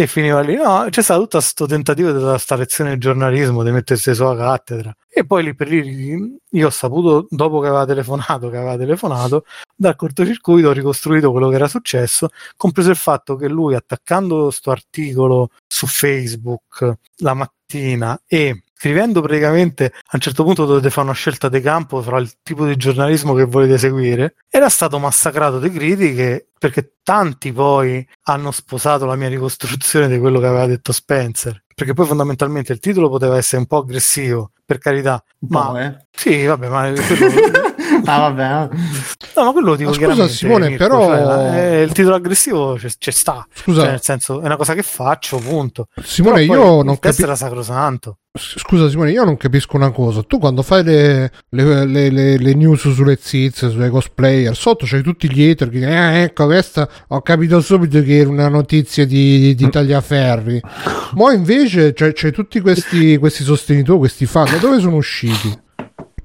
E finiva lì. No, c'è stato tutto questo tentativo dare sta lezione di giornalismo, di mettersi sulla cattedra. E poi lì per lì io ho saputo, dopo che aveva telefonato, che aveva telefonato, dal cortocircuito ho ricostruito quello che era successo, compreso il fatto che lui attaccando sto articolo su Facebook la mattina e scrivendo praticamente a un certo punto dovete fare una scelta di campo fra il tipo di giornalismo che volete seguire, era stato massacrato di critiche perché tanti poi hanno sposato la mia ricostruzione di quello che aveva detto Spencer. perché poi fondamentalmente il titolo poteva essere un po' aggressivo, per carità, ma eh. sì, vabbè, ma quello, Ah, vabbè. eh. no, ma quello lo dico Ma scusa, Simone, Mirko, però- cioè, eh, il titolo aggressivo ci ci sta, Scusa, cioè, nel senso è una cosa che faccio, punto. Simone, Però poi io non capisco. era sacrosanto. Scusa Simone, io non capisco una cosa. Tu quando fai le, le- le- le- le news sulle ziz, sulle cosplayer, sotto c'hai tutti gli hater che "Ah, ecco, questa ho capito subito che era una notizia di, di Tagliaferri. Ma invece c'hai, c'hai tutti questi, questi sostenitori, questi fan, da dove sono usciti?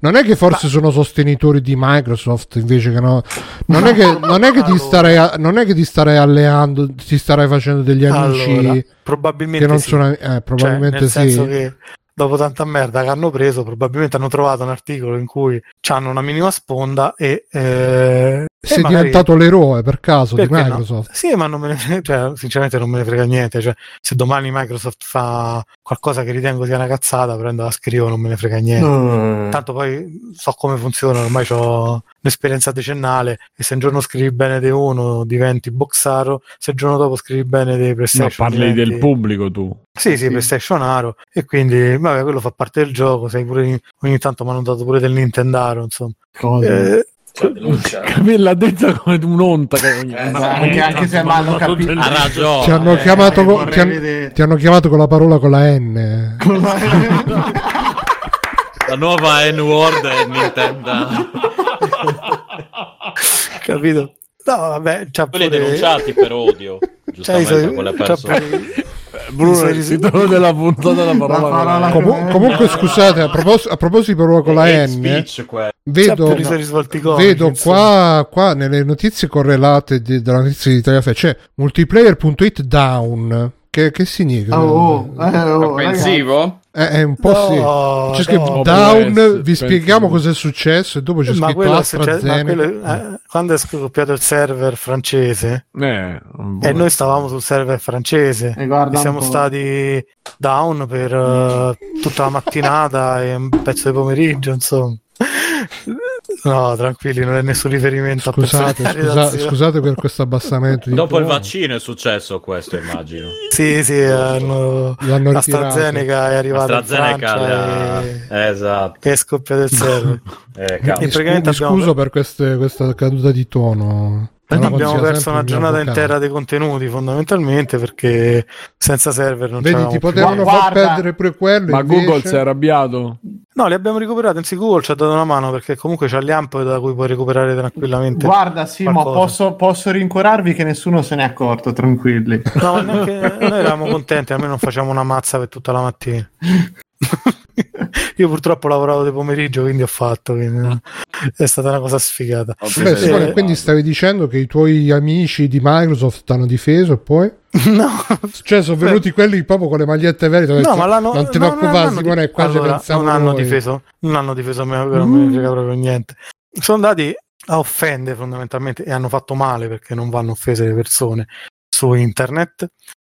Non è che forse sono sostenitori di Microsoft invece che no. Non è che, non è che ti starei, a- non è che ti starei alleando, ti starei facendo degli amici Allora, probabilmente che non sì. sono. Eh, Cioè, probabilmente nel sì. che dopo tanta merda che hanno preso, probabilmente hanno trovato un articolo in cui hanno una minima sponda e eh, Sei e magari- diventato l'eroe per caso di Perché no? Microsoft. Sì, ma non me ne frega- cioè, sinceramente non me ne frega niente. Cioè, se domani Microsoft fa qualcosa che ritengo sia una cazzata, prendo la scrivo, non me ne frega niente. Mm. Tanto poi so come funziona, ormai ho un'esperienza decennale e se un giorno scrivi bene di uno diventi boxaro, se il giorno dopo scrivi bene dei No, PlayStation parli diventi... del pubblico tu. Sì, sì, PlayStation Aro e quindi vabbè, quello fa parte del gioco, sai pure ogni tanto mi hanno dato pure del Nintendaro, insomma. Cosa? Eh, Camilla detta come un'onta che ogni Eh, anche, anche se mi hanno capito. Ha ragione. Ti hanno, eh, chiamato con, ti, han- ti hanno chiamato con la parola con la N. La nuova N-word è Nintendo. capito? No, vabbè, c'ha pure... denunciati per odio. Cioè, quelle c'ha persone. pure- Bruno, il titolo della puntata della parola. La parola- Comu- comunque, scusate, a, propos- a proposito di parola con la N, vedo, vedo qua, qua nelle notizie correlate di- della notizia di Italia Fe c'è multiplayer.it down. Che, che significa? Oh, oh, eh, oh. Offensivo? Eh, è un po' No, sì. C'è scritto no, down, vi penso. spieghiamo cosa è successo e dopo c'è ma scritto quello è successo- AstraZeneca. quello- eh, quando è scoppiato il server francese Eh, e noi stavamo sul server francese E e siamo stati down per eh, tutta la mattinata e un pezzo di pomeriggio insomma no tranquilli non è nessun riferimento Scusate, a scusa- scusate per questo abbassamento di Dopo il vaccino è successo questo, immagino. sì sì hanno L'hanno ritirato. AstraZeneca è arrivata AstraZeneca ha- e... Esatto. è scoppiato il server Eh, Mi, scu- mi abbiamo- scuso per queste- questa caduta di tono. Abbiamo perso una giornata avvocato. intera dei contenuti fondamentalmente perché senza server non Vedi, ti più. potevano Guarda- far perdere pure quello. Ma invece- Google si è arrabbiato? No, li abbiamo recuperati. Anzi, Google ci ha dato una mano perché comunque c'ha gli amp da cui puoi recuperare tranquillamente. Guarda, Simo, Qualcosa. posso, posso rincuorarvi che nessuno se ne è accorto, tranquilli. No, neanche, noi eravamo contenti, almeno non facciamo una mazza per tutta la mattina. Io purtroppo lavoravo di pomeriggio, quindi ho fatto. Quindi, no. È stata una cosa sfigata. Beh, Eh, Simone, quindi stavi dicendo che i tuoi amici di Microsoft hanno difeso e poi? No, Cioè, sono venuti quelli proprio con le magliette vere. ti no, detto, ma l'hanno, non te no, preoccupare, hanno- Simone, qua ci allora, non hanno noi. difeso, non hanno difeso me, non me ne frega proprio niente. Sono andati a offendere fondamentalmente e hanno fatto male perché non vanno offese le persone su internet.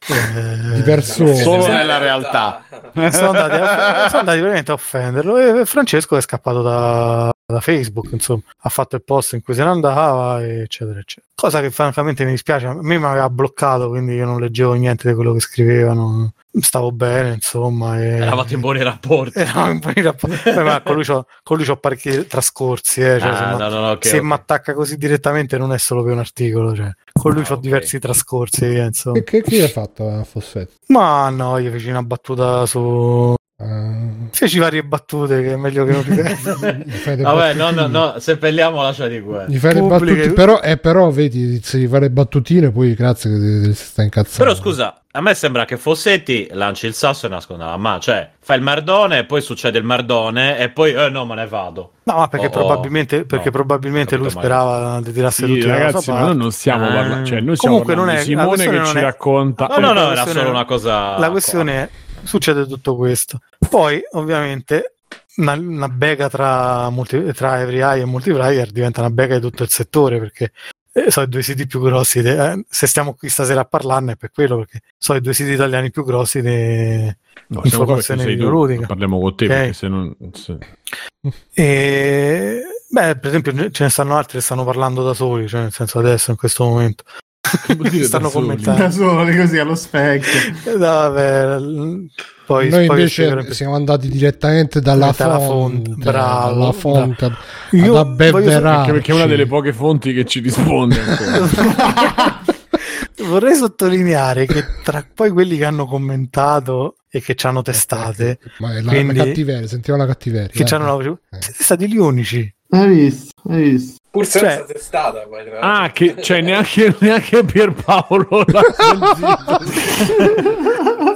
Eh, Di persone. Solo nella realtà. sono andati, a- sono andati veramente a offenderlo e Francesco è scappato da, da Facebook insomma ha fatto il post in cui se ne andava eccetera eccetera cosa che francamente mi dispiace a me mi aveva bloccato quindi io non leggevo niente di quello che scrivevano stavo bene insomma e... Eravate in buoni rapporti. Eravamo in buoni rapporti. Beh, ma con lui c'ho, con lui c'ho parecchi trascorsi eh, cioè, Ah, se no, ma- no, no, ok, se ok. mi attacca così direttamente non è solo per un articolo cioè. con lui Ah, c'ho ok. diversi trascorsi via, insomma. Che, che, che hai fatto a Fossetti? ma no io feci una battuta su Uh, Feci varie battute che è meglio che non ripeto. Vabbè, no, no, no, seppelliamo lascia di guerra. Gli fai le Pubbliche- battute, però, eh, però vedi, se gli fai le battutine, poi grazie che ti- sta incazzando. Però scusa, a me sembra che Fossetti lanci il sasso e nasconda la mano. Cioè, fa il merdone e poi succede il merdone e poi, eh no, me ne vado. No, ma perché Oh, probabilmente, perché no, probabilmente lui mai. sperava di tirasse Sì, tutti ragazzi, ma noi non stiamo parlando. Cioè, noi Comunque non parlando di è- la Simone che non ci è- racconta. No, no, no, la era questione- solo una cosa. La questione è, succede tutto questo. Poi, ovviamente, una, una bega tra, multi, tra Every Eye e Multiplayer diventa una bega di tutto il settore perché eh, sono i due siti più grossi. de- eh, se stiamo qui stasera a parlarne è per quello perché sono i due siti italiani più grossi de- No, informazione videoludica. Parliamo con te Ok. perché se non. se- E beh, per esempio, ce ne stanno altri che stanno parlando da soli, cioè nel senso adesso in questo momento. Stanno da commentando. Da soli così allo specchio. Eh, Vabbè, poi, Noi poi invece siamo andati direttamente dalla fonte, fonte, bravo. dalla fonte Io ad perché è una delle poche fonti che ci risponde. Vorrei sottolineare che tra poi quelli che hanno commentato e che ci hanno testate, Ma è la, Quindi- la cattiveria, sentiamo la cattiveria. che ci hanno voce, siete stati gli unici. Hai visto? Hai visto? Pur senza Cioè- testata, poi. Ah, che cioè neanche, neanche Pierpaolo l'ha sentito.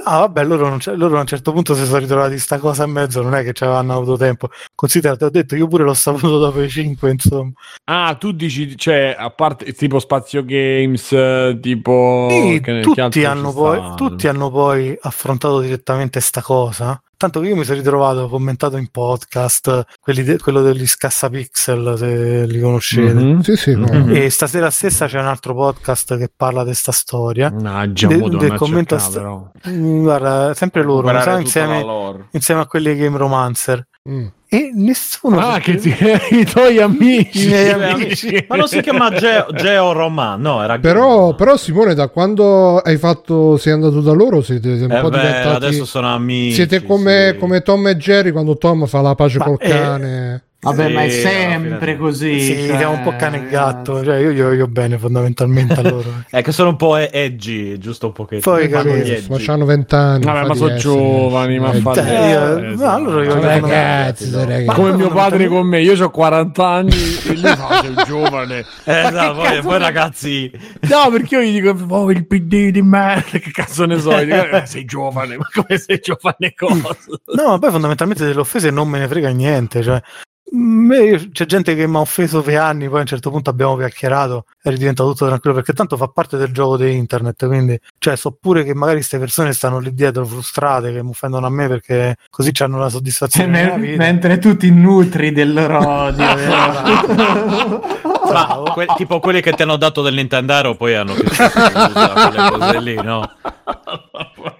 Ah, vabbè, loro, non c'è- loro a un certo punto si sono ritrovati sta cosa in mezzo, non è che ci avevano avuto tempo. Considera, ti ho detto, io pure l'ho saputo dopo i 5, insomma. Ah, tu dici, cioè, a parte tipo Spazio Games, tipo... Sì, che che tutti, ci hanno poi, tutti hanno poi affrontato direttamente sta cosa. Tanto che io mi sono ritrovato commentato in podcast quelli de- quello degli scassapixel, se li conoscete. Mhm. Sì, sì. Mhm. E stasera stessa c'è un altro podcast che parla di sta storia. Mannaggia, De- del a commento cercare, sta- però. Mm, Guarda, sempre loro, insieme, insieme a quelli di Game Romancer. Mm. E nessuno. Ah, che ti... i tuoi amici. I miei amici. Ma non si chiama Geo, Geo Roman, no, era Però, però, Simone, da quando hai fatto, sei andato da loro, siete un Eh po' beh, diventati. adesso sono amici. Siete come, sì. come Tom e Jerry quando Tom fa la pace Ma, col eh, cane. Vabbè, Sì, ma è sempre così. Sì, cioè, siamo un po' cane e gatto. Cioè, io gli voglio bene fondamentalmente a loro. È che sono un po' edgy, giusto un pochetto. Poi capito, Ma edgy. c'hanno vent'anni. Vabbè, ma sono giovani, ma Eh, fate- io- Eh, no, allora io ragazzi, sono ragazzi. Come mio padre con me, io ho 40 anni e lui fa sei giovane. Eh, Ma no, poi, poi ragazzi, No, perché io gli dico, oh, il PD di merda, che cazzo ne so? Dico, "Eh, sei giovane, ma come sei giovane cosa? No, ma poi fondamentalmente delle offese non me ne frega niente. Cioè, c'è gente che mi ha offeso per anni, poi a un certo punto abbiamo chiacchierato e è diventato tutto tranquillo perché tanto fa parte del gioco di internet. Quindi, cioè, so pure che magari queste persone stanno lì dietro frustrate che mi offendono a me perché così hanno la Cioè, soddisfazione me- mentre tu ti nutri del loro odio. ma que- tipo quelli che ti hanno dato del Nintendaro poi hanno chiuso quelle cose lì, no?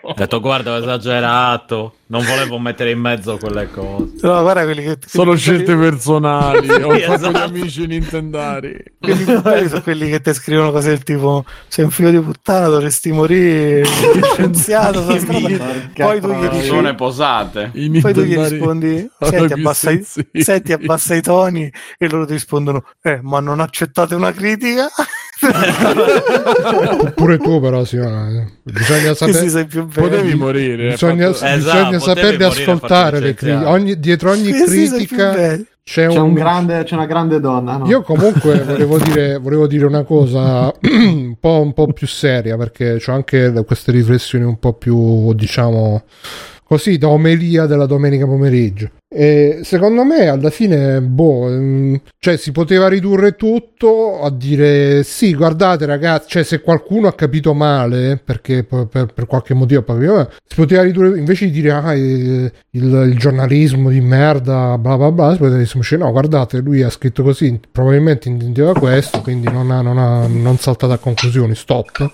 Ho detto guarda, ho esagerato, non volevo mettere in mezzo quelle cose. No, guarda quelli che Sono scelte personali, ho sacco di esatto. amici nintendari. quelli belli sono quelli che ti scrivono cose del tipo sei un figlio di puttana dovresti morire sei scienziato sulla strada. Poi tu gli dici Persone posate. I poi tu gli rispondi sono senti abbassa, i, senti abbassa i toni e loro ti rispondono eh ma non accettate una critica Pure tu, però, Simone. Bisogna che si sapere. sei più bello Potevi morire. Bisogna, fatto- Esatto, bisogna saperle ascoltare le critiche. Ogni- dietro ogni critica c'è, C'è, un, un grande, c'è una grande donna. no? Io comunque volevo dire, volevo dire una cosa un po', un po' più seria perché ho anche queste riflessioni un po' più, diciamo, così da omelia della domenica pomeriggio. E secondo me alla fine, boh, mm, cioè si poteva ridurre tutto a dire sì, guardate ragazzi, cioè se qualcuno ha capito male perché per, per- per qualche motivo si poteva ridurre invece di dire ah, eh, il, il giornalismo di merda, bla bla bla, si poteva dire no, guardate, lui ha scritto così, probabilmente intendeva questo, quindi non ha, non ha non saltato a conclusioni, stop.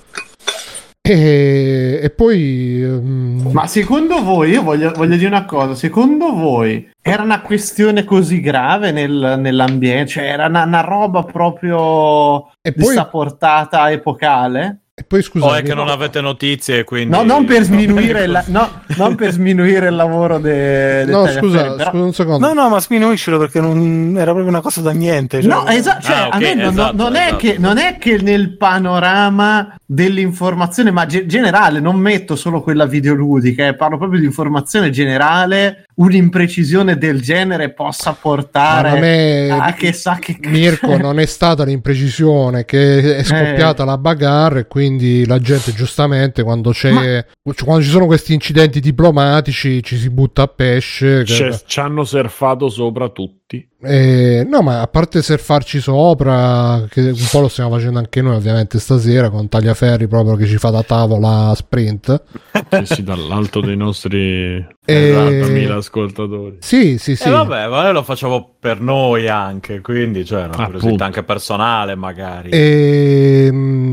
E, e poi mm, Ma secondo voi, io voglio, voglio dire una cosa, secondo voi era una questione così grave nel- nell'ambiente? Cioè era una, una roba proprio E di poi- portata epocale? E poi scusa, O è che non avete notizie quindi... No, non per sminuire, la- no, non per sminuire il lavoro de, de no, scusa, però- scusa un secondo. no no ma sminuiscilo perché non era proprio una cosa da niente cioè, No, esatto, cioè, Ah, ok, a me non, esatto, non è esatto. che, non è che nel panorama dell'informazione, ma ge- generale, non metto solo quella videoludica, eh, parlo proprio di informazione generale, un'imprecisione del genere possa Ma portare non è- a che sa che Mirko non è stata l'imprecisione che è scoppiata Eh. la bagarre e quindi la gente giustamente quando c'è quando ci sono questi incidenti diplomatici ci si butta a pesce che- ci hanno surfato sopra tutti. Eh, no ma a parte surfarci sopra che un po' lo stiamo facendo anche noi ovviamente stasera con Tagliaferri proprio che ci fa da tavola sprint Sì, sì, dall'alto dei nostri Eh, 40.000 ascoltatori. sì sì sì Eh vabbè, ma noi lo facciamo per noi anche, quindi cioè, una Appunto. curiosità anche personale magari. Ehm,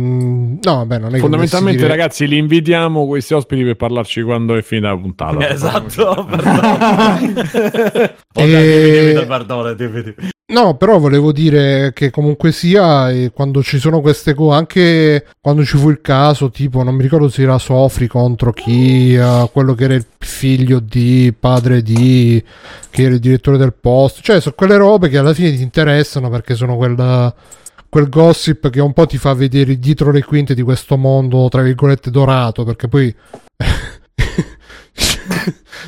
no, vabbè, non è Fondamentalmente, dire- ragazzi, li invitiamo questi ospiti per parlarci quando è finita la puntata. Esatto, perdone. Oh, E- dimmi, dimmi. No, però volevo dire che comunque sia, eh, quando ci sono queste cose, anche quando ci fu il caso, tipo, non mi ricordo se era Sofri contro chi, eh, quello che era il figlio di, padre di, che era il direttore del post, cioè sono quelle robe che alla fine ti interessano perché sono quel, quel gossip che un po' ti fa vedere dietro le quinte di questo mondo, tra virgolette, dorato, perché poi...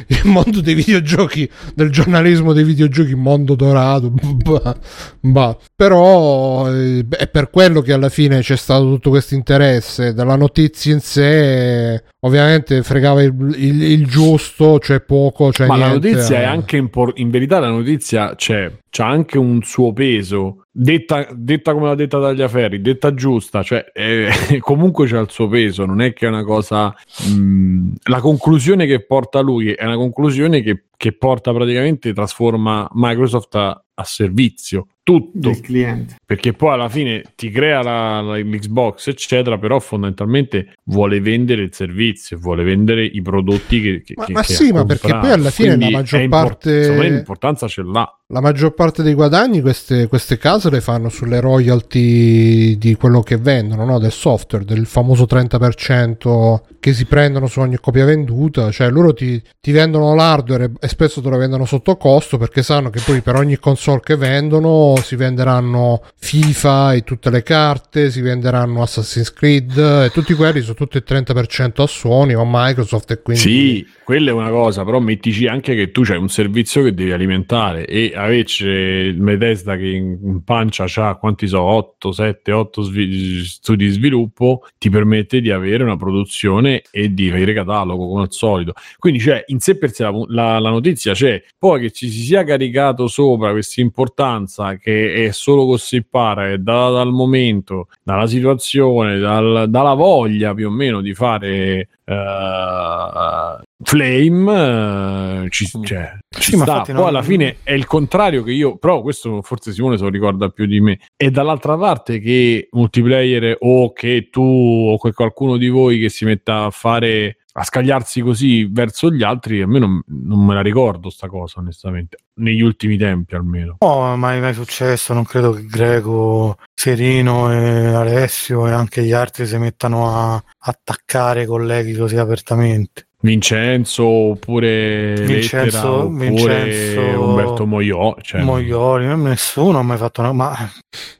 il mondo dei videogiochi del giornalismo dei videogiochi mondo dorato bah, bah. però eh, è per quello che alla fine c'è stato tutto questo interesse dalla notizia in sé ovviamente fregava il, il- il giusto cioè poco cioè Ma la notizia è anche impor- in verità la notizia c'è, c'ha anche un suo peso. Detta, detta come l'ha detta Tagliaferri, detta giusta, cioè eh, comunque c'ha il suo peso, non è che è una cosa. mh, la conclusione che porta lui è una conclusione che, che porta praticamente, trasforma Microsoft a, a servizio tutto del cliente. perché poi alla fine ti crea la, la- l'Xbox eccetera però fondamentalmente vuole vendere il servizio vuole vendere i prodotti che, che, Ma- che- ma che sì, ma perché poi alla fine Quindi la maggior è import- parte- secondo me l'importanza ce l'ha la maggior parte dei guadagni queste, queste case le fanno sulle royalty di quello che vendono, no? del software, del famoso 30% che si prendono su ogni copia venduta, cioè loro ti, ti vendono l'hardware e spesso te lo vendono sotto costo perché sanno che poi per ogni console che vendono si venderanno FIFA e tutte le carte, si venderanno Assassin's Creed e tutti quelli sono tutti il 30% a Sony o a Microsoft e quindi... sì quella è una cosa però mettici anche che tu c'hai un servizio che devi alimentare e il Bethesda che in, pancia c'ha quanti so 8, 7, 8 svi- studi di sviluppo ti permette di avere una produzione e di avere catalogo come al solito. Quindi c'è in sé per sé la, la- la notizia c'è. Poi che ci si sia caricato sopra questa importanza che è solo gossipare è data dal momento dalla situazione dal- dalla voglia più o meno di fare eh, Flame eh, ci, cioè, ci Sì, sta. poi non- alla fine è il contrario che io però questo forse Simone se lo ricorda più di me. E dall'altra parte che multiplayer o che tu o che qualcuno di voi che si metta a fare a scagliarsi così verso gli altri a me non, non me la ricordo sta cosa onestamente negli ultimi tempi almeno No, mai, mai successo. Non credo che Greco, Serino e Alessio e anche gli altri si mettano a attaccare colleghi così apertamente. Vincenzo oppure Vincenzo- Lettera, oppure Vincenzo- Umberto Moiò cioè, Moglioli, nessuno ha mai fatto una... Ma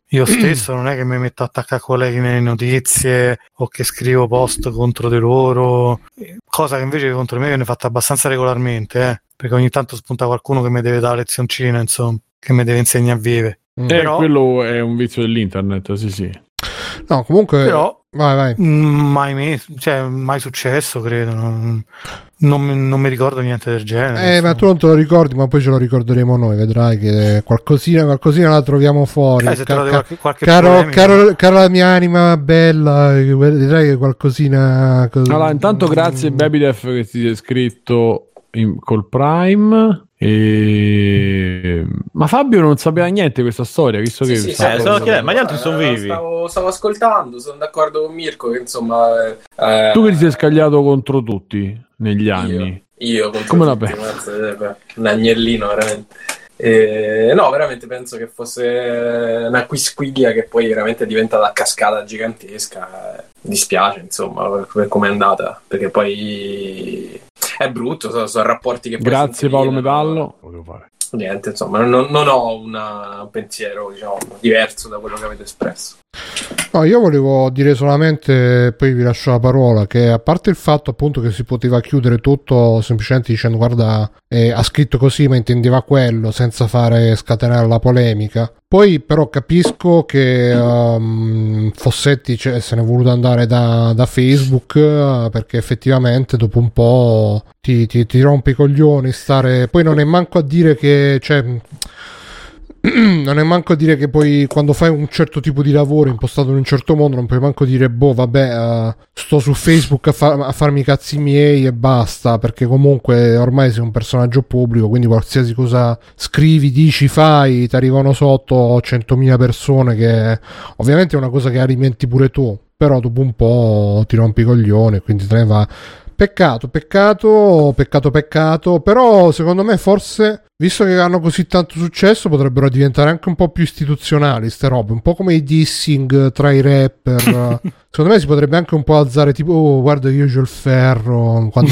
io stesso non è che mi metto a attaccare colleghi nelle notizie o che scrivo post contro di loro, cosa che invece contro di me viene fatta abbastanza regolarmente, eh, perché ogni tanto spunta qualcuno che mi deve dare lezioncina, insomma, che mi deve insegnare a vivere. Eh, Però- quello è un vizio dell'internet sì sì No, comunque... Però Vai, vai. Mai, me- cioè, mai successo, credo. Non, non mi- non mi ricordo niente del genere. Eh, ma tu non te lo ricordi, ma poi ce lo ricorderemo noi. Vedrai che qualcosina, qualcosina la troviamo fuori. Eh, se Ca- qualche, qualche caro, caro, caro la mia anima bella, vedrai che qualcosina. cos- Allora, intanto grazie Mm. Babydef che ti è scritto in- col Prime. E... Ma Fabio non sapeva niente di questa storia, visto che Sì, sì, Eh, stavo chiedendo, ma gli altri sono vivi? Stavo, stavo ascoltando, sono d'accordo con Mirko che insomma... eh, tu che ti sei scagliato contro tutti negli anni. Io contro Come la tutti, mazza, eh, un agnellino veramente. Eh, no, veramente penso che fosse una quisquiglia che poi veramente diventa la cascata gigantesca. Dispiace, insomma, per, per come è andata, perché poi è brutto, sono, sono rapporti che Grazie Paolo. Metallo. Volevo fare. Niente, insomma, non, non ho una- un pensiero, diciamo, diverso da quello che avete espresso. No, io volevo dire solamente, poi vi lascio la parola, che a parte il fatto appunto che si poteva chiudere tutto semplicemente dicendo guarda, eh, ha scritto così ma intendeva quello, senza fare scatenare la polemica. Poi però capisco che um, Fossetti cioè, se ne è voluto andare da, da Facebook perché effettivamente dopo un po' ti, ti, ti rompe i coglioni stare... Poi non è manco a dire che... Cioè, non è manco dire che poi quando fai un certo tipo di lavoro impostato in un certo modo non puoi manco dire boh vabbè eh, sto su Facebook a, fa- a farmi i cazzi miei e basta perché comunque ormai sei un personaggio pubblico quindi qualsiasi cosa scrivi, dici, fai ti arrivano sotto 100.000 persone che ovviamente è una cosa che alimenti pure tu però dopo un po' ti rompi i coglioni, quindi te ne va. Peccato, peccato, peccato, peccato, però secondo me forse, visto che hanno così tanto successo, potrebbero diventare anche un po' più istituzionali ste robe, un po' come i dissing tra i rapper. secondo me si potrebbe anche un po' alzare tipo, oh, guarda io c'ho il ferro, quando,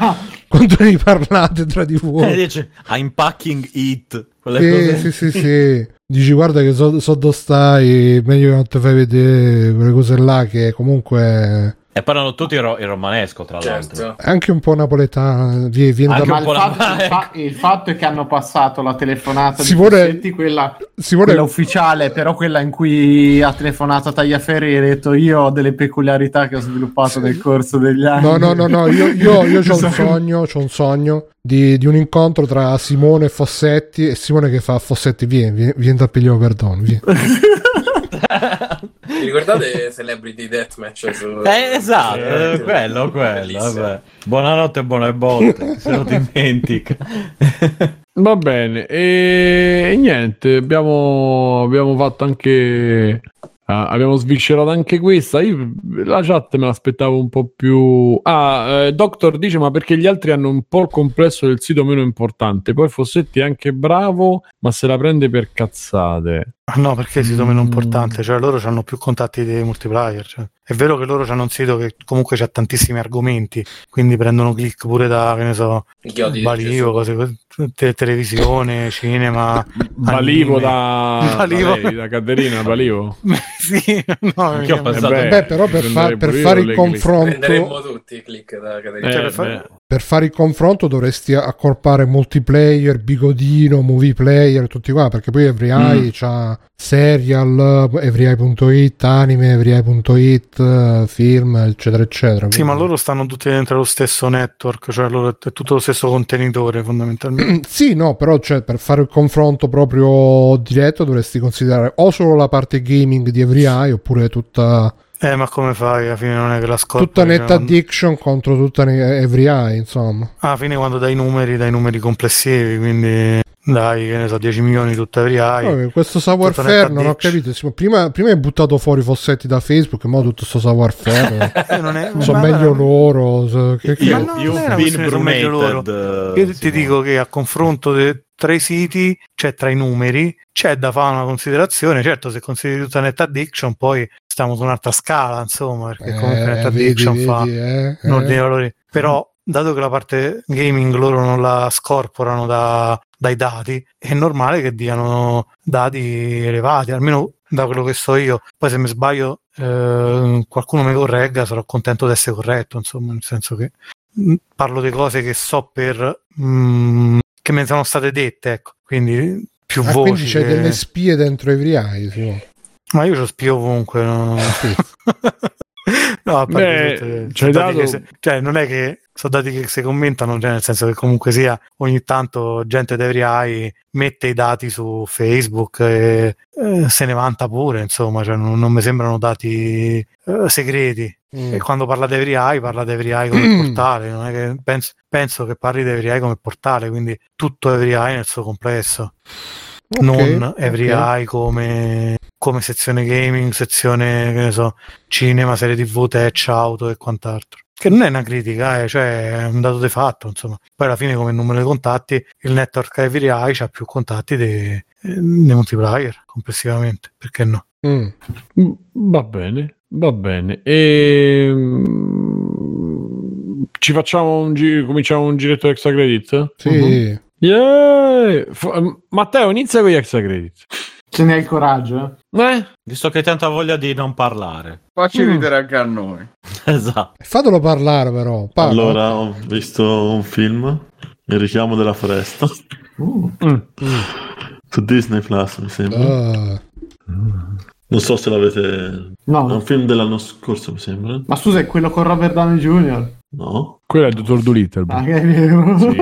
quando ne parlate tra di voi. Eh, dice, I'm packing it. Quelle Sì, cose. sì, sì, sì. Dici guarda che so, so dove stai, meglio che non ti fai vedere quelle cose là che comunque E parlano tutti in, ro- in romanesco, tra l'altro. Certo. è anche un po' napoletana, vie- viene Anche da- un il po' la- fatto, il fa- il fatto è che hanno passato la telefonata Si di vuole- Fossetti, quella, Simone quella ufficiale, però quella in cui ha telefonato a Tagliaferri e ha detto io ho delle peculiarità che ho sviluppato nel corso degli anni. No, no, no, no, io, io, io ho un sogno, c'ho un sogno di, di un incontro tra Simone e Fossetti e Simone che fa Fossetti vieni, vieni, vieni da pigliare perdono, vieni. Vi ricordate Celebrity Deathmatch? Su... Eh, esatto, Eh, eh, quello, quello. Vabbè. Buonanotte e buone botte, se lo dimentica. Va bene, e, e niente, abbiamo, abbiamo fatto anche. ah, abbiamo sviscerato anche questa. Io la chat me l'aspettavo un po' più. Ah, eh, Doctor dice: Ma perché gli altri hanno un po' il complesso del sito meno importante? Poi Fossetti è anche bravo, ma se la prende per cazzate. Ah, No, perché il sito meno Mm. importante, cioè loro hanno più contatti dei multiplayer. cioè. È vero che loro hanno un sito che comunque ha tantissimi argomenti, quindi prendono click pure da, che ne so, Balivo, cose così, te- televisione, cinema. Balivo anime. da, Balivo. da, lei, da Caterina, Balivo. sì, no, Anch'io ho pensato- Eh beh, Beh, però per, far- per fare il confronto Prenderemmo tutti i click da Caterina. Eh, Cioè, per. Per fare il confronto dovresti accorpare multiplayer, bigodino, movie player, tutti qua, perché poi EveryEye c'ha serial, everyeye.it, anime, everyeye.it, film, eccetera, eccetera. Sì, ma Quindi- loro stanno tutti dentro lo stesso network, cioè loro è tutto lo stesso contenitore fondamentalmente. Sì, no, però cioè, per fare il confronto proprio diretto dovresti considerare o solo la parte gaming di EveryEye oppure tutta, Eh, ma come fai? Alla fine non è che la scopri. tutta cioè, Net non- Addiction contro tutta ne- EveryEye, insomma. Alla fine quando dai numeri, dai numeri complessivi, quindi dai, che ne so, 10 milioni tutta Everyeye. Vabbè, questo savoir Tutta faire Net non ho capito. Prima, prima hai buttato fuori Fossetti da Facebook, ma tutto sto savoir faire. Eh, non è- sono ma- meglio loro. so- che- che- Io, sono meglio loro. brumated. Io ti dico che a confronto de- tra i siti, cioè tra i numeri, c'è da fare una considerazione. Certo, se consideri tutta Net Addiction, poi stiamo su un'altra scala, insomma, perché comunque Net Eh, vedi, Addiction fa vedi, eh, un ordine eh. di valori. Però, dato che la parte gaming loro non la scorporano da- dai dati, è normale che diano dati elevati, almeno da quello che so io. Poi se mi sbaglio, eh, qualcuno mi corregga, sarò contento di essere corretto, insomma, nel senso che mh, parlo di cose che so per... mh, che mi sono state dette, ecco, quindi più Ah, voci. quindi c'è che- delle spie dentro EveryEye. Simo. Ma io ci spio ovunque. No, no a parte Beh, sono dati dato- se- cioè, non è che sono dati che si commentano, cioè, nel senso che comunque sia ogni tanto gente di EveryEye mette i dati su Facebook e eh, se ne vanta pure, insomma, cioè, non, non mi sembrano dati eh, segreti. Mm. E quando parla di EveryEye parla di EveryEye come portale, non è che penso, penso che parli di EveryEye come portale, quindi tutto EveryEye nel suo complesso Ok, non ok. EveryEye come, come sezione gaming, sezione che ne so, cinema, serie tv, tech, auto e quant'altro. Che non è una critica, eh, cioè è un dato di fatto, insomma. Poi alla fine come numero di contatti il network EveryEye ha più contatti dei, eh, dei multiplayer complessivamente, perché no? Mm. Mm, Va bene, va bene. E... Ci facciamo un giro, cominciamo un giretto extra credit? Sì. Mhm. Yeah! F- Matteo, inizia con gli extra credit. Ce ne hai il coraggio? eh? Eh? Visto che hai tanta voglia di non parlare. Facci Mm. ridere anche a noi. Esatto. Fatelo parlare, però. Parla. Allora, ho visto un film, Il richiamo della foresta, Mm. su Disney Plus, mi sembra. Ah. Non so se l'avete... È No. un film dell'anno scorso, mi sembra. Ma scusa, è quello con Robert Downey Jr. No? Quello è il dottor Dolittle. Ah, che è vero. Sì,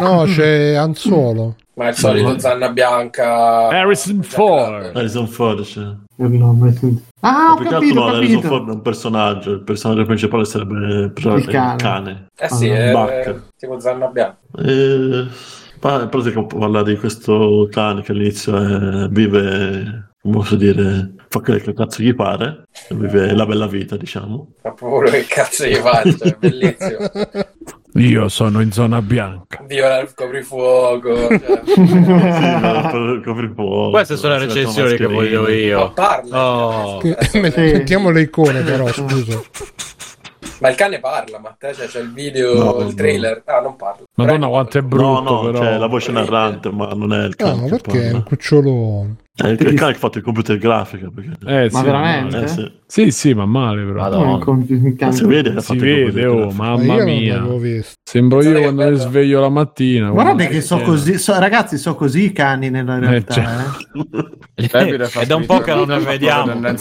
no, c'è Anzolo. Ma il solito Zanna Bianca. Harrison Ford. Harrison Ford, c'è. Sentito. Ah, Ma ho capito, altro ho no, Harrison. Ford è un personaggio, il personaggio principale sarebbe Il cane. Eh sì, Ah, è, Buck. è tipo Zanna Bianca. E... pa- In pratica parla di questo cane che all'inizio è- vive come posso dire, fa quello che cazzo gli pare, vive la bella vita, diciamo. Fa proprio quello che cazzo gli fai, cioè, bellissimo. Io sono in zona bianca. Viola il coprifuoco. Cioè. Coprifuoco. Queste sono le si recensioni che voglio Ma io. parla. Oh. Che- Mettiamo le icone però, scusa. Ma il cane parla, Matteo, cioè c'è il video, No, il trailer. Ah, non parla. Madonna quanto è No, brutto no, però. c'è la voce narrante, ma non è il No, cane. ma che perché è un cucciolone? Il, cane che ha fatto il computer grafica. Perché... Eh, Ma sì, veramente? male. Eh, sì. Sì, sì, ma male però. Madonna. Ma can- si vede Si vede, oh. Ma mamma non mia. Sembro io quando mi sveglio la mattina. Guardate guarda che so così, so- ragazzi, so così i cani nella realtà. cioè. eh. Davide fa È da un po' che non ne vediamo. me.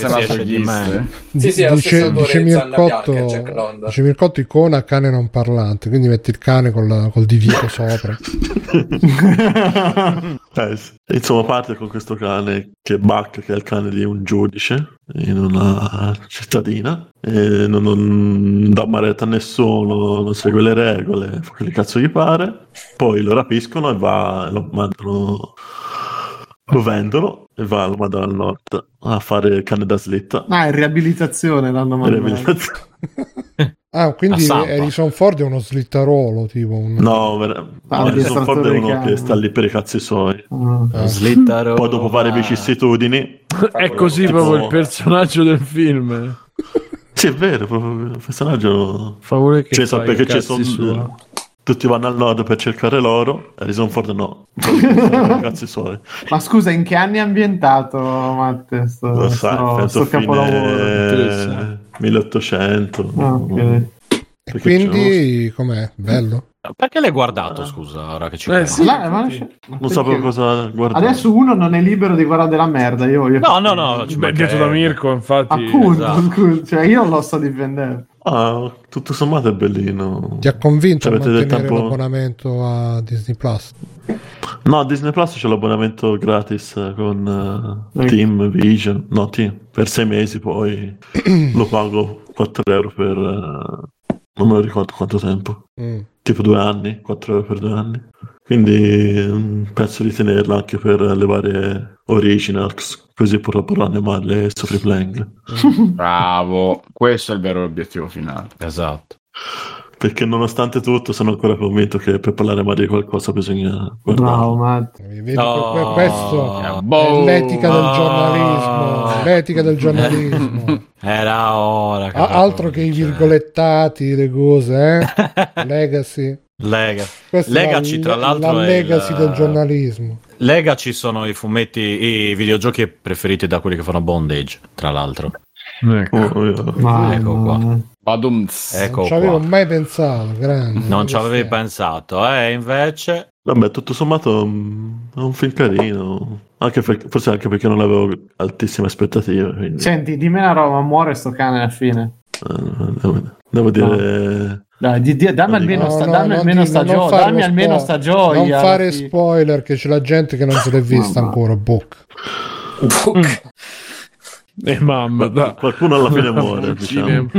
Sì, sì, dice, dice Mircotto, Bianca, dice Mircotto icona cane non parlante, quindi metti il cane col, col divieto sopra. Eh, Insomma, parte con questo cane che è Buck, che è il cane di un giudice in una cittadina. E non, non dà maretta a nessuno, non segue le regole, fa quello che cazzo gli pare. Poi lo rapiscono e va, lo mandano, lo vendono e va, lo mandano al nord a fare il cane da slitta. Ah, in riabilitazione l'hanno mandato. Riabilitazione. Ah, quindi. Harrison Ford è uno slittarolo, tipo un... No, ver- Ah, Harrison Ford è uno che sta lì per i cazzi suoi. Ah. Ah. Slittaro. Poi dopo varie vicissitudini, È così Tipo- proprio il personaggio del film. sì è vero, proprio il personaggio Fa pure che Cioè, fa so i perché ci cazzi sono suoi. tutti vanno al nord per cercare l'oro, Harrison Ford no. Cazzi suoi. Ma scusa, in che anni è ambientato, Matte? Sto, Lo sai, sto- sto capolavoro. Fine 1800. Ah, ok. E Perché quindi com'è? Bello? Perché l'hai guardato, scusa, ora che ci Eh, sì. Là, ma- Non perché? sapevo cosa guardare. Adesso uno non è libero di guardare della merda. Io voglio No, no, no, ci Beh, detto da. Mirko, infatti. Appunto, esatto. scusa, cioè io non lo sto difendendo. Ah, tutto sommato è bellino. Ti ha convinto a Avete del mantenere tempo- l'abbonamento a Disney Plus? No, Disney Plus c'è l'abbonamento gratis eh, con Ecco. Team Vision. No, Team. Per sei mesi poi lo pago 4 euro per... eh, non me lo ricordo quanto tempo. Mm. Tipo due anni, 4 euro per due anni. Quindi mm, penso di tenerla anche per le varie originals, così potranno animarle su Free Playing. Bravo, questo è il vero obiettivo finale. Esatto. Perché nonostante tutto sono ancora convinto che per parlare male di qualcosa bisogna guardare. Bravo, Matte. Vedi, No. que- questo Eh, boh. è l'etica del no. giornalismo. L'etica del giornalismo. Era ora. Ah, altro che i virgolettati, le cose, eh? Legacy. Lega. Questa Legacy, è la, tra l'altro, la è legacy il- del giornalismo. Legacy sono i fumetti, i videogiochi preferiti da quelli che fanno bondage, tra l'altro. Ecco. Oh, Ma, Ecco qua. Badumts. Ecco non ci avevo qua. mai pensato, grande. Non ci avevi pensato, eh? Invece, Vabbè, tutto sommato mm, è un film carino. Anche per- forse anche perché non avevo altissime aspettative. Quindi, Senti, dimmi una roba, muore sto cane alla fine. eh, devo, dire... Dai, di- di- dammi almeno, No, sta, no, dammi almeno sta gioia. fare Dammi almeno spo- sta gioia. Non fare fine. spoiler che c'è la gente che non se l'è vista Ma- ancora. Bocca. E mamma, da. Qualcuno alla fine muore, diciamo.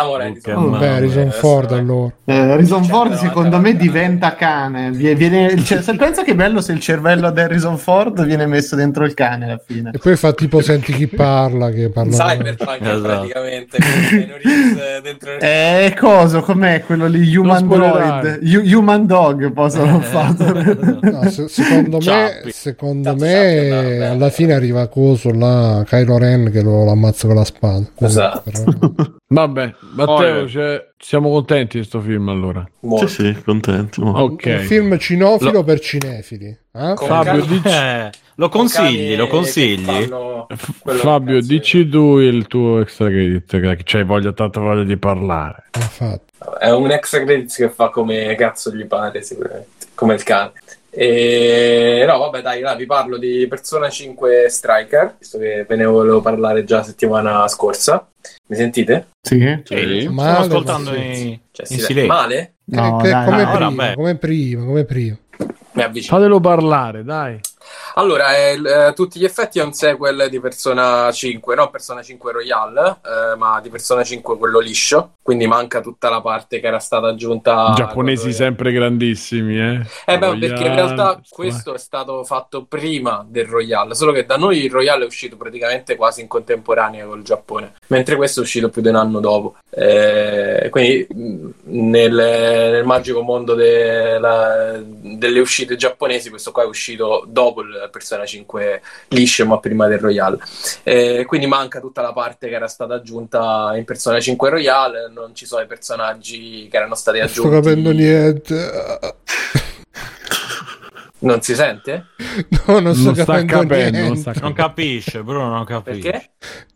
Ah, muore Oh, Beh, Harrison Eh, Ford allora. Eh, Harrison Ford Certo, secondo me diventa cane. Vie- Viene, cioè, se pensa che bello se il cervello di Harrison Ford viene messo dentro il cane alla fine. E poi fa tipo senti chi parla che parla. Cyberpunk Esatto. praticamente Reeves, eh, dentro Eh, coso, com'è quello lì? Human Droid. Hu- Human Dog possono fare. No, se- secondo me, secondo me alla fine arriva Coso là, Kylo Ren che lo, lo ammazza con la spada. Esatto. Però- Vabbè, Matteo, cioè, siamo contenti di sto film allora. Molto. Sì, sì, contento. Ok. Un film cinofilo Lo- per cinefili. eh? Con Fabio, dici- Eh, lo con consigli, lo consigli? Fabio, dici tu il tuo extra credit, che c'hai voglia, tanta voglia di parlare. Infatti. È un extra credits che fa come cazzo gli pare, sicuramente. Come il cane. E no, vabbè, dai, là, vi parlo di Persona 5 Striker, visto che ve ne volevo parlare già settimana scorsa. Mi sentite? Sì. Sì, Male, Stiamo ascoltando ma in, Cioè, in si- silenzio. Male? No, Eh, che- dai, come, no, prima, come prima, come prima. Mi avvicino. Fatelo parlare, dai. Allora, è eh, tutti gli effetti è un sequel di Persona 5, non Persona 5 Royale, eh, ma di Persona 5 quello liscio, quindi manca tutta la parte che era stata aggiunta. Giapponesi sempre grandissimi, eh. Eh beh, perché in realtà Royale, questo è stato fatto prima del Royale, solo che da noi il Royale è uscito praticamente quasi in contemporanea col Giappone, mentre questo è uscito più di un anno dopo. Eh, quindi mh, nel, nel magico mondo della- delle uscite giapponesi, questo qua è uscito dopo il Persona 5 liscio, ma prima del Royale. Eh, quindi manca tutta la parte che era stata aggiunta in Persona 5 Royale, non ci sono i personaggi che erano stati Non sto aggiunti. capendo niente. Non si sente? No, non sto Non sta capendo, capendo, non sta Non capisce, Bruno, non capisce. Perché?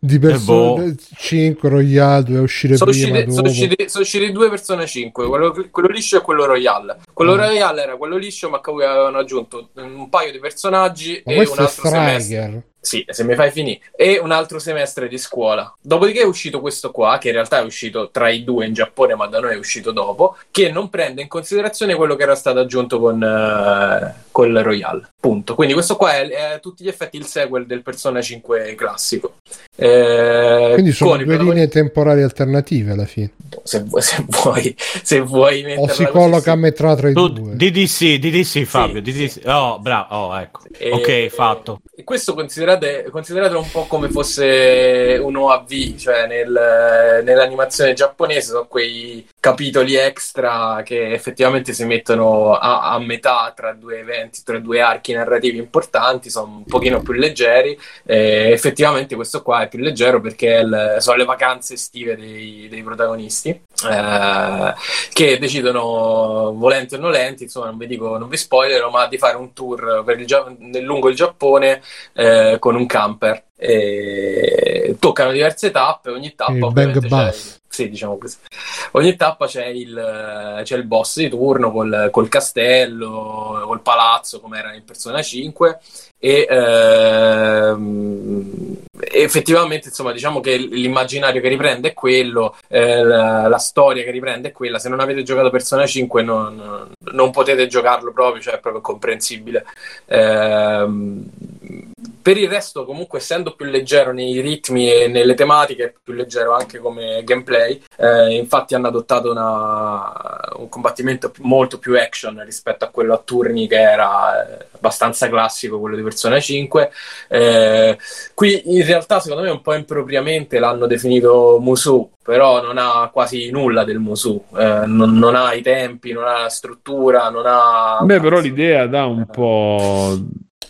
Di persone boh. 5 Royale doveva uscire Sono prima, uscite, sono, usciti due Persona 5, quello, quello liscio e quello Royale. Quello Mm. Royale era quello liscio, ma cui avevano aggiunto un paio di personaggi Ma e un altro semestre. Sì, se mi fai finire. E un altro semestre di scuola. Dopodiché è uscito questo qua, che in realtà è uscito tra i due in Giappone, ma da noi è uscito dopo, che non prende in considerazione quello che era stato aggiunto con, eh, col Royale. Punto. Quindi questo qua è, è a tutti gli effetti il sequel del Persona 5 classico. Eh, Quindi sono due linee temporali alternative alla fine. se vuoi, se vuoi, se vuoi O si colloca a sì. metà tra i Tu, due. DDC, DDC Fabio, DDC. Oh, bravo, oh, ecco. E- Ok, fatto. E questo considerate, consideratelo un po' come fosse un OAV, cioè nel- nell'animazione giapponese sono quei capitoli extra che effettivamente si mettono a, a metà tra due eventi, tra due archi narrativi importanti, sono un pochino più leggeri. E effettivamente questo qua è più leggero perché il- sono le vacanze estive dei, dei protagonisti eh, che decidono, volenti o nolenti, insomma non vi dico, non vi spoilerò, ma di fare un tour il lungo il Giappone eh, con un camper. E toccano diverse tappe, ogni tappa Il sì, diciamo così. Ogni tappa c'è il, c'è il boss di turno col, col castello, col palazzo, come era in Persona 5, e ehm, effettivamente, insomma, diciamo che l'immaginario che riprende è quello, eh, la, la storia che riprende è quella. Se non avete giocato Persona 5, non, non potete giocarlo proprio, cioè è proprio comprensibile. Ehm, per il resto, comunque, essendo più leggero nei ritmi e nelle tematiche, è più leggero anche come gameplay. Eh, infatti, hanno adottato una- un combattimento molto più action rispetto a quello a turni che era eh, abbastanza classico, quello di Persona 5. Eh, qui in realtà, secondo me, un po' impropriamente l'hanno definito Musu, però non ha quasi nulla del Musu. Eh, non, non ha i tempi, non ha la struttura, non ha. Beh, però l'idea dà un po'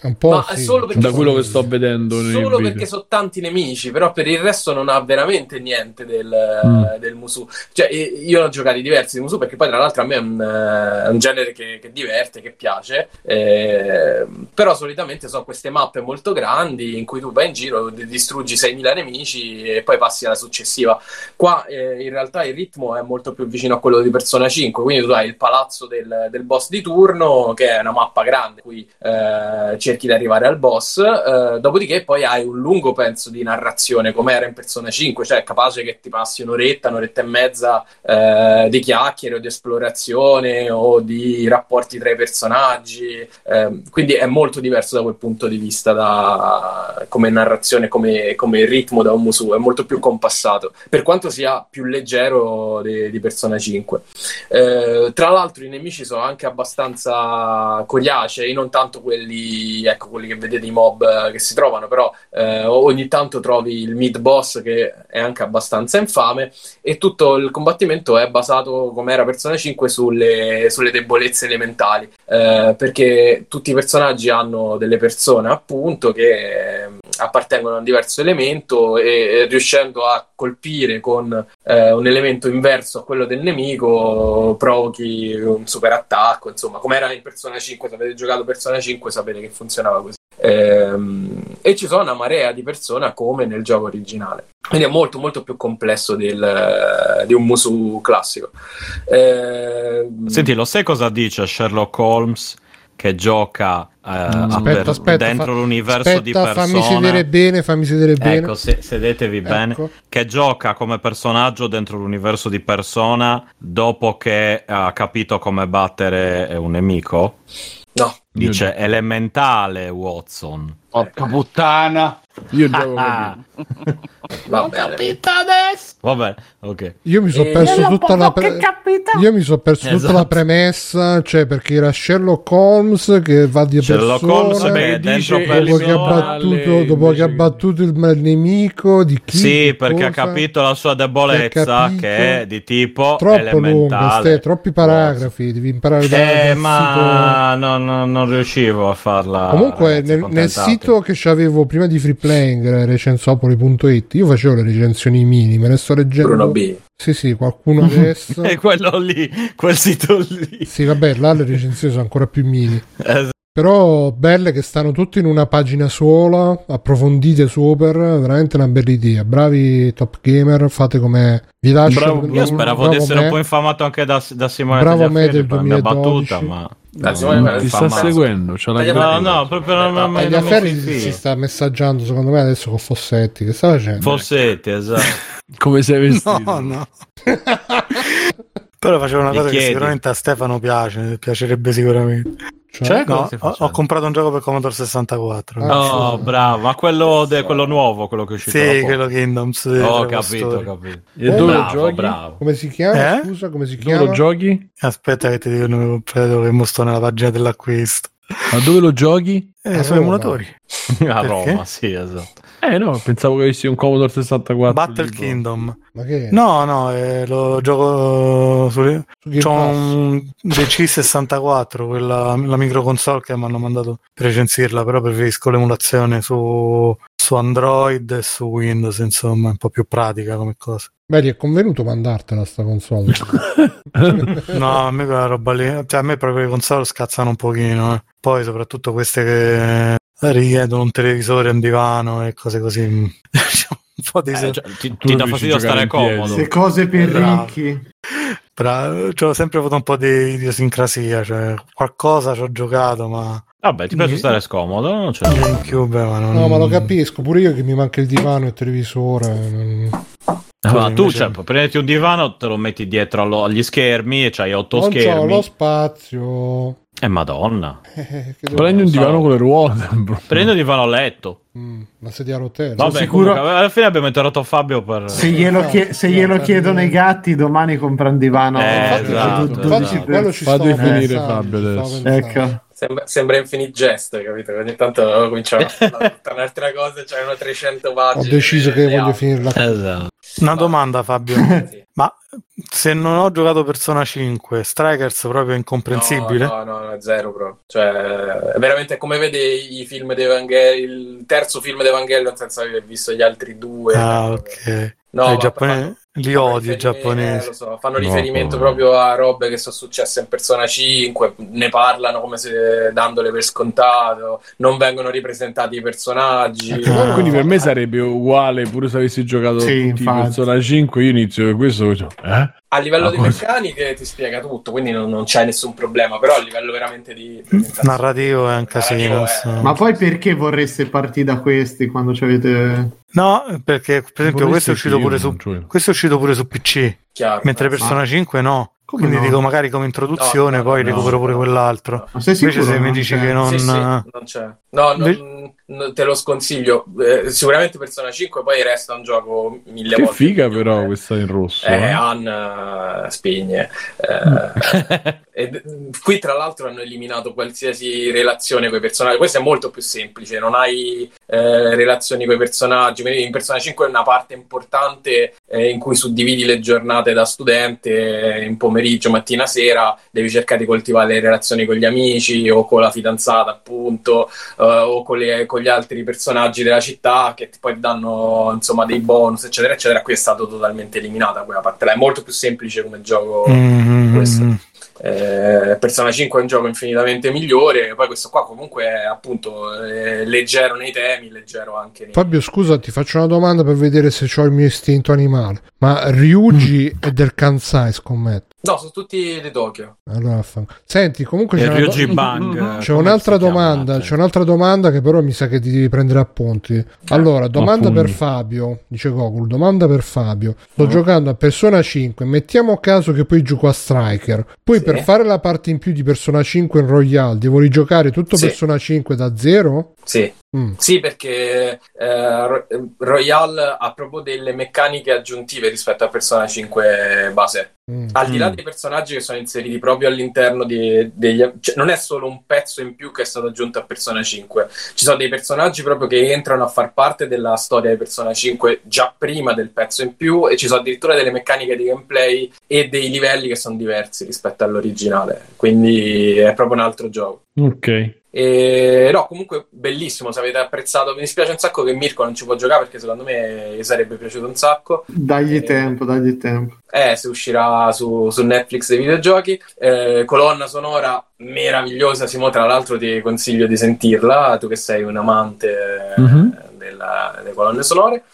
Un po' Ma sì, solo perché- da quello che sto vedendo Solo perché sono tanti nemici, però per il resto non ha veramente niente del, Mm. del Musu. Cioè, io ho giocati diversi di Musu perché poi, tra l'altro, a me è un, eh, è un genere che, che diverte, che piace. eh, però solitamente sono queste mappe molto grandi in cui tu vai in giro, di- distruggi 6.000 nemici e poi passi alla successiva. Qua eh, in realtà il ritmo è molto più vicino a quello di Persona 5, quindi tu hai il palazzo del, del boss di turno, che è una mappa grande, cui eh, cerchi di arrivare al boss, eh, dopodiché poi hai un lungo pezzo di narrazione, come era in Persona 5, cioè è capace che ti passi un'oretta, un'oretta e mezza eh, di chiacchiere o di esplorazione o di rapporti tra i personaggi, eh, quindi è molto diverso da quel punto di vista da, come narrazione, come, come ritmo da un Musu, è molto più compassato, per quanto sia più leggero di, di Persona 5. Eh, tra l'altro i nemici sono anche abbastanza coriacei, non tanto quelli, ecco, quelli che vedete i mob eh, che si trovano, però eh, ogni tanto trovi il mid boss che è anche abbastanza infame e tutto il combattimento è basato, come era Persona 5, sulle, sulle debolezze elementali, eh, perché tutti i personaggi hanno delle persone appunto che eh, appartengono a un diverso elemento e, e riuscendo a colpire con eh, un elemento inverso a quello del nemico provochi un super attacco, insomma, come era in Persona 5, se avete giocato Persona 5 sapete che funzionava così. Ehm, e ci sono una marea di persone come nel gioco originale. Quindi è molto molto più complesso del- di un Musu classico. Ehm, Senti, lo sai cosa dice Sherlock Holmes che gioca eh, a Aspetta, per- aspetta, dentro fa- l'universo di aspetta, persona? fammi sedere bene, fammi sedere bene. Ecco, se- sedetevi bene. Ecco. Che gioca come personaggio dentro l'universo di persona dopo che ha capito come battere un nemico? Dice elementale Watson. Porca puttana. Io gioco Ah. così. Va bene. Vabbè, ok. Io mi sono Eh, perso tutta la pre- io mi sono perso tutta Esatto. la premessa, cioè perché era Sherlock Holmes che va di Sherlock persona Holmes, beh, e dentro dice- dopo che ha battuto, dopo che ha battuto il nemico di chi Sì, perché ha cosa. capito la sua ha debolezza che è di tipo troppo lungo, elementale. ste, troppi paragrafi, devi imparare da, Eh, ma no, no, non riuscivo a farla. sito. Comunque ragazzi, nel, nel accontentate. Sito che c'avevo prima di freeplaying, recensopoli.it, io facevo le recensioni minime, ne sto leggendo. Bruno B. Sì, sì, qualcuno adesso. È quello lì, quel sito lì. sì, vabbè, là le recensioni sono ancora più mini. Esatto. Però belle che stanno tutte in una pagina sola, approfondite super, veramente una bella idea. Bravi top gamer, fate come vi lascio. Bravo, Io speravo di essere un po' infamato anche da, da Simone Bravo me del per la mia 2012. battuta, ma No, Simone, non eh, ti sta seguendo. c'ha la No, no, proprio non, non, E non mi si, sta messaggiando secondo me adesso con Fossetti. Che sta facendo? Fossetti, esatto. Come sei vestito? No, no. Però facevo una cosa che sicuramente a Stefano piace, piacerebbe sicuramente. Cioè, No, Cosa stai ho, ho comprato un gioco per Commodore 64. Ah, Oh, bravo, ma quello, de- quello nuovo, quello che è uscito sì, quello Kingdoms. Ho Trevor capito, ho capito. E dove lo bravo, giochi? bravo. come si chiama? Eh? Scusa, come si Dove chiama? lo giochi? Aspetta che ti dico il nome completo che mostro nella pagina dell'acquisto. Ma dove lo giochi? Eh, A sono emulatori. A Perché? Roma, sì, esatto. Eh no, pensavo che avessi un Commodore 64. Battle tipo. Kingdom. Ma che è? No, no, eh, lo gioco su... Su un DC64, quella, la microconsole che mi hanno mandato per recensirla, però preferisco l'emulazione su, su Android e su Windows, insomma, è un po' più pratica come cosa. Beh, ti è convenuto mandartela sta console. No, a me quella roba lì, cioè a me proprio le console scazzano un pochino, eh. poi soprattutto queste che richiedono un televisore, un divano e cose così. un po' di... Eh, cioè, ti, ti dà fastidio stare comodo. Se cose per Bravo. ricchi. Bra- C'ho sempre avuto un po' di idiosincrasia, cioè qualcosa ci ho giocato, ma Vabbè, ti piace stare scomodo? Non c'è. GameCube, ma non... No, ma lo capisco, pure io che mi manca il divano e il televisore. non- Ah, ma tu, invece- cioè, puoi prenderti un divano, te lo metti dietro allo- agli schermi e c'hai otto Non c'ho schermi. lo spazio. Eh, madonna. Eh, Prendi un so. divano con le ruote. bro. Prendi un divano a letto. Mm, la sedia a rotelle. Vabbè, sicuro- comunque, alla fine abbiamo interrotto Fabio per... Se glielo, chie- se glielo chiedono i gatti, domani compra un divano. Eh, Infatti, esatto, infatti, esatto. quello ci Fate finire Fabio adesso. Ecco. Sembra, sembra Infinite Jest, capito? Ogni tanto cominciamo a tornare altre cose, c'erano 300 Ho pagine. deciso che voglio altre. finirla. Esatto. Una domanda, Fabio. Sì. Ma se non ho giocato Persona 5, Strikers proprio incomprensibile? No, no, no, è zero proprio. Cioè, è veramente come vede i film di Evangelion, il terzo film di Evangelion senza aver visto gli altri due. Ah, ok. No, ma giapponesi fanno- li odio i giapponesi. eh, lo so, fanno No, riferimento come- proprio a robe che sono successe in Persona 5, ne parlano come se dandole per scontato, non vengono ripresentati i personaggi. Ah. Quindi per me sarebbe uguale pure se avessi giocato Sì, tutti infatti. Persona 5. Io inizio con questo. Eh? A livello Ah, di meccaniche ti spiega tutto, quindi non, non c'è nessun problema, però a livello veramente di Narrativo è un casino. È-. Ma poi perché vorreste partire da questi quando ci avete... No, perché per esempio questo è uscito pure su questo è uscito pure su PC, chiaro. mentre Eh, Persona 5 no. Come Quindi no? dico magari come introduzione, No, no, poi no, recupero no. pure quell'altro. Ma sei Invece se mi dici c'è? che non... Sì, sì, non c'è. No, non- non- te lo sconsiglio. Eh, sicuramente Persona 5 poi resta un gioco mille Che volte. figa migliore. però questa in rosso. Eh, eh. Anna spigne. Eh, e d- qui tra l'altro hanno eliminato qualsiasi relazione con i personaggi. Questo è molto più semplice, non hai eh, relazioni con i personaggi. Quindi in Persona 5 è una parte importante eh, in cui suddividi le giornate da studente, eh, in pomeriggio, mattina, sera, devi cercare di coltivare le relazioni con gli amici o con la fidanzata, appunto, eh, o con, le- con gli altri personaggi della città che ti- poi danno insomma dei bonus, eccetera, eccetera. Qui è stato totalmente eliminata quella parte là. È molto più semplice come gioco. Mm, questo. Eh, Persona 5 è un gioco infinitamente migliore. Poi questo qua comunque è appunto eh, leggero nei temi, leggero anche nei. Fabio, scusa, ti faccio una domanda per vedere se ho il mio istinto animale. Ma Ryuji è del Kansai, scommetto. No, sono tutti di Tokyo. Allora, fa- Senti, comunque c'è, do- Ryuji Bang. c'è come un'altra domanda. C'è un'altra domanda che però mi sa che ti devi prendere appunti. Allora, domanda appunti. per Fabio. Dice Gogol. Domanda per Fabio. Sto giocando a Persona 5. Mettiamo caso che poi gioco a Striker. Poi Sì. per fare la parte in più di Persona 5 in Royale, devo rigiocare tutto Sì. Persona 5 da zero? Sì, Mm. Sì, perché eh, Ro- Royale ha proprio delle meccaniche aggiuntive rispetto a Persona 5 base. Mm. Al di là Mm. dei personaggi che sono inseriti proprio all'interno di- degli... cioè, non è solo un pezzo in più che è stato aggiunto a Persona 5. Ci sono dei personaggi proprio che entrano a far parte della storia di Persona 5 già prima del pezzo in più e ci sono addirittura delle meccaniche di gameplay e dei livelli che sono diversi rispetto all'originale. Quindi è proprio un altro gioco. Ok. E, no, comunque bellissimo, se avete apprezzato. Mi dispiace un sacco che Mirko non ci può giocare perché secondo me gli sarebbe piaciuto un sacco. Dagli tempo, dagli tempo. Eh, se uscirà su, su Netflix dei videogiochi. Eh, colonna sonora meravigliosa, Simo, tra l'altro ti consiglio di sentirla, tu che sei un amante Mhm. della- delle colonne sonore.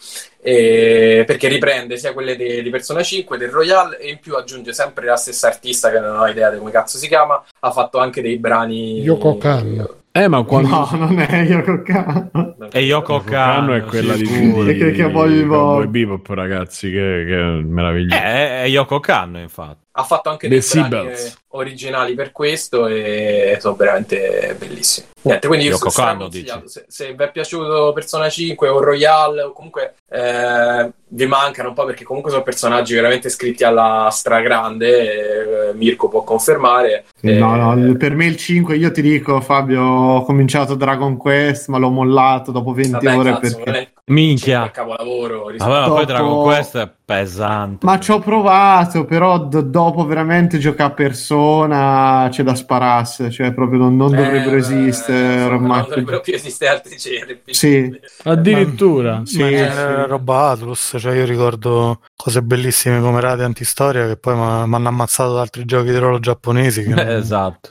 E- perché riprende sia quelle di, di Persona 5 del Royale e in più aggiunge sempre la stessa artista che non ho idea di come cazzo si chiama ha fatto anche dei brani Yoko Kan. Eh, ma quando... No, non è Yoko Kan. E Yoko Kanno Kanno è quella di, E che- che Cowboy Bebop. Ragazzi, che, che meraviglioso. Eh, è Yoko Kanno, infatti. Ha fatto anche The dei eh, originali per questo e sono veramente bellissimi. Niente, quindi io straconsigliato. se, se vi è piaciuto Persona 5 o Royale o comunque eh, vi mancano un po' perché comunque sono personaggi veramente scritti alla stragrande, eh, Mirko può confermare. Eh, No, no, per me il 5, io ti dico, Fabio, ho cominciato Dragon Quest, ma l'ho mollato dopo 20 vabbè, ore cazzo, perché... Minchia. capolavoro rispetto- Vabbè, ma poi Dopo- Dragon Quest è pesante. Ma ci ho provato, però d- dopo veramente giocare a persona c'è da spararsi, cioè proprio non, non Eh, dovrebbero eh, esistere insomma, ormai. Non dovrebbero più esistere altri generi. Sì. Addirittura. Sì, Ma sì. è roba Atlus, cioè io ricordo cose bellissime come Rade Antistoria che poi mi hanno ammazzato da altri giochi di ruolo giapponesi. Che non- Eh, esatto.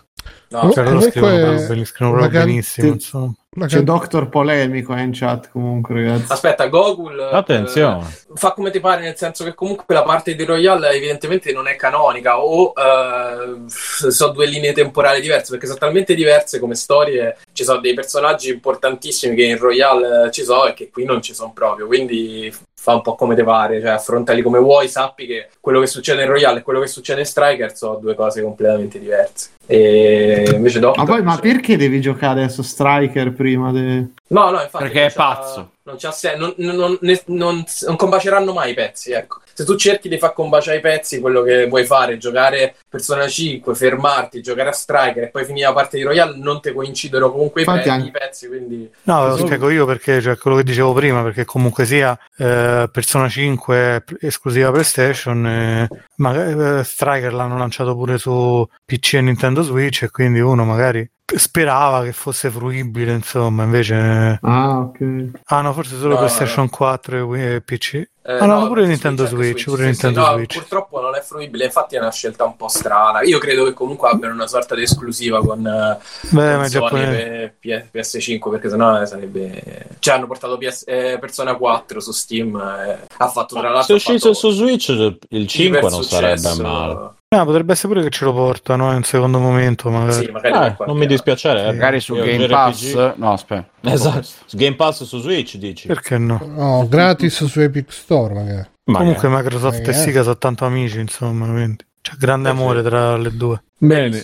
No, Cioè, loro scrivono scrivono can- benissimo. Insomma. La C'è can- Doctor Polemico eh, in chat comunque, ragazzi. Aspetta, Gogul eh, Attenzione. fa come ti pare, nel senso che comunque la parte di Royale evidentemente non è canonica o eh, sono due linee temporali diverse perché sono talmente diverse come storie. Ci sono dei personaggi importantissimi che in Royale eh, ci sono e che qui non ci sono proprio. Quindi fa un po' come ti pare, cioè affrontali come vuoi. Sappi che quello che succede in Royale e quello che succede in Striker sono due cose completamente diverse. E invece dopo. Ma poi, ma perché devi giocare adesso Striker prima? De... No, no, infatti. Perché è pazzo. Non, c'ha sen- non, non, non, ne- non- non combaceranno mai i pezzi, ecco. Se tu cerchi di far combaciare i pezzi, quello che vuoi fare, giocare Persona 5, fermarti, giocare a Striker e poi finire la parte di Royale, non ti coincidono comunque i, Infatti pe- anche- i pezzi, quindi... No, lo spiego io perché, cioè quello che dicevo prima, perché comunque sia eh, Persona 5 è p- esclusiva PlayStation, eh, ma eh, Striker l'hanno lanciato pure su PC e Nintendo Switch e quindi uno magari sperava che fosse fruibile, insomma, invece... Ah, ok. Ah no, forse solo No, PlayStation 4 e Wii- e PC. Eh, Ah, no, pure anche Nintendo anche Switch, pure sì, Nintendo sì, no, Switch. purtroppo non è fruibile, infatti è una scelta un po' strana. Io credo che comunque abbiano una sorta di esclusiva con, eh, Beh, con Sony giapponesi... e P- PS5 perché sennò eh, sarebbe... Cioè hanno portato PS, eh, Persona 4 su Steam, eh, ha fatto tra Se l'altro... ha uscisse fatto su Switch il 5 iper non sarebbe successo. male. Ah, potrebbe essere pure che ce lo portano in un secondo momento, magari. Sì, magari Eh, per qualche non mi dispiacerebbe. Magari su Game Pass. No, aspetta. Esatto. Game Pass su Switch dici. Perché no? No, gratis su Epic Store magari. Magari. Comunque Microsoft e Magari. Sega sono tanto amici, insomma, quindi c'è grande sì. amore tra le due. Bene,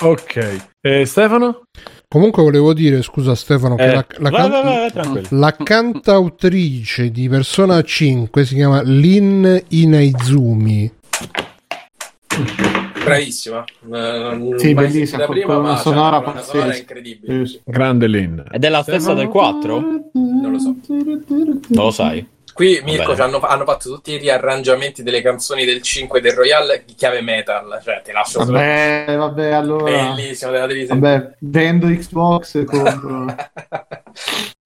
ok. Eh, Stefano? Comunque volevo dire, scusa Stefano, che Eh, la, la vai, can- vai, vai, vai, tranquillo. la cantautrice di Persona 5 si chiama Lin Inaizumi. Bravissima. Non- Sì, mai bellissima, prima, con una ma c'ha sonora una colonna sonora pazzesca. incredibile. Sì, sì. Grande Lin. Ed è la stessa del 4? Non lo so. Non lo sai. Qui Mirko hanno, hanno fatto tutti i riarrangiamenti delle canzoni del 5 del Royale di chiave metal, cioè ti lascio solo. Vabbè, vabbè, allora... Bellissimo, te la devi sentire. Vabbè, vendo Xbox e compro...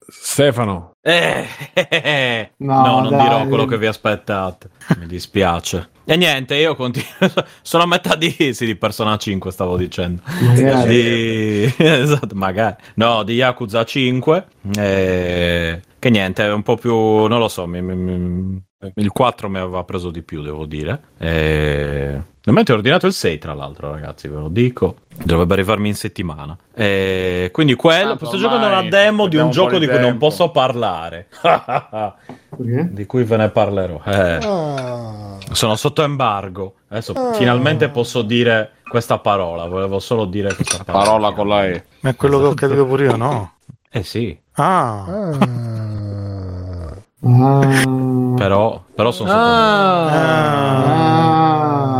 Stefano. Eh, eh, eh. No, no, non dai. dirò quello che vi aspettate. Mi dispiace. E niente, io continuo. Sono a metà di, sì, di Persona 5, stavo dicendo. Magari. Di... esatto, magari. No, di Yakuza 5. eh, Che niente, è un po' più. Non lo so. Mi, mi- mi- Il 4 mi aveva preso di più, devo dire. E... Mentre ho ordinato il 6, tra l'altro, ragazzi, ve lo dico. Dovrebbe arrivarmi in settimana. E quindi quello. Tanto sto giocando una demo di un gioco di di cui non posso parlare. Di cui ve ne parlerò. Eh, Ah. sono sotto embargo. Adesso Ah. finalmente posso dire questa parola. Volevo solo dire questa parola. Parola con la E. Ma è quello che ho capito pure io, no? Eh sì, Ah, Ah. Ah. però, però sono sotto. Ah,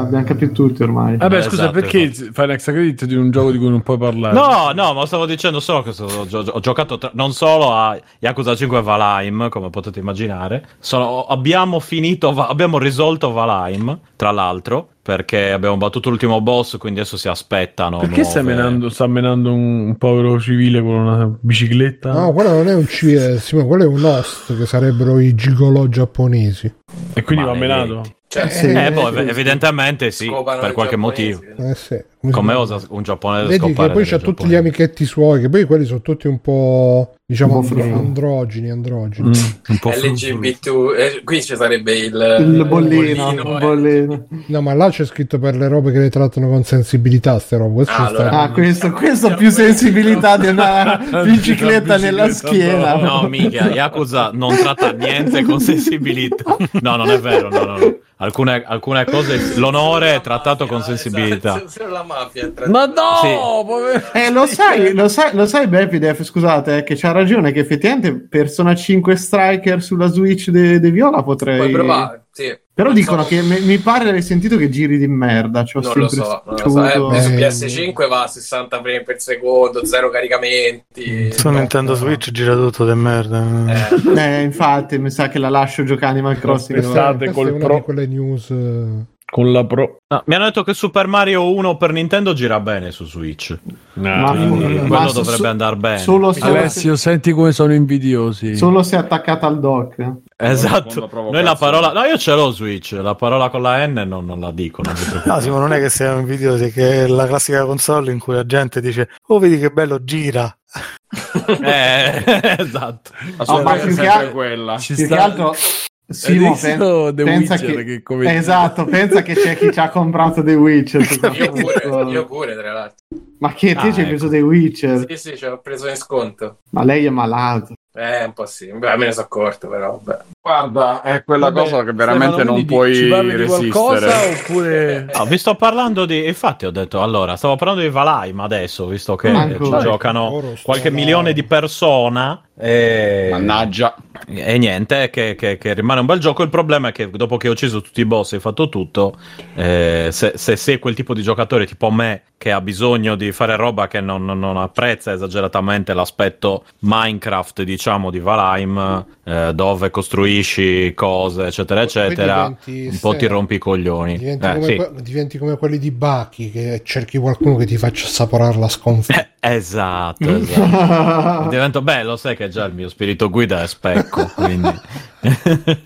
abbiamo capito tutti ormai. Vabbè, Eh, scusa, esatto, perché fai un extra credit di un gioco di cui non puoi parlare? No, no, ma stavo dicendo solo che ho, gio- ho giocato tra- non solo a Yakuza 5 Valheim, come potete immaginare. Sono- abbiamo finito, Va- abbiamo risolto Valheim, tra l'altro, perché abbiamo battuto l'ultimo boss, quindi adesso si aspettano. Perché stai nuove- menando, sta menando un, un povero civile con una bicicletta? No, quello non è un civile, Simone, quello è un host che sarebbero i gigolò giapponesi. e quindi va Maledetti. menato? Cioè, sì. Eh, boh, ev- evidentemente sì, scopano per qualche giapponesi. motivo. Eh sì. Come osa un giapponese Vedi che poi c'ha tutti gli amichetti suoi, che poi quelli sono tutti un po', diciamo, Un po' androgini, androgini. Mm, un po' LGBT2, eh, qui ci sarebbe il, Il bollino, bollino, eh. bollino. No, ma là c'è scritto per le robe che le trattano con sensibilità, ste robe. Questo Ah, allora. Ah, questo, questo ha più sensibilità di una bicicletta nella schiena. No, mica, Yakuza non tratta niente con sensibilità. No, non è vero, no, no, no. Alcune, alcune cose, l'onore è trattato con Esatto, sensibilità. se- se la mafia Ma no, Sì. Eh, lo sai, lo sai, lo sai Bepidef, scusate, eh, che c'ha ragione, che effettivamente Persona 5 Striker sulla Switch de, de Viola potrei... Puoi provare, sì. Però Non dicono so- che mi, mi pare di aver sentito che giri di merda. C'ho Non lo so, non lo so. Eh, su Eh, PS5 va a 60 frame per secondo, zero caricamenti. su Nintendo Switch gira tutto de merda. Eh, Eh, infatti, mi sa che la lascio giocare Animal Crossing. Questa col pro. di quelle news. Con la pro. No, mi hanno detto che Super Mario 1 per Nintendo gira bene su Switch. Ma, Quindi ma quello dovrebbe andare bene. Solo se, Alessio, senti come sono invidiosi. solo se è attaccata al dock. Esatto. Noi la parola. No, io ce l'ho Switch. La parola con la N non, non la dico. Non. No, Simo, non è che siamo invidiosi, che è la classica console in cui la gente dice Oh, vedi che bello, gira. Eh, esatto. La sua ma idea è più che al- quella. Ci Più sta- che altro... Simo, visto The pensa Witcher che, che come- esatto, pensa che c'è chi ci ha comprato The Witcher. io pure, io pure, tra l'altro. Ma che te Ah, ci hai ecco. preso The Witcher? Sì, sì, ci ho preso in sconto. Ma lei è malato. Eh, un po' sì. Beh, me ne sono accorto, però. Beh. Guarda, è quella Vabbè, cosa che veramente non quindi puoi di qualcosa resistere. oppure No, vi sto parlando di. Infatti, ho detto allora, stavo parlando di Valheim adesso, visto che Ancora. ci giocano Loro sto qualche Valheim. milione di persone. E, Mannaggia. e niente, che, che- che rimane un bel gioco. Il problema è che dopo che hai ucciso tutti i boss e hai fatto tutto, eh, se, se sei quel tipo di giocatore tipo me che ha bisogno di fare roba che non, non- non apprezza esageratamente l'aspetto Minecraft, diciamo, di Valheim, eh, dove costruisci cose, eccetera, eccetera, diventi- un po' ti sì. rompi i coglioni. Diventi, Eh, come sì. que- diventi come quelli di Bacchi che cerchi qualcuno che ti faccia assaporare la sconfitta. Eh, esatto, esatto. Divento bello, sai che già il mio spirito guida è specco, quindi...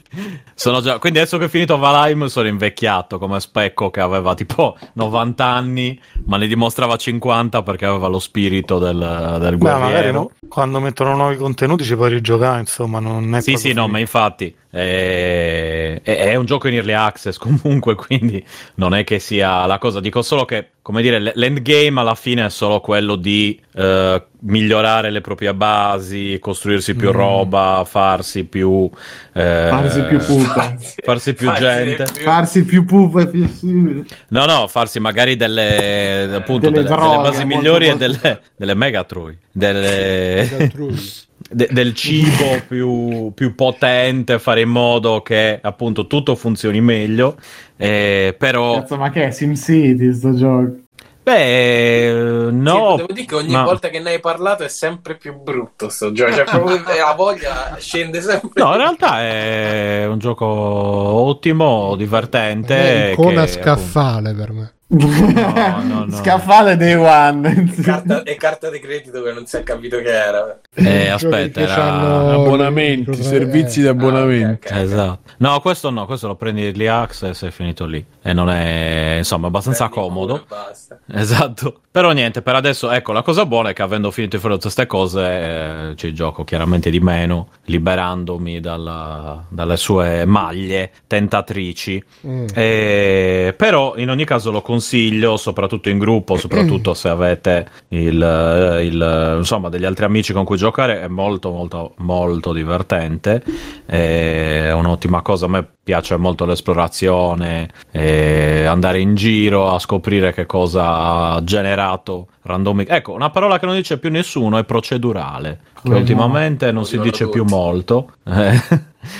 sono già... quindi adesso che ho finito Valheim sono invecchiato come specco che aveva tipo 90 anni, ma ne dimostrava 50 perché aveva lo spirito del, del Beh, magari guerriero. no, quando mettono nuovi contenuti ci puoi rigiocare, insomma, non è Sì, sì, no, finito. ma infatti è, è- è un gioco in early access comunque, quindi non è che sia la cosa. Dico solo che, come dire, l'endgame alla fine è solo quello di eh, migliorare le proprie basi, costruirsi più roba, farsi più... eh, Farsi più pupa. farsi più Farsi gente. più- Farsi più pupa più simile. No, no, farsi magari delle, appunto, Delle delle, droghe, delle basi migliori molto- e delle, delle megatrui. Delle... Altrui. de- del cibo più, più potente, fare in modo che appunto tutto funzioni meglio. eh, però, Cazzo, ma che è SimCity sto gioco? beh, no, Sì, devo dire che ogni ma- volta che ne hai parlato è sempre più brutto sto gioco. Cioè, proprio la voglia scende sempre. no, in realtà è un gioco ottimo, divertente. È icona che, scaffale per me. No, no. Scaffale Day One. Carta, e carta di credito che non si è capito che era. Eh, aspetta, era- abbonamenti, servizi eh. di Ah, abbonamenti. ok, ok. Esatto. No, questo no, questo lo prendi early access e è finito lì. E non è insomma abbastanza Prendi comodo. e. Esatto, però niente, per adesso ecco la cosa buona è che avendo finito di fare tutte queste cose eh, ci gioco chiaramente di meno, liberandomi dalla- dalle sue maglie tentatrici. Mm. Eh, però in ogni caso lo consiglio, soprattutto in gruppo, soprattutto se avete il, il, insomma, degli altri amici con cui giocare, è molto molto molto divertente, è un'ottima cosa, a me piace molto l'esplorazione, eh, andare in giro a scoprire che cosa ha generato randomic. Ecco, una parola che non dice più nessuno è procedurale, che Come ultimamente non Lo si dice tutti. più molto. Eh.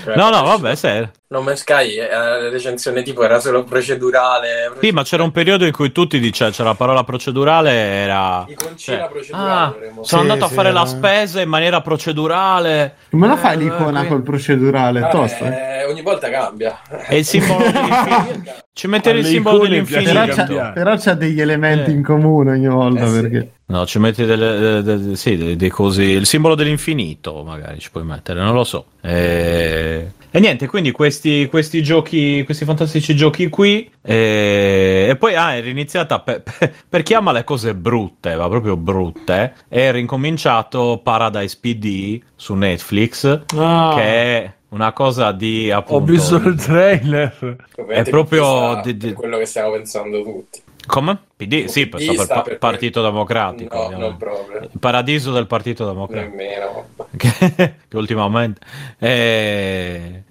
Cioè, No, no, vabbè, se... No Man's Sky, eh, la recensione tipo era solo procedurale. Sì, ma c'era un periodo in cui tutti dicevano, c'era la parola procedurale, era... Iconcina cioè, procedurale. ah, sono Sì, andato a sì, fare era- la spesa in maniera procedurale. Come la fai Eh, l'icona qui- col procedurale? Ah, Tosta. eh, ogni volta cambia. E il simbolo dell'infinito. Ci mettete il simbolo dell'infinito. Però c'ha, cambiare. però c'ha degli elementi Eh. in comune ogni volta Eh, sì. Perché No, ci metti delle, eh, de- de- sì, dei, dei cosi, il simbolo dell'infinito magari ci puoi mettere, non lo so. E, e niente, quindi questi, questi giochi, questi fantastici giochi qui. E, e poi ah, è riniziata per, per, per chi ama le cose brutte, ma proprio brutte. È rincominciato Paradise PD su Netflix, Ah, che è una cosa di appunto. ho visto il trailer. È proprio di- di- quello che stiamo pensando tutti. Come? PD? Sì, per sta pa- Partito Democratico. No, non proprio. Il paradiso del Partito Democratico. Nemmeno. che, che ultimamente e,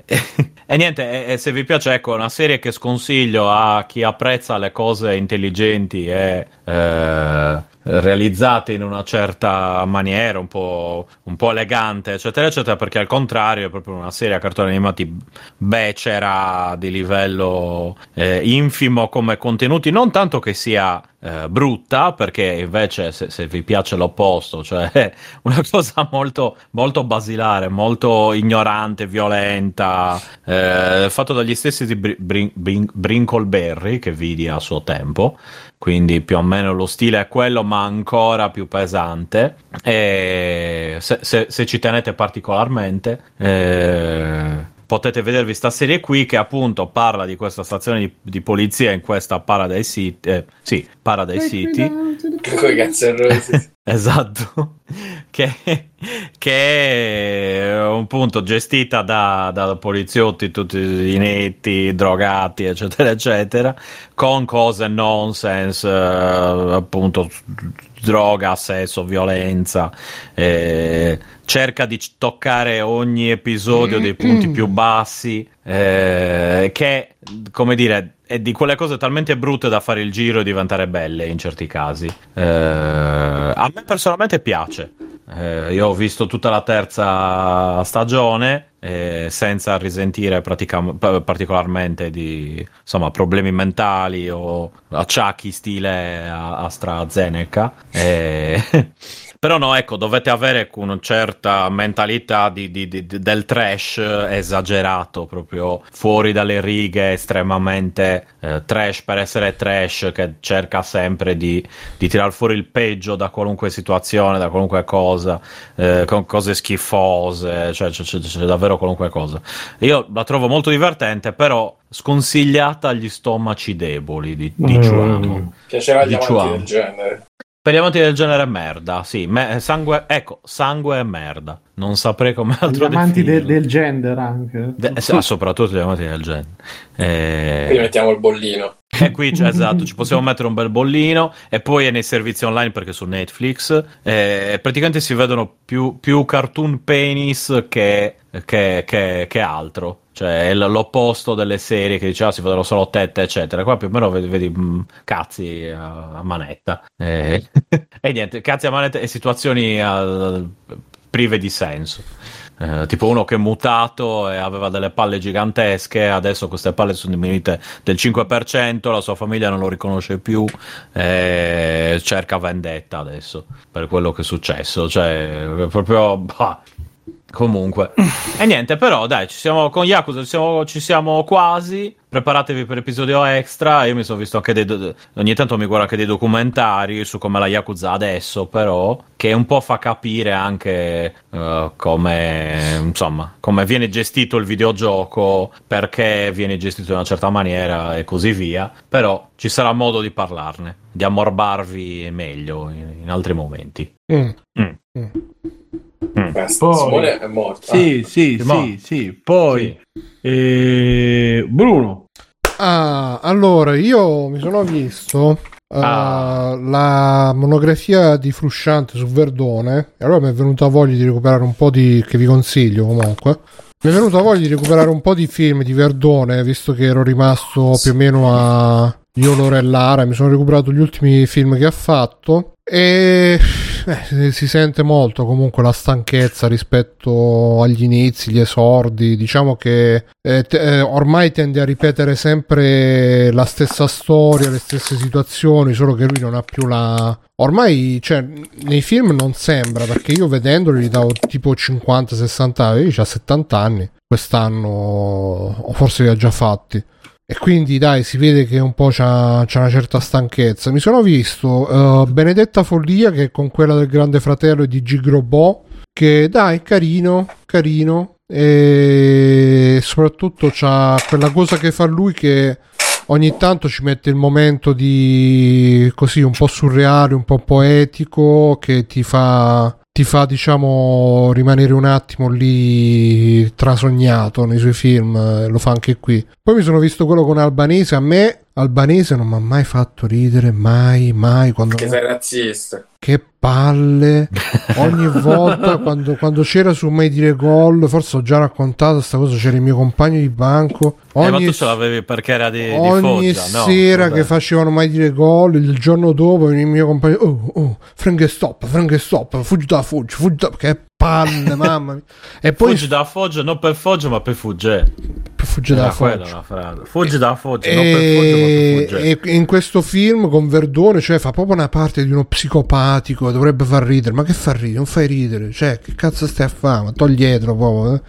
e niente e- e se vi piace ecco una serie che sconsiglio a chi apprezza le cose intelligenti e eh, realizzate in una certa maniera un po', un po' elegante eccetera eccetera perché al contrario è proprio una serie a cartoni animati becera di livello eh, infimo come contenuti non tanto che sia eh, brutta perché invece se, se vi piace l'opposto cioè una cosa molto, molto basilare, molto ignorante, violenta, eh, fatto dagli stessi di Brin- Brin- Brin- Brinkleberry che vidi a suo tempo, quindi più o meno lo stile è quello ma ancora più pesante e se, se- se ci tenete particolarmente eh, potete vedervi sta serie qui che appunto parla di questa stazione di, di polizia in questa Paradise City, eh, sì, Paradise City. Con i Guns N' Roses. Esatto, che, che è un punto gestita da, da poliziotti tutti i netti, drogati, eccetera, eccetera, con cose nonsense, eh, appunto droga, sesso, violenza. eh, cerca di toccare ogni episodio dei punti più bassi, eh, che, come dire, è di quelle cose talmente brutte da fare il giro e diventare belle in certi casi. Eh, a me personalmente piace. Eh, io ho visto tutta la terza stagione eh, senza risentire pratica- pa- particolarmente di insomma, problemi mentali o acciacchi stile AstraZeneca. Eh, Però no, ecco, dovete avere una certa mentalità di- di- di- del trash esagerato, proprio fuori dalle righe, estremamente eh, trash per essere trash, che cerca sempre di, di tirar fuori il peggio da qualunque situazione, da qualunque cosa, eh, con cose schifose, cioè c'è, c'è- c'è davvero qualunque cosa. Io la trovo molto divertente, però sconsigliata agli stomaci deboli, di- diciamo. Piacerà agli amanti del genere. Per gli amanti del genere merda, sì, me- sangue, ecco, sangue e merda. Non saprei come gli altro amanti de- del gender anche. De- sì, ah, soprattutto gli amanti del genere. Quindi Eh, mettiamo il bollino. e qui c'è- esatto, ci possiamo mettere un bel bollino e poi è nei servizi online perché su Netflix eh, praticamente si vedono più, più cartoon penis che, che- che- che altro. Cioè è l- l'opposto delle serie che diceva si vedono solo tette, eccetera. Qua più o meno vedi, vedi, mm, cazzi a, a manetta. Eh, e niente, cazzi a manetta e situazioni eh, prive di senso. Eh, tipo uno che è mutato e aveva delle palle gigantesche, adesso queste palle sono diminuite del 5%, la sua famiglia non lo riconosce più, e cerca vendetta adesso per quello che è successo. Cioè, proprio bah, Comunque, e niente, però dai, ci siamo con Yakuza, ci siamo, ci siamo quasi. Preparatevi per episodio extra. Io mi sono visto anche dei. do- Ogni tanto mi guardo anche dei documentari su come la Yakuza adesso, però, che un po' fa capire anche eh, come, insomma, come viene gestito il videogioco, perché viene gestito in una certa maniera e così via. Però ci sarà modo di parlarne, di ammorbarvi meglio in, in altri momenti. Mm. Mm. Mm. Mm. Poi- Simone è morto. Sì, sì, Sì, ma- sì, sì. Poi eh, Bruno. Ah, allora io mi sono visto uh, Ah. la monografia di Frusciante su Verdone e allora mi è venuta voglia di recuperare un po' di che vi consiglio comunque. Mi è venuta voglia di recuperare un po' di film di Verdone, visto che ero rimasto più o meno a Io, Loro e Lara. Mi sono recuperato gli ultimi film che ha fatto. E eh, si sente molto comunque la stanchezza rispetto agli inizi, gli esordi. Diciamo che eh, te- eh, ormai tende a ripetere sempre la stessa storia, le stesse situazioni, solo che lui non ha più la. Ormai, cioè, nei film non sembra, perché io vedendoli davo tipo 50-60 anni, lui ha 70 anni, quest'anno, o forse li ha già fatti. E quindi dai, si vede che un po' c'ha, c'ha una certa stanchezza. Mi sono visto eh, Benedetta Follia, che è con quella del Grande Fratello e di Gigrobò, che dai, carino, carino. E soprattutto c'ha quella cosa che fa lui che ogni tanto ci mette il momento di così un po' surreale, un po' poetico, che ti fa ti fa diciamo rimanere un attimo lì trasognato nei suoi film lo fa anche qui poi mi sono visto quello con Albanese a me Albanese non mi ha mai fatto ridere mai mai quando Che sei razzista. che palle ogni volta quando, quando c'era su Mai dire gol forse ho già raccontato sta cosa c'era il mio compagno di banco Eh, ma ogni tu ce l'avevi perché era di, di ogni Foggia, no? sera Vabbè. che facevano mai dire gol il giorno dopo il mio compagno oh oh Frank stop Frank stop fuggi da fuggi fuggi da che palle mamma mia e poi Fuggi da Foggia, non per Foggia, ma per Fugge. fuggi da Foggia la frase. Fuggi da Foggia, non per Foggia, ma e, per Fugge. e in questo film con Verdone cioè fa proprio una parte di uno psicopatico dovrebbe far ridere ma che fa ridere non fai ridere cioè che cazzo stai a fare ma toglietelo proprio eh.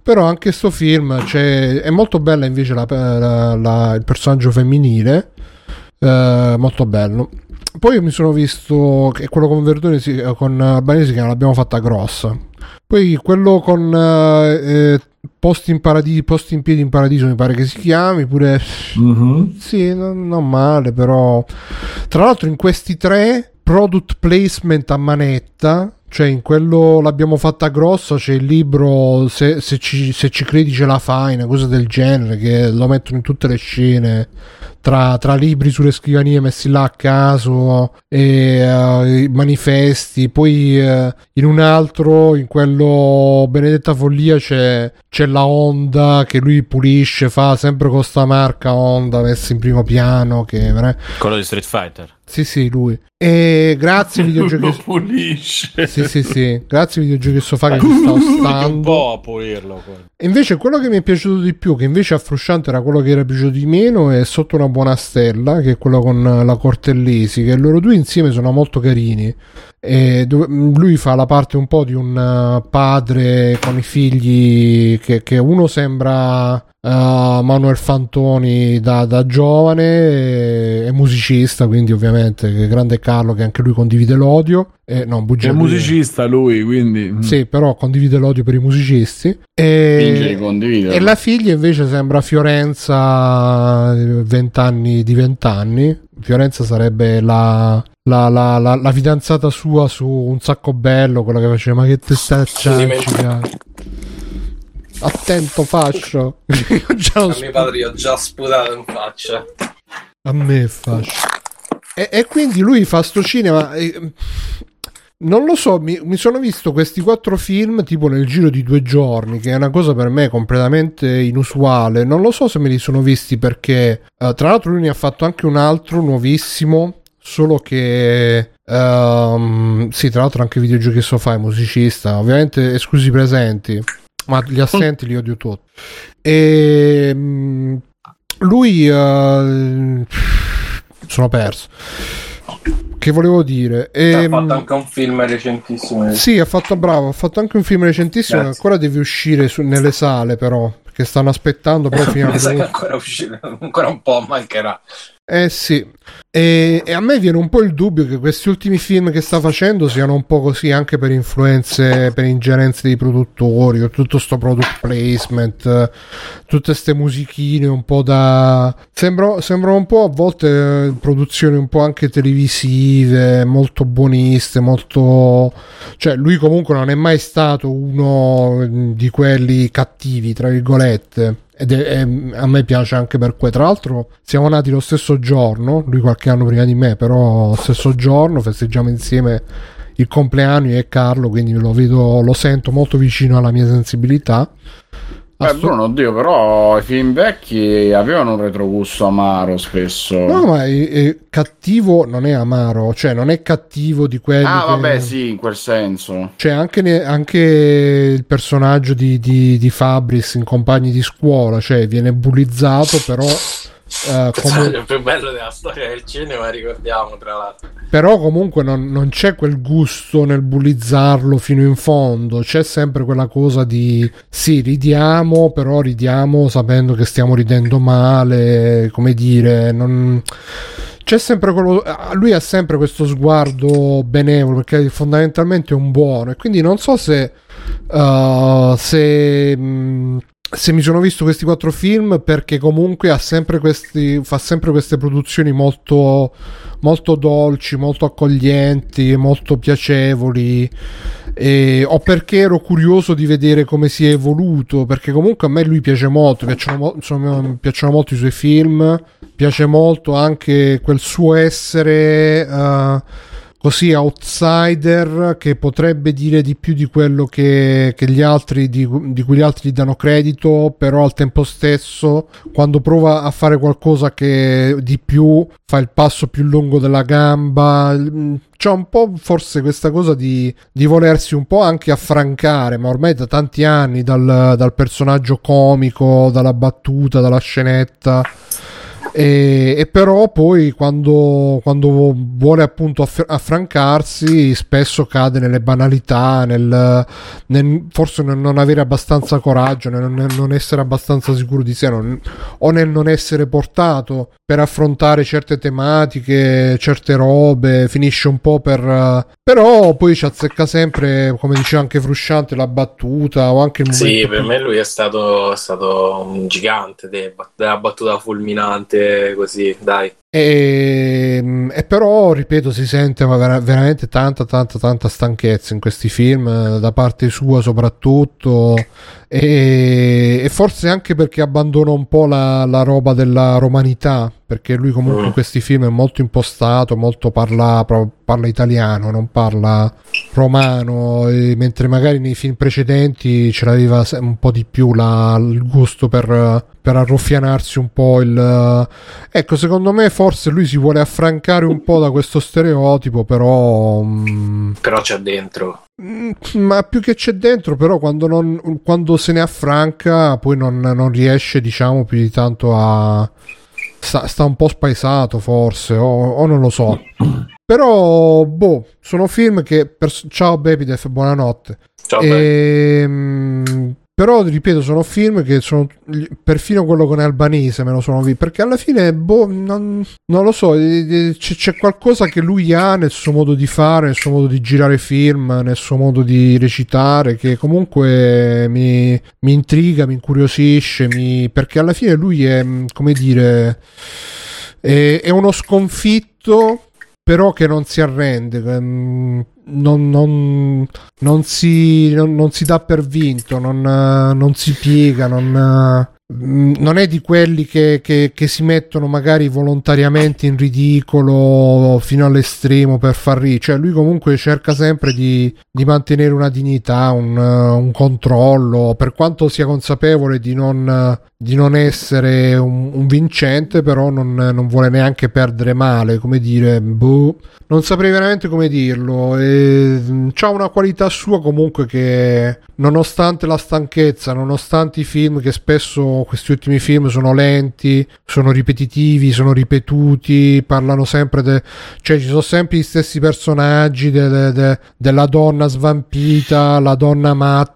però anche sto film cioè, è molto bella invece la- la- la- il personaggio femminile eh, molto bello poi mi sono visto che quello con Verdone si- con Albanese che l'abbiamo fatta grossa poi quello con eh, eh, Posti in Paradiso, Posti in Piedi in Paradiso mi pare che si chiami, pure Mhm. sì, non, non male, però tra l'altro in questi tre product placement a manetta, cioè in quello l'abbiamo fatta grossa, c'è il libro se, se ci, se ci credi ce la fai, una cosa del genere, che lo mettono in tutte le scene. Tra, tra libri sulle scrivanie messi là a caso e i manifesti poi eh, in un altro in quello Benedetta Follia c'è, c'è la Honda che lui pulisce fa sempre con sta marca Honda messa in primo piano che Quello di Street Fighter. sì sì lui e grazie videogiochi Lo pulisce. sì sì sì grazie videogiochi sofà che mi sta Un ostando po' a pulirlo. quello. E invece quello che mi è piaciuto di più, che invece a Frusciante era quello che era piaciuto di meno, è Sotto una buona stella, che è quello con la Cortellesi, che loro due insieme sono molto carini. E dove- lui fa la parte un po' di un eh, padre con i figli, che, che uno sembra eh, Manuel Fantoni da, da giovane, e- è musicista, quindi ovviamente che grande Carlo che anche lui condivide l'odio. Eh, no, È bugia un lui. musicista lui, quindi... mm. Sì, però condivide l'odio per i musicisti. E... E la figlia invece sembra Fiorenza, eh, 20 anni di 20 anni. Fiorenza sarebbe la, la, la, la, la fidanzata sua su un sacco bello, quella che faceva, ma che te sta ciancica. Attento fascio. Io già A mio padre io ho già sputato in faccia. a me fascio. E, e quindi lui fa sto cinema. eh, non lo so, mi, mi sono visto questi quattro film tipo nel giro di due giorni, che è una cosa per me completamente inusuale. Non lo so se me li sono visti perché, eh, tra l'altro, lui ne ha fatto anche un altro nuovissimo. Solo che, ehm, sì, tra l'altro, anche videogiochi so fa è musicista, ovviamente esclusi i presenti, ma gli assenti li odio tutti. E mm, lui, eh, sono perso. che volevo dire? ha Ehm, fatto anche un film recentissimo. Sì, ha fatto bravo, ha fatto anche un film recentissimo Grazie. ancora deve uscire su- nelle sale però, perché stanno aspettando però fino Mi sa che a... ancora uscirà, ancora un po' mancherà. Eh sì, e, e a me viene un po' il dubbio che questi ultimi film che sta facendo siano un po' così anche per influenze, per ingerenze dei produttori, o tutto sto product placement, tutte ste musichine un po' da... Sembra, sembrano un po' a volte eh, produzioni un po' anche televisive, molto buoniste, molto... Cioè lui comunque non è mai stato uno mm, di quelli cattivi, tra virgolette. Ed è, è- a me piace anche per quello. Tra l'altro, siamo nati lo stesso giorno, lui qualche anno prima di me, però stesso giorno festeggiamo insieme il compleanno e Carlo, quindi lo vedo, lo sento molto vicino alla mia sensibilità. Beh, Assu- Bruno, oddio, però i film vecchi avevano un retrogusto amaro spesso. No, ma è, è cattivo non è amaro, cioè non è cattivo di quelli. ah, che- vabbè, sì, in quel senso. Cioè, anche, ne- anche il personaggio di, di, di Fabris in compagni di scuola, cioè viene bullizzato, però. comu- il più bello della storia del cinema, ricordiamo tra l'altro. però comunque non, non c'è quel gusto nel bullizzarlo fino in fondo, c'è sempre quella cosa di sì, ridiamo, però ridiamo sapendo che stiamo ridendo male, come dire, non... C'è sempre quello, lui ha sempre questo sguardo benevolo perché fondamentalmente è un buono e quindi non so se, uh, se, mh, se mi sono visto questi quattro film perché comunque ha sempre questi, fa sempre queste produzioni molto, molto dolci, molto accoglienti, molto piacevoli e- o perché ero curioso di vedere come si è evoluto perché comunque a me lui piace molto piacciono, insomma, piacciono molto i suoi film piace molto anche quel suo essere eh, così outsider che potrebbe dire di più di quello che, che gli altri di, di cui gli altri gli danno credito però al tempo stesso quando prova a fare qualcosa che di più fa il passo più lungo della gamba mm, c'è un po' forse questa cosa di, di volersi un po' anche affrancare ma ormai da tanti anni dal, dal personaggio comico dalla battuta dalla scenetta e, e però poi quando, quando vuole appunto aff- affrancarsi spesso cade nelle banalità nel, nel- forse nel non avere abbastanza coraggio nel, nel non essere abbastanza sicuro di sé non- o nel non essere portato per affrontare certe tematiche certe robe finisce un po' per però poi ci azzecca sempre come diceva anche Frusciante la battuta o anche il momento Sì, per me lui è stato, è stato un gigante de- della battuta fulminante, così, dai. E, e però, ripeto, si sente veramente tanta, tanta, tanta stanchezza in questi film, eh, da parte sua soprattutto, e, e forse anche perché abbandona un po' la, la roba della romanità, perché lui comunque in Mm. questi film è molto impostato, molto parla, pro- parla italiano, non parla romano, mentre magari nei film precedenti ce l'aveva un po' di più la- il gusto per, per arruffianarsi un po' il... Ecco, secondo me forse lui si vuole affrancare un po' da questo stereotipo, però... mm, Però c'è dentro. Mm, Ma più che c'è dentro, però, quando, non- quando se ne affranca, poi non, non riesce, diciamo, più di tanto a. Sta, sta un po' spaesato, forse, o, o non lo so. Però, boh, sono film che. per- Ciao, Babydef, buonanotte. Ciao, beh. Però ripeto, sono film che sono perfino quello con Albanese me lo sono visto perché alla fine, boh, non, non lo so, eh, eh, c'è, c'è qualcosa che lui ha nel suo modo di fare, nel suo modo di girare film, nel suo modo di recitare che comunque mi, mi intriga, mi incuriosisce, mi- perché alla fine lui è, mm, come dire, è, è uno sconfitto però che non si arrende, ehm, non, non- non si, non- si dà per vinto, non, eh, non si piega, non, eh, non è di quelli che, che- che si mettono magari volontariamente in ridicolo fino all'estremo per far ridere, cioè lui comunque cerca sempre di, di mantenere una dignità, un, un controllo, per quanto sia consapevole di non, di non essere un, un vincente, però non, non vuole neanche perdere male, come dire, boh, non saprei veramente come dirlo. E, mm, c'ha una qualità sua comunque che, nonostante la stanchezza, nonostante i film che spesso questi ultimi film sono lenti, sono ripetitivi, sono ripetuti, parlano sempre de, cioè ci sono sempre gli stessi personaggi de- de- della donna svampita, la donna matta,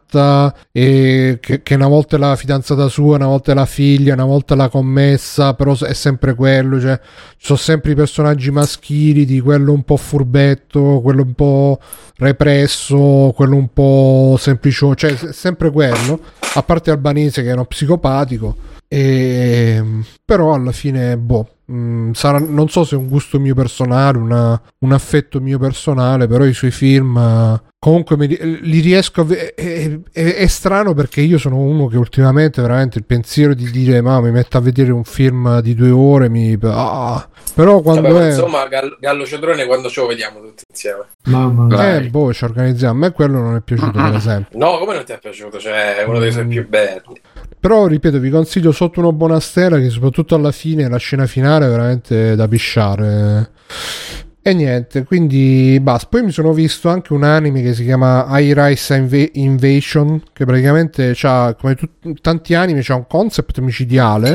e che, che una volta è la fidanzata sua, una volta è la figlia, una volta è la commessa, però è sempre quello, cioè ci sono sempre i personaggi maschili di quello un po' furbetto, quello un po' represso, quello un po' semplice, cioè è sempre quello, a parte Albanese che è uno psicopatico, e, però alla fine, boh, mh, sarà, non so se è un gusto mio personale, una- un affetto mio personale, però i suoi film eh, comunque mi li riesco a ve- è, è- è strano perché io sono uno che ultimamente veramente il pensiero di dire ma mi metto a vedere un film di due ore mi ah, però quando Vabbè, è insomma, Gallo, Gallo Cedrone quando ce lo vediamo tutti insieme? Mamma mia. eh, boh ci organizziamo a me quello non è piaciuto per esempio No, come non ti è piaciuto? Cioè, è uno dei suoi più belli. Però ripeto, vi consiglio sotto una buona stella che soprattutto alla fine, la scena finale è veramente da pisciare. E niente, quindi basta. Poi mi sono visto anche un anime che si chiama High Rise Inv- Invasion, che praticamente ha, come tut- tanti anime, c'ha un concept micidiale.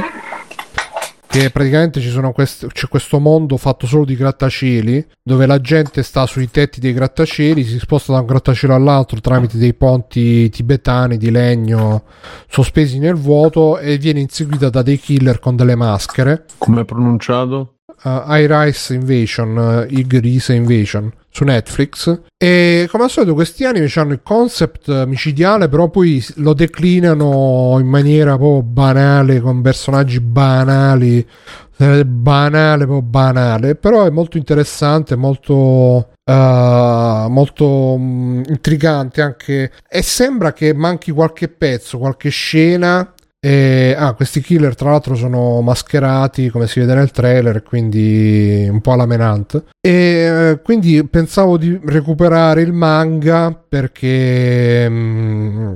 Che praticamente ci sono quest- c'è questo mondo fatto solo di grattacieli dove la gente sta sui tetti dei grattacieli, si sposta da un grattacielo all'altro tramite dei ponti tibetani di legno sospesi nel vuoto e viene inseguita da dei killer con delle maschere. Come è pronunciato? Uh, High Rise Invasion, uh, Ig Rise Invasion su Netflix. E come al solito, questi anime hanno il concept micidiale, però poi lo declinano in maniera proprio banale, con personaggi banali. eh, banale, proprio banale. Però è molto interessante, molto. Uh, molto mm, intrigante anche e sembra che manchi qualche pezzo qualche scena e, ah, questi killer tra l'altro sono mascherati come si vede nel trailer, quindi un po' alla menante. E quindi pensavo di recuperare il manga perché, mm,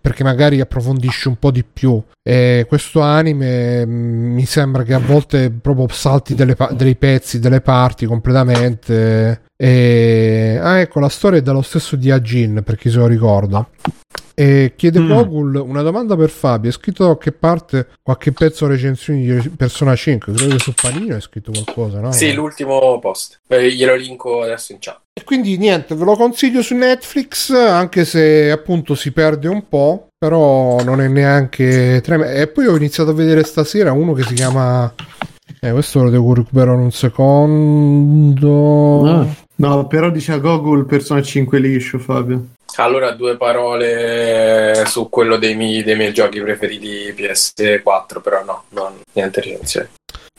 perché magari approfondisce un po' di più. E questo anime mm, mi sembra che a volte proprio salti delle dei pezzi, delle parti completamente. E... Ah, ecco, la storia è dallo stesso di Ajin, per chi se lo ricorda. E chiede Mm. Gogul una domanda per Fabio. È scritto da che parte qualche pezzo recensioni di Persona 5? Credo che su Panino è scritto qualcosa, no? Sì, l'ultimo post. Eh, glielo linko adesso in chat. E quindi niente, ve lo consiglio su Netflix, anche se appunto si perde un po', però non è neanche tremendo. E poi ho iniziato a vedere stasera uno che si chiama... Eh, questo lo devo recuperare un secondo. Ah. No, però dice a Google Persona 5 liscio, Fabio. Allora, due parole su quello dei miei, dei miei giochi preferiti PS4, però no, non, niente recensione.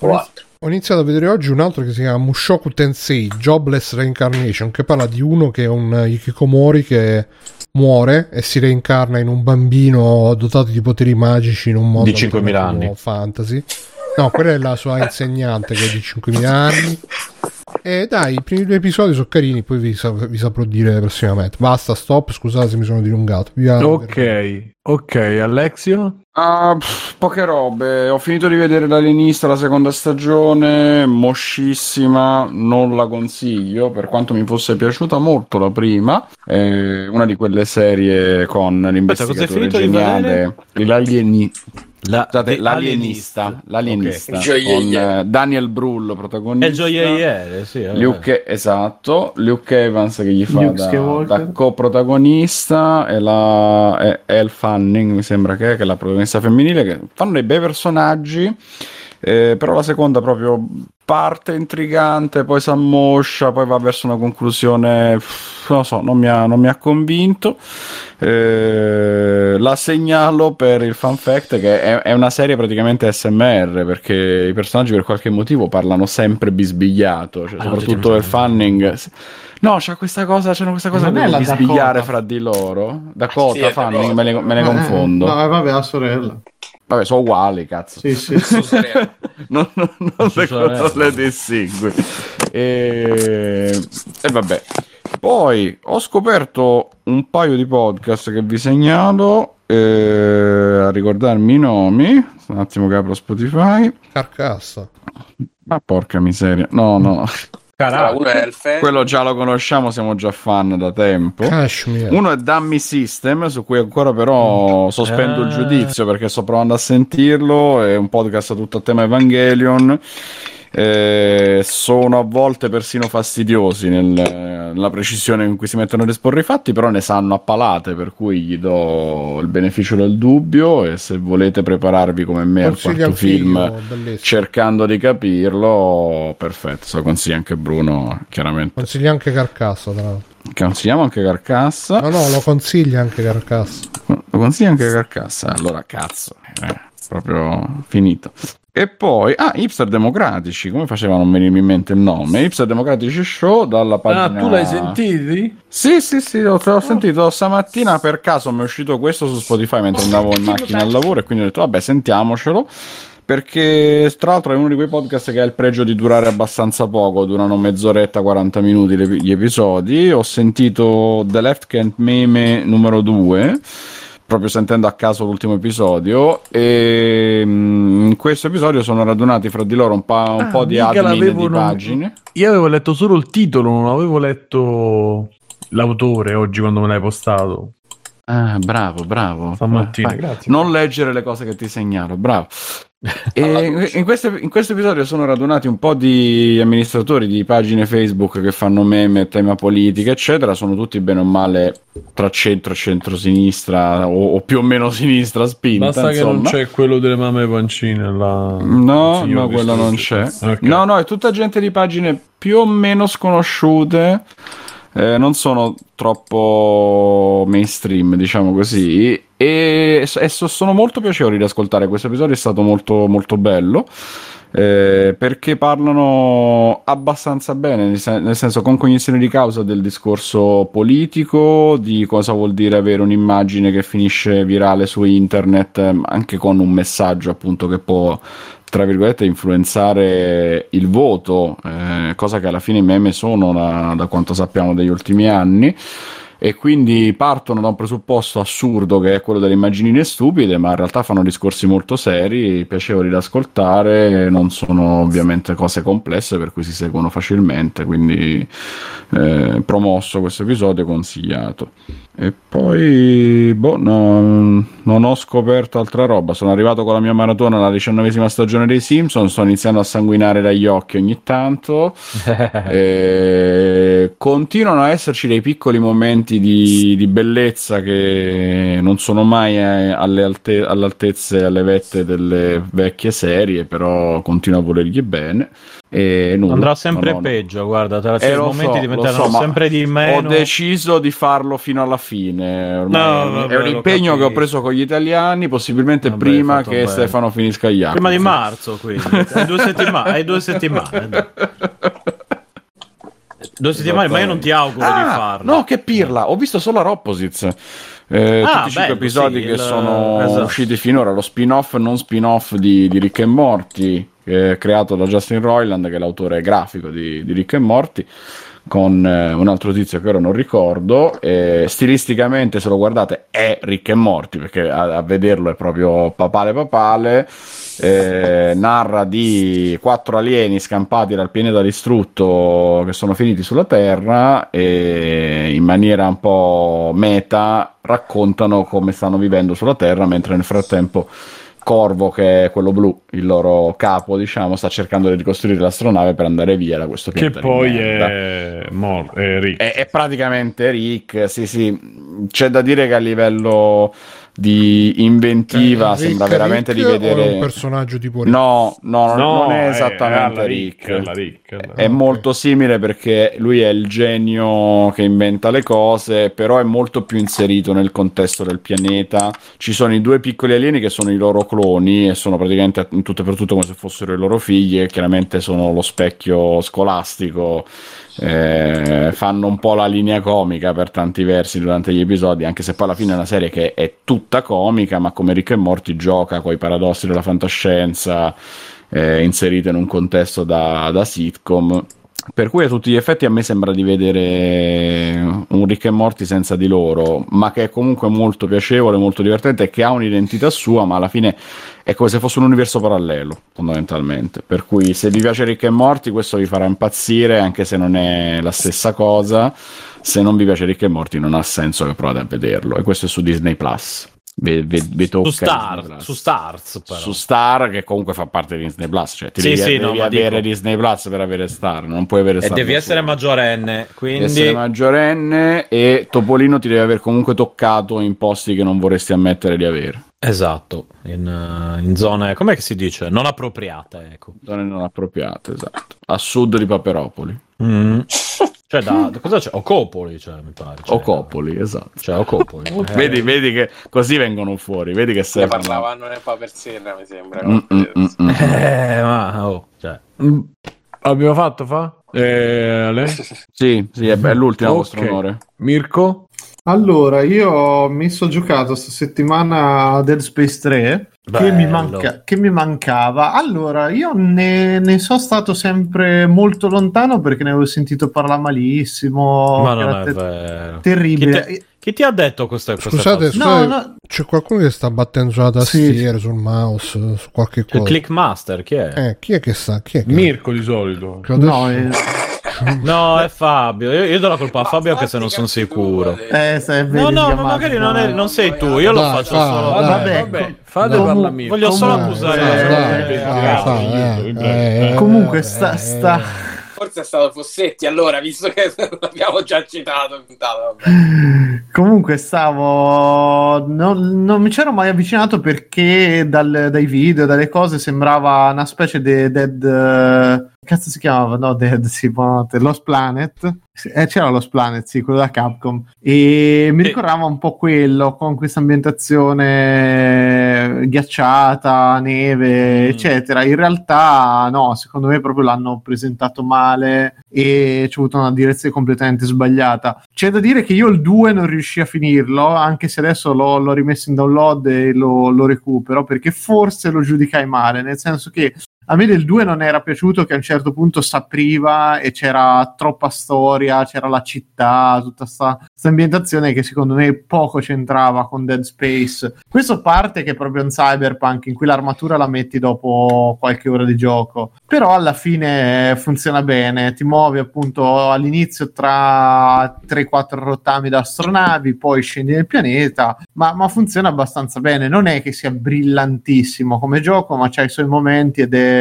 O altro. Ho iniziato a vedere oggi un altro che si chiama Mushoku Tensei Jobless Reincarnation, che parla di uno che è un Hikikomori che muore e si reincarna in un bambino dotato di poteri magici in un mondo Di 5.000 anni. fantasy. No, quella è la sua insegnante che è di 5.000 anni. E dai, i primi due episodi sono carini, poi vi, sa- vi saprò dire prossimamente. Basta, stop, scusate se mi sono dilungato. Via- Ok, ok, Alexio? Ah, pff, poche robe. Ho finito di vedere l'alienista la seconda stagione, moscissima, non la consiglio, per quanto mi fosse piaciuta molto la prima. È una di quelle serie con l'investigatore di geniale, l'alieni- La, scusate, l'alienista, Alienist. l'alienista Ok. con eh, Daniel Brullo. È protagonista. il gioielliere, sì. vabbè. Luke, esatto, Luke Evans che gli fa Luke da, da coprotagonista e la Elle Fanning mi sembra che è, che è la protagonista femminile che fanno dei bei personaggi eh, però la seconda proprio parte intrigante poi si ammoscia poi va verso una conclusione non lo so non mi ha, non mi ha convinto. Eh, la segnalo per il fan fact che è, è una serie praticamente SMR perché i personaggi per qualche motivo parlano sempre bisbigliato cioè, Ah, soprattutto sembra- il Fanning no c'è questa cosa c'è questa cosa Non è di bisbigliare Dakota. fra di loro? Dakota Sì, è Fanning me ne, me ne Eh, confondo. No, eh, vabbè, la sorella. Vabbè sono uguali cazzo Sì, sì. Non, non- non le, le distingui. E... e vabbè. Poi ho scoperto un paio di podcast che vi segnalo eh, a ricordarmi i nomi. Un attimo che apro Spotify. Carcassa. Ma porca miseria. No, no. Allora, uno è Elfen. Quello già lo conosciamo, siamo già fan da tempo. Kashmir. Uno è Dummy System, su cui ancora però sospendo il Ah. giudizio perché sto provando a sentirlo. È un podcast tutto a tema Evangelion. Eh, sono a volte persino fastidiosi nel- nella precisione in cui si mettono ad esporre i fatti, però ne sanno a palate, per cui gli do il beneficio del dubbio. E se volete prepararvi come me al Consiglia quarto figlio, film, bellissimo. cercando di capirlo, perfetto. Se lo consiglia anche Bruno, chiaramente. Consiglia anche Carcassa, tra l'altro. Consigliamo anche Carcassa. No, no, lo consiglia anche Carcassa. Lo consiglia anche Carcassa. Allora, cazzo, eh, proprio finito. E poi, ah, Hipster Democratici, come faceva a non venirmi in mente il nome? Hipster Democratici Show dalla pagina... Ah, tu l'hai sentito? Sì, sì, sì, l'ho, l'ho sentito stamattina, per caso mi è uscito questo su Spotify mentre andavo in macchina al lavoro e quindi ho detto, vabbè, sentiamocelo. Perché tra l'altro è uno di quei podcast che ha il pregio di durare abbastanza poco, durano mezz'oretta, 40 minuti gli episodi. Ho sentito The Left Can't Meme numero 2, proprio sentendo a caso l'ultimo episodio. E mm, in questo episodio sono radunati fra di loro un, pa- un Ah, po' di admin di pagine. Io avevo letto solo il titolo, non avevo letto l'autore oggi quando me l'hai postato. Ah, bravo, bravo. Stamattina, Vai. grazie. Non leggere le cose che ti segnalo, bravo. E in, in questo, in questo episodio sono radunati un po' di amministratori di pagine Facebook che fanno meme, tema politica, eccetera. Sono tutti bene o male tra centro e centro-sinistra o, o più o meno sinistra spinta. Basta che non insomma. c'è quello delle mamme pancine. La... No, no, quello non queste c'è. cose. Ok. No, no, è tutta gente di pagine più o meno sconosciute. Eh, non sono troppo mainstream, diciamo così. E, e so- sono molto piacevoli da ascoltare. Questo episodio è stato molto, molto bello. eh, perché parlano abbastanza bene, nel senso con cognizione di causa del discorso politico, di cosa vuol dire avere un'immagine che finisce virale su internet, ehm, anche con un messaggio appunto che può tra virgolette influenzare il voto, eh, cosa che alla fine i meme sono da, da quanto sappiamo degli ultimi anni. E quindi partono da un presupposto assurdo che è quello delle immaginine stupide, ma in realtà fanno discorsi molto seri, piacevoli da ascoltare, non sono ovviamente cose complesse per cui si seguono facilmente, quindi eh, promosso questo episodio, consigliato. E poi, boh, no, non ho scoperto altra roba. Sono arrivato con la mia maratona alla diciannovesima stagione dei Simpson. Sto iniziando a sanguinare dagli occhi ogni tanto. E continuano a esserci dei piccoli momenti di, di bellezza che non sono mai eh, alle alte- all'altezza e alle vette delle vecchie serie, però continuo a volergli bene. E nulla, Andrà sempre non ho- peggio, guarda, tra eh, i lo momenti so, diventeranno so, sempre di Ho meno. deciso di farlo fino alla fine. No, vabbè, è un impegno che ho preso con gli italiani, possibilmente Vabbè, prima che bene. Stefano finisca gli altri. Prima di marzo, quindi. Hai due settimane. Hai due settimane. dai. Due settimane, ma io non ti auguro di Ah, farlo. no, che pirla! Ho visto solo Opposites. Eh, Ah, tutti i cinque episodi sì, che il- sono esatto. usciti finora, lo spin-off non spin-off di, di Rick e Morty, è creato da Justin Roiland, che è l'autore grafico di, di Rick e Morty, con eh, un altro tizio che ora non ricordo. E stilisticamente, se lo guardate, è Rick e Morty, perché a, a vederlo è proprio papale papale. Eh, narra di quattro alieni scampati dal pianeta distrutto che sono finiti sulla Terra e in maniera un po' meta raccontano come stanno vivendo sulla Terra mentre nel frattempo Corvo, che è quello blu, il loro capo, diciamo, sta cercando di ricostruire l'astronave per andare via da questo Che pianeta. di poi è, Mor- è Rick. È, è praticamente Rick, sì, sì. C'è da dire che a livello di inventiva Rick- sembra veramente Rick di vedere. è un personaggio tipo Rick? No, no, non- No, non è è esattamente alla Rick. Rick, Rick, alla- È molto simile perché lui è il genio che inventa le cose, però è molto più inserito nel contesto del pianeta. Ci sono i due piccoli alieni che sono i loro cloni e sono praticamente in tutto e per tutto come se fossero i loro figli e chiaramente sono lo specchio scolastico. Eh, fanno un po' la linea comica per tanti versi durante gli episodi, anche se poi alla fine è una serie che è tutta comica, ma come Rick e Morty gioca con i paradossi della fantascienza eh, inserite in un contesto da, da sitcom. Per cui a tutti gli effetti a me sembra di vedere un Rick e Morty senza di loro, ma che è comunque molto piacevole, molto divertente e che ha un'identità sua, ma alla fine è come se fosse un universo parallelo, fondamentalmente. Per cui se vi piace Rick e Morti, questo vi farà impazzire, anche se non è la stessa cosa. Se non vi piace Rick e Morti, non ha senso che provate a vederlo. E questo è su Disney Plus. Vi- vi tocca Su Star, su Stars però. Su Star, che comunque fa parte di Disney Plus, cioè ti Sì, devi, sì, no, devi ma avere dico- Disney Plus per avere Star, non puoi avere e Star. devi da essere solo. maggiorenne, Devi quindi essere maggiorenne e Topolino ti deve aver comunque toccato in posti che non vorresti ammettere di avere. Esatto, in, in zone com'è che si dice? Non appropriate, ecco. Zone non appropriate, esatto. A sud di Paperopoli. Mm. Cioè da, da- cosa c'è? Ocopoli, cioè, mi pare. Cioè, O Copoli, esatto. Cioè Ocopoli. Eh, Vedi, vedi che così vengono fuori, vedi che Ne servono. parlavano nel Paper Serra, mi sembra. Mm, mm, mm. Eh, ma oh, cioè. Mm. Abbiamo fatto fa? Eh, Ale? Sì, sì, è, è l'ultima a Ok. vostro onore. Mirko? Allora, io mi sono giocato sta settimana a Dead Space 3 che mi, manca- che mi mancava. Allora, io ne, ne sono stato sempre molto lontano perché ne avevo sentito parlare malissimo. ma che non è vero. terribile. Chi, ti ha detto questa, questa Scusate, cosa? No, scusate, no. c'è qualcuno che sta battendo sulla tastiera, sul mouse, su qualche Il cosa. Clickmaster, chi è? Eh, chi è che sa? Chi è che Mirko di solito. che adesso- No, eh, No, è Fabio. Io, io do la colpa a Fabio anche se non sono sicuro. eh, se No, no, ma magari non, è- non sei tu. Io lo Dai, faccio fa, solo. dai, vabbè, vabbè, fate comu- parlare Mirko. Voglio solo accusare. Comunque sta- sta-. Forse è stato Fossetti allora, visto che l'abbiamo già citato. puntata. Comunque stavo. Non, non mi c'ero mai avvicinato perché dal- dai video, dalle cose sembrava una specie di Dead. eh, Cazzo si chiamava? No, Dead, sì, buonanotte. Lost Planet. Eh, c'era Lost Planet, sì, quello da Capcom. E mi ricordava un po' quello con questa ambientazione ghiacciata, neve, Mm. eccetera. In realtà, no, secondo me proprio l'hanno presentato male e c'è avuto una direzione completamente sbagliata. C'è da dire che io il 2 non riuscii a finirlo, anche se adesso l'ho, l'ho rimesso in download e lo, lo recupero, perché forse lo giudicai male, nel senso che a me del 2 non era piaciuto che a un certo punto s'apriva e c'era troppa storia, c'era la città, tutta questa ambientazione che secondo me poco c'entrava con Dead Space. Questo parte che è proprio un cyberpunk in cui l'armatura la metti dopo qualche ora di gioco, però alla fine funziona bene, ti muovi appunto all'inizio tra 3-4 rottami da astronavi, poi scendi nel pianeta, ma, ma funziona abbastanza bene, non è che sia brillantissimo come gioco, ma c'ha i suoi momenti ed è...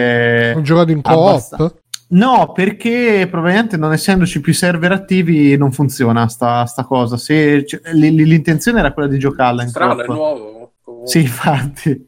Ho giocato in co-op? Abbastanza. No, perché probabilmente non essendoci più server attivi non funziona sta, sta cosa. Se, cioè, l- l- l'intenzione era quella di giocarla in Strano, è coop. nuovo. comunque. Sì, infatti.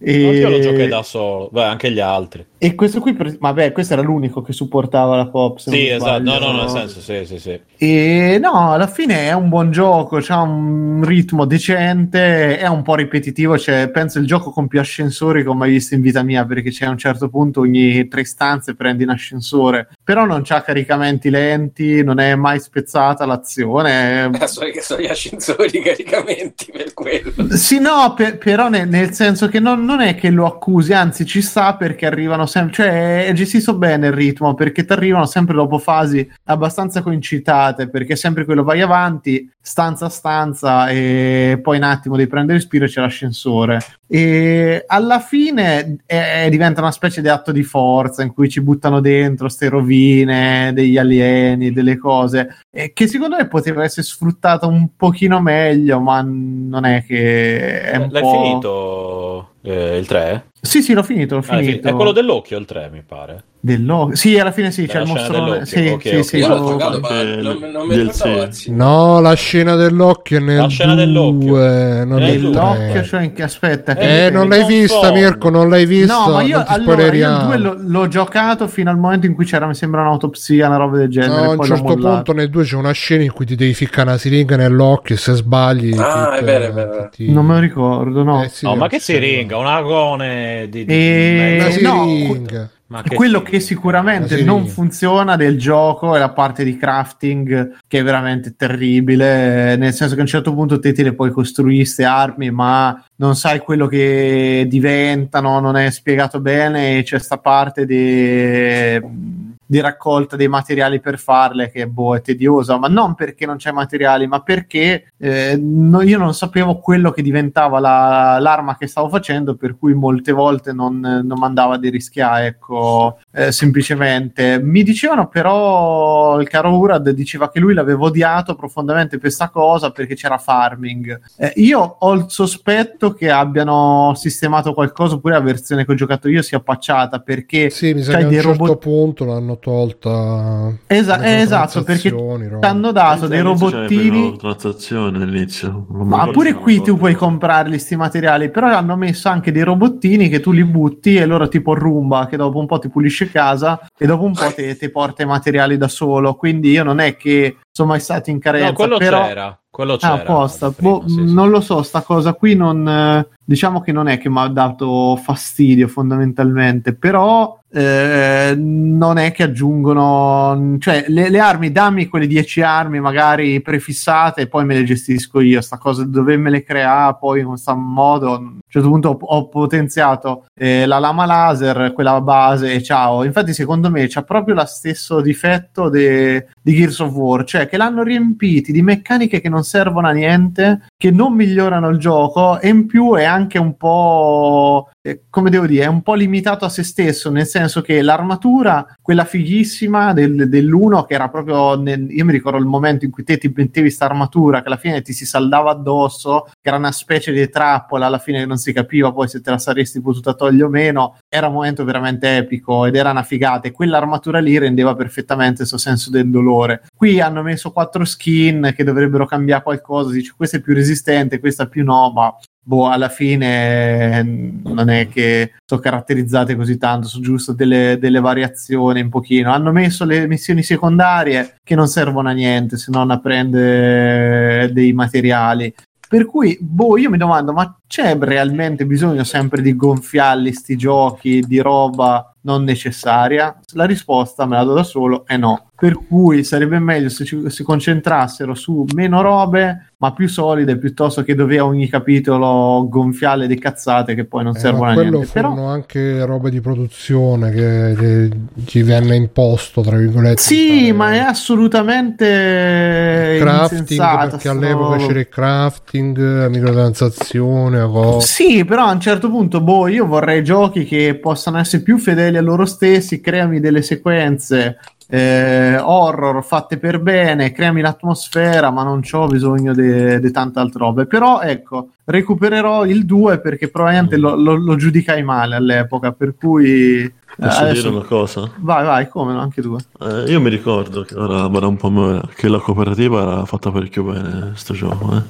Io lo giocai E, da solo, Beh, anche gli altri. E questo qui, vabbè, questo era l'unico che supportava la non Sì, esatto. No, no, nel senso, sì, sì, sì. E no, alla fine è un buon gioco, c'ha un ritmo decente, è un po' ripetitivo, cioè, penso il gioco con più ascensori che ho mai visto in vita mia, perché c'è a un certo punto ogni tre stanze prendi un ascensore, però non c'ha caricamenti lenti, non è mai spezzata l'azione. Adesso che sono gli ascensori i caricamenti per quello. Sì, no, per- però ne- nel senso che non, non è che lo accusi, anzi ci sta perché arrivano sempre, cioè è gestito bene il ritmo, perché ti arrivano sempre dopo fasi abbastanza coincitate, perché è sempre quello vai avanti, stanza a stanza e poi un attimo devi prendere respiro e c'è l'ascensore. E alla fine è- diventa una specie di atto di forza in cui ci buttano dentro ste rovine, degli alieni, delle cose, che secondo me poteva essere sfruttata un pochino meglio, ma non è che è L'hai po'... finito eh, il 3? Sì, sì, l'ho finito, l'ho Ah, è fi- finito. è quello dell'occhio il 3, mi pare. Dell'o- Sì, alla fine sì, c'è il mostrone. Sì, ok, sì, ok. sì, Io l'ho lo- giocato, ma anche non, non ricordavo. anzi. No, la scena dell'occhio è nel La scena dell'occhio. 2, non Eh, cioè, in che aspetta. Eh, che- non l'hai vista. Mirko, non l'hai vista. No, ma io allora io il spoileriamo. 2 l'ho, l'ho giocato fino al momento in cui c'era, mi sembra, un'autopsia, una roba del genere. No, a un certo punto nel 2 c'è una scena in cui ti devi ficcare una siringa nell'occhio e se sbagli Ah, è vero, è vero. ti- Non me lo ricordo, no. Eh, sì, no, ma che sì, siringa? Un agone di... di- Una Eh, no, siringa. Ma Quello che sicuramente non funziona del gioco è la parte di crafting che è veramente terribile, nel senso che a un certo punto te te le puoi costruire queste armi, ma non sai quello che diventano, non è spiegato bene e c'è sta parte di di raccolta dei materiali per farle, che boh, è tediosa, ma non perché non c'è materiali, ma perché eh, no- io non sapevo quello che diventava la- l'arma che stavo facendo, per cui molte volte non, non mandava di rischiare, ecco, eh, semplicemente. Mi dicevano però, il caro Urad diceva che lui l'aveva odiato profondamente per sta cosa perché c'era farming. Eh, io ho il sospetto che abbiano sistemato qualcosa, oppure la versione che ho giocato io sia pacciata, perché Sì, mi sa che a un certo robot... punto l'hanno tolta. Esa- esatto, perché ti hanno dato dei robottini... transazione all'inizio. Ma pure qui tu puoi ricordo. comprarli sti materiali, però hanno messo anche dei robottini che tu li butti e loro tipo Rumba che dopo un po' ti pulisce casa e dopo un po' ti, ti porta i materiali da solo. Quindi io non è che sono mai stato in carenza, No, quello però... c'era. Quello Ah, c'era. apposta. prima, Boh, sì, sì. Non lo so, sta cosa qui non... eh, diciamo che non è che mi ha dato fastidio fondamentalmente, però eh, non è che aggiungono... Cioè, le, le armi, dammi quelle 10 armi magari prefissate e poi me le gestisco io. Sta cosa di dovermele creare poi in questo modo... A un certo punto ho, ho potenziato eh, la lama laser, quella base e ciao. Infatti secondo me c'ha proprio lo stesso difetto de- di Gears of War, cioè che l'hanno riempiti di meccaniche che non servono a niente, che non migliorano il gioco e in più è anche un po' come devo dire, è un po' limitato a se stesso, nel senso che l'armatura, quella fighissima del, dell'uno, che era proprio, nel- io mi ricordo il momento in cui te ti mettevi sta armatura, che alla fine ti si saldava addosso, che era una specie di trappola, alla fine non si capiva poi se te la saresti potuta togliere o meno, era un momento veramente epico ed era una figata e quell'armatura lì rendeva perfettamente questo senso del dolore. Qui hanno messo quattro skin che dovrebbero cambiare qualcosa, dice questa è più resistente, questa più no, ma boh, alla fine eh, non è che sono caratterizzate così tanto, sono giusto delle, delle variazioni un pochino. Hanno messo le missioni secondarie che non servono a niente se non a prendere dei materiali. Per cui, boh, io mi domando, ma c'è realmente bisogno sempre di gonfiarli sti giochi di roba non necessaria? La risposta me la do da solo è no. Per cui sarebbe meglio se ci- si concentrassero su meno robe, ma più solide, piuttosto che dove a ogni capitolo gonfiare le cazzate che poi non Eh, servono a quello niente. Però anche robe di produzione che, che ci venne imposto, tra virgolette. sì, di fare ma è assolutamente crafting perché all'epoca c'era il crafting, la microtransazione, a cosa. Sì, però a un certo punto, boh, io vorrei giochi che possano essere più fedeli a loro stessi, creami delle sequenze eh, horror fatte per bene, creami l'atmosfera, ma non ho bisogno di tante altre robe. Però ecco, recupererò il 2 perché probabilmente lo, lo- lo giudicai male all'epoca, per cui... eh, Posso adesso- dire una cosa? Vai, vai, come no, anche tu. Eh, io mi ricordo che ora vado un po' che la cooperativa era fatta parecchio bene sto gioco. Eh.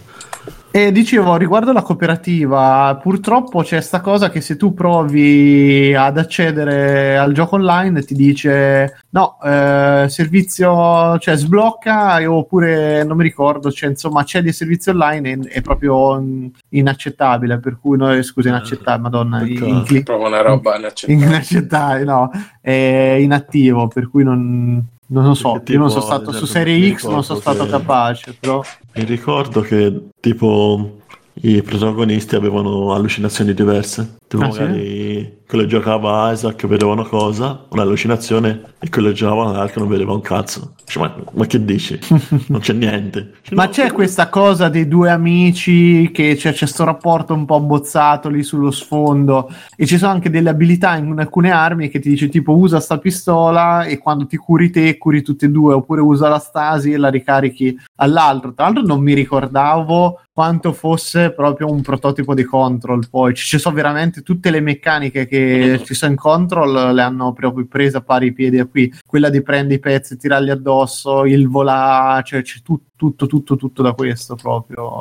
E dicevo, riguardo la cooperativa, purtroppo c'è sta cosa che se tu provi ad accedere al gioco online ti dice no, eh, servizio, cioè sblocca oppure non mi ricordo, cioè insomma accedi al servizio online e è proprio inaccettabile, per cui noi, scusa, inaccettabile, madonna, peccato. in, Proprio una roba inaccettabile. inaccettabile, no, è inattivo, per cui non, non lo so, Perché io non tipo, sono stato su Serie X, non sono stato che- capace, però... Mi ricordo che tipo i protagonisti avevano allucinazioni diverse. Tipo Ah, sì? magari quello che giocava Isaac vedeva una cosa, un'allucinazione, e quello giocava l'altro non vedeva un cazzo. Dice, ma, ma che dici? Non c'è niente. Dice, Ma "No, c'è questa cosa dei due amici che c'è questo rapporto un po' abbozzato lì sullo sfondo e ci sono anche delle abilità in alcune armi che ti dice tipo usa sta pistola e quando ti curi te curi tutte e due oppure usa la stasi e la ricarichi all'altro. Tra l'altro non mi ricordavo quanto fosse proprio un prototipo di Control. Poi ci sono veramente tutte le meccaniche che ci sono in Control le hanno proprio prese a pari piedi a qui. Quella di prendi i pezzi tirarli addosso il volà cioè c'è tu- tutto tutto tutto da questo proprio.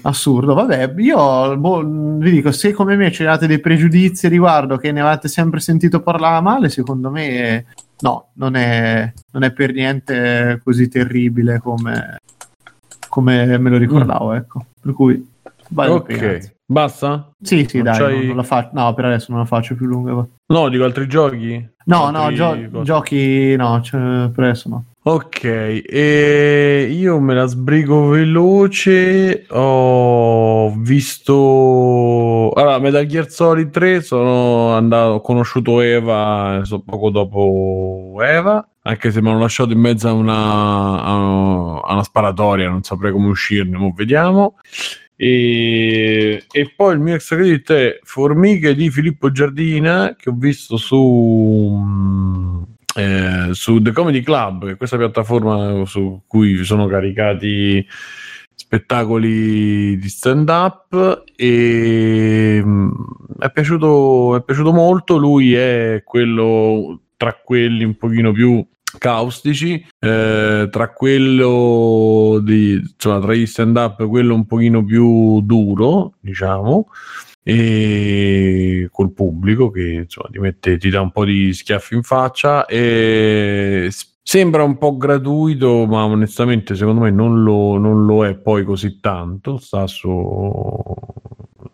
Assurdo. Vabbè io boh, vi dico se come me c'erate dei pregiudizi riguardo che ne avete sempre sentito parlare male secondo me no non è, non è per niente così terribile come come me lo ricordavo ecco per cui vale. Ok, basta? Sì, sì, Non dai, c'hai- non, la faccio. No, per adesso non la faccio più lunga. va. No, dico altri giochi? No, no, Altri gio- cose. giochi no, cioè, per adesso no. Ok, e io me la sbrigo veloce. Ho visto allora Metal Gear Solid 3 sono andato ho conosciuto Eva so, poco dopo Eva anche se mi hanno lasciato in mezzo a una, a una sparatoria non saprei come uscirne ma vediamo. E, e poi il mio extra credit è Formiche di Filippo Giardina che ho visto su eh, su The Comedy Club questa piattaforma su cui sono caricati spettacoli di stand up e mm, è piaciuto, è piaciuto molto. Lui è quello tra quelli un pochino più caustici eh, tra quello di insomma tra gli stand up quello un pochino più duro diciamo e col pubblico che insomma ti, mette, ti dà un po' di schiaffi in faccia e sembra un po' gratuito ma onestamente secondo me non lo, non lo è poi così tanto sta su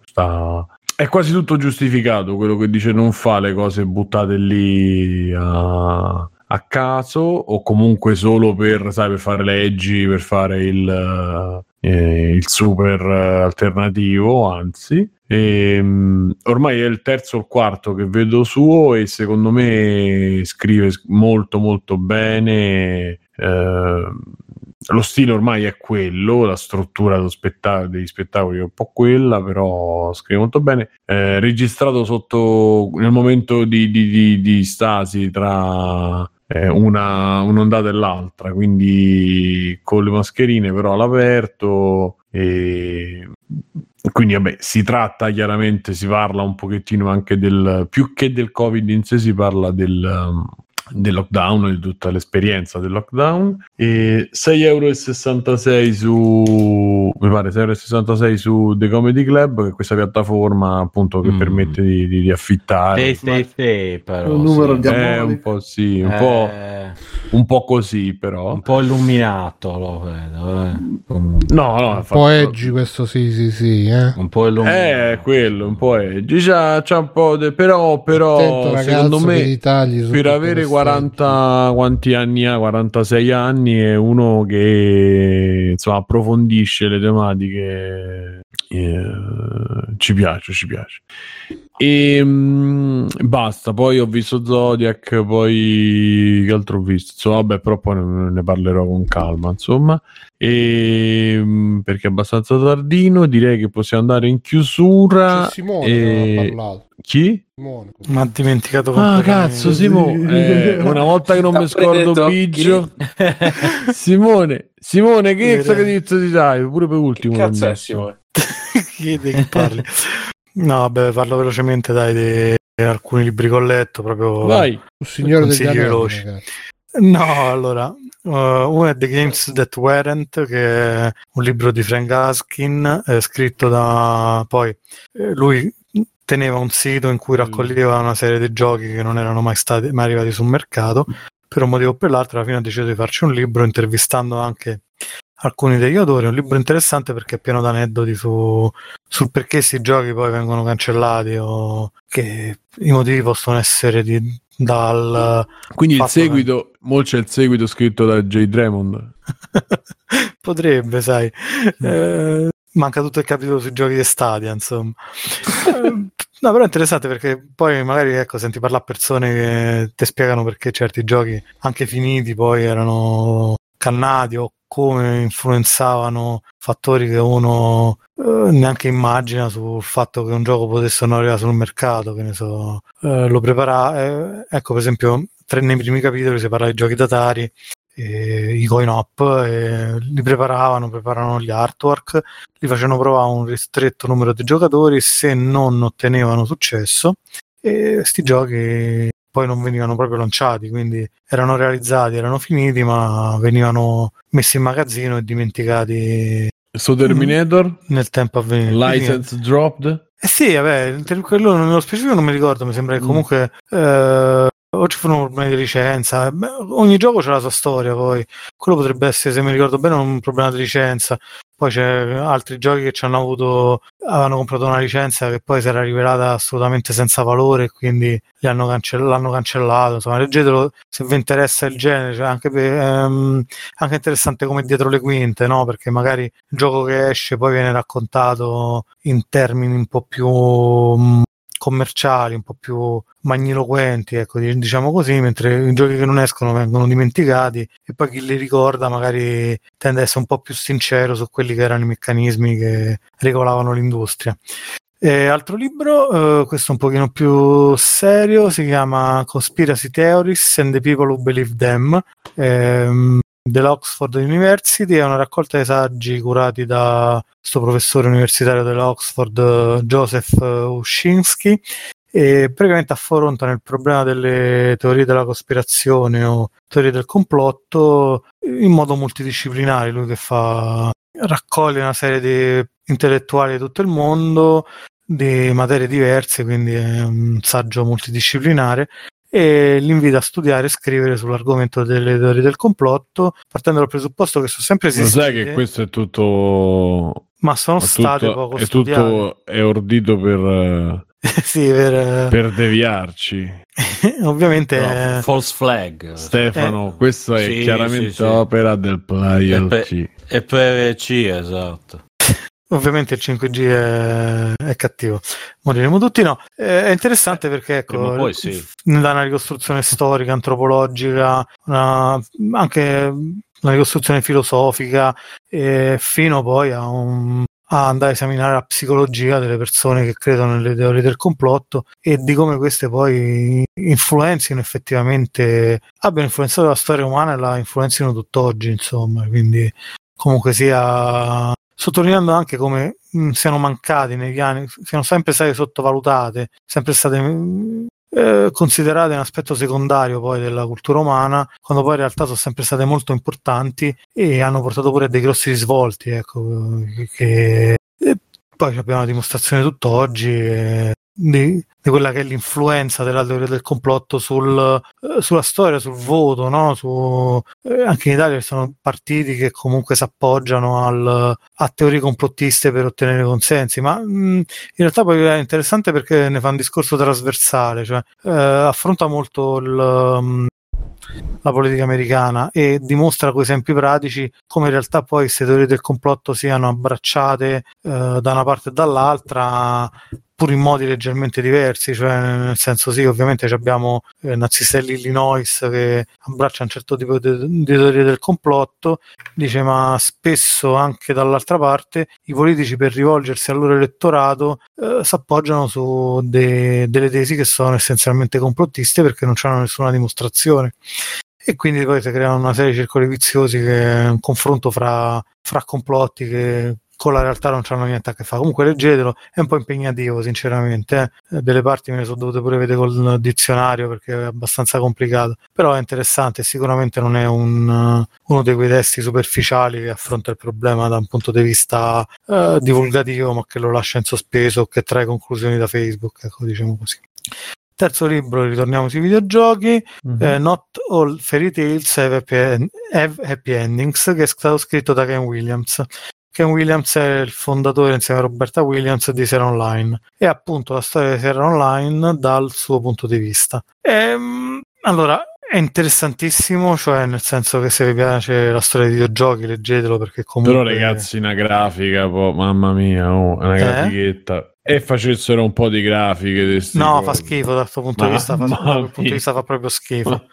sta è quasi tutto giustificato quello che dice non fa le cose buttate lì a, a caso o comunque solo per, sai, per fare leggi, per fare il, eh, il super eh, alternativo, anzi. E, mh, ormai è il terzo o il quarto che vedo suo e secondo me scrive molto molto bene. eh, lo stile ormai è quello, la struttura dello spetta- degli spettacoli è un po' quella, però scrive molto bene. Eh, registrato sotto nel momento di, di- di- di stasi tra eh, una, un'ondata e l'altra, quindi con le mascherine però all'aperto. E quindi vabbè, si tratta chiaramente, si parla un pochettino anche del più che del Covid in sé, si parla del, del lockdown, di tutta l'esperienza del lockdown. E 6,66 euro su mi pare 6,66 euro su The Comedy Club, che è questa piattaforma appunto che Mm. permette di, di- di affittare. Sì, sì, sì, però, Un numero sì. di- Eh, un po' sì, un, po', Eh, un po' così però. un po' illuminato lo vedo, eh. No, no, Un po' edgy questo sì, sì, sì. Eh. un po' illuminato. Eh, quello, un po' è. C'ha, c'ha un po' de... però, però Attento, ragazzo, secondo me per avere queste 40 quanti anni ha? 46 anni è uno che insomma approfondisce le tematiche eh, ci piace ci piace e mm, basta poi ho visto Zodiac poi che altro ho visto insomma vabbè però poi ne, ne parlerò con calma insomma e, mm, perché è abbastanza tardino direi che possiamo andare in chiusura C'è Simone e- che non ha parlato. chi? Simone. Mi ha dimenticato Ah, cazzo, Simone. Eh, una volta che non mi scordo Biggio. Simone, Simone, che extra ti dai? Pure per ultimo. Che cazzo è. Simone? Chiede che parli. No, vabbè, parlo velocemente dai di alcuni libri che ho letto proprio Vai. Il signore degli anelli, veloci. ragazzi. No, allora, uh, uno è The Games That Weren't, che è un libro di Frank Askin, eh, scritto da... poi eh, lui teneva un sito in cui raccoglieva una serie di giochi che non erano mai stati mai arrivati sul mercato, per un motivo o per l'altro alla fine ha deciso di farci un libro intervistando anche alcuni degli autori, un libro interessante perché è pieno di aneddoti su, sul perché questi giochi poi vengono cancellati o che i motivi possono essere di, dal Quindi il seguito, mo c'è il seguito scritto da J. Dremond. Potrebbe, sai. Eh, manca tutto il capitolo sui giochi di Stadia, insomma. No, però è interessante perché poi magari ecco, senti parlare a persone che ti spiegano perché certi giochi, anche finiti, poi erano cannati o come influenzavano fattori che uno eh, neanche immagina sul fatto che un gioco potesse non arrivare sul mercato, che ne so, eh, lo prepara. eh, ecco, per esempio, tre nei primi capitoli si parla di giochi datari e i coin op e li preparavano, preparavano gli artwork, li facevano provare a un ristretto numero di giocatori, se non ottenevano successo e sti giochi poi non venivano proprio lanciati, quindi erano realizzati, erano finiti, ma venivano messi in magazzino e dimenticati So Terminator, nel tempo a venire. license dropped. Eh sì, vabbè, quello nello specifico non mi ricordo, mi sembra che Mm. comunque eh, o ci furono problemi di licenza. Beh, ogni gioco c'ha la sua storia, poi quello potrebbe essere, se mi ricordo bene, un problema di licenza. Poi c'è altri giochi che ci hanno avuto, avevano comprato una licenza che poi si era rivelata assolutamente senza valore e quindi hanno cancell- l'hanno cancellato. Insomma, leggetelo se vi interessa il genere, cioè anche, per, ehm, anche interessante come dietro le quinte, no? Perché magari il gioco che esce poi viene raccontato in termini un po' più mh, commerciali, un po' più magniloquenti, ecco, diciamo così, mentre i giochi che non escono vengono dimenticati e poi chi li ricorda magari tende ad essere un po' più sincero su quelli che erano i meccanismi che regolavano l'industria. E altro libro, eh, questo un pochino più serio, si chiama Conspiracy Theories and the People Who Believe Them. Ehm, dell'Oxford University, è una raccolta di saggi curati da questo professore universitario dell'Oxford Joseph Ushinsky e praticamente affrontano il problema delle teorie della cospirazione o teorie del complotto in modo multidisciplinare, lui che fa raccoglie una serie di intellettuali di tutto il mondo di materie diverse, quindi è un saggio multidisciplinare e li invita a studiare e scrivere sull'argomento delle teorie del complotto, partendo dal presupposto che sono sempre esistite. Lo sai che questo è tutto. Ma sono è state tutto, poco È studiate. tutto è ordito per, sì, per, per deviarci. ovviamente No, eh, false flag. Stefano, questo è Sì, chiaramente sì, sì. opera del E player per, C. e per C, esatto. Ovviamente il 5G è, è cattivo. Moriremo tutti, no. Eh, è interessante perché prima o ecco, poi sì. dà una ricostruzione storica, antropologica, una- anche una ricostruzione filosofica, e fino poi a, un- a andare a esaminare la psicologia delle persone che credono nelle teorie del complotto e di come queste poi influenzino effettivamente, abbiano influenzato la storia umana e la influenzino tutt'oggi, insomma, quindi comunque sia sottolineando anche come mh, siano mancati negli anni, siano sempre state sottovalutate, sempre state mh, eh, considerate un aspetto secondario poi della cultura umana, quando poi in realtà sono sempre state molto importanti e hanno portato pure a dei grossi risvolti, ecco, che poi abbiamo la dimostrazione tutt'oggi eh, di, di quella che è l'influenza della teoria del complotto sul, eh, sulla storia, sul voto, no? Su, eh, anche in Italia ci sono partiti che comunque si appoggiano al, a teorie complottiste per ottenere consensi, ma mh, in realtà poi è interessante perché ne fa un discorso trasversale, cioè eh, affronta molto il, mh, la politica americana e dimostra con esempi pratici come in realtà poi queste teorie del complotto siano abbracciate eh, da una parte e dall'altra pur in modi leggermente diversi, cioè nel senso sì, ovviamente abbiamo eh, nazisti dell'Illinois che abbraccia un certo tipo di, di teorie del complotto, dice ma spesso anche dall'altra parte i politici per rivolgersi al loro elettorato eh, si appoggiano su de- delle tesi che sono essenzialmente complottiste perché non hanno nessuna dimostrazione. E quindi poi si creano una serie di circoli viziosi che è un confronto fra, fra complotti che con la realtà non c'hanno niente a che fare. Comunque leggetelo, è un po' impegnativo sinceramente, eh. delle parti me ne sono dovute pure vedere col dizionario perché è abbastanza complicato, però è interessante, sicuramente non è un, uh, uno di quei testi superficiali che affronta il problema da un punto di vista uh, divulgativo ma che lo lascia in sospeso o che trae conclusioni da Facebook, ecco diciamo così. Terzo libro, ritorniamo sui videogiochi, Mhm. eh, Not All Fairy Tales Have Happy, Have Happy Endings, che è stato scritto da Ken Williams. Ken Williams è il fondatore insieme a Roberta Williams di Sera Online e appunto la storia di Sera Online dal suo punto di vista. Ehm, allora, è interessantissimo, cioè nel senso che se vi piace la storia dei videogiochi leggetelo perché comunque... Però ragazzi, una grafica, po', mamma mia, oh, una Eh? grafichetta. E facessero un po' di grafiche. No, cosi. fa schifo dal suo punto di vista, fa, da mamma quel punto di vista fa proprio schifo.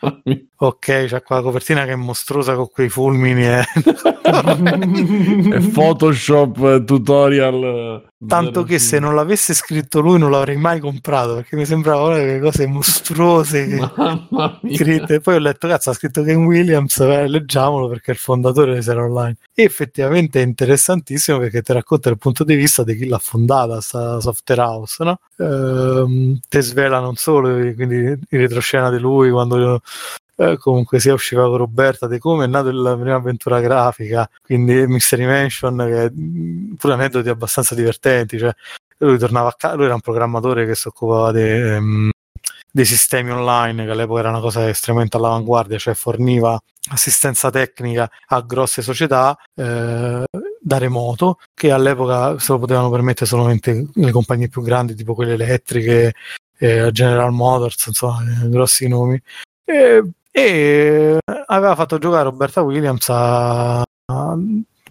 Ok, c'è qua la copertina che è mostruosa con quei fulmini e... Photoshop tutorial. Tanto che se non l'avesse scritto lui non l'avrei mai comprato perché mi sembrava una delle cose mostruose che scritte. Poi ho letto, cazzo, ha scritto Ken Williams, eh, leggiamolo perché è il fondatore di Sera Online. E effettivamente è interessantissimo perché ti racconta il punto di vista di chi l'ha fondata, sta software house, no? Ehm, te svela non solo quindi in retroscena di lui quando eh, comunque sia usciva con Roberta di come è nata la prima avventura grafica quindi Mystery Mansion che mh, pure aneddoti abbastanza divertenti cioè lui tornava a casa lui era un programmatore che si occupava di, ehm, dei sistemi online, che all'epoca era una cosa estremamente all'avanguardia, cioè forniva assistenza tecnica a grosse società eh, da remoto, che all'epoca se lo potevano permettere solamente le compagnie più grandi, tipo quelle elettriche, eh, General Motors, insomma, eh, grossi nomi. E, e aveva fatto giocare Roberta Williams a,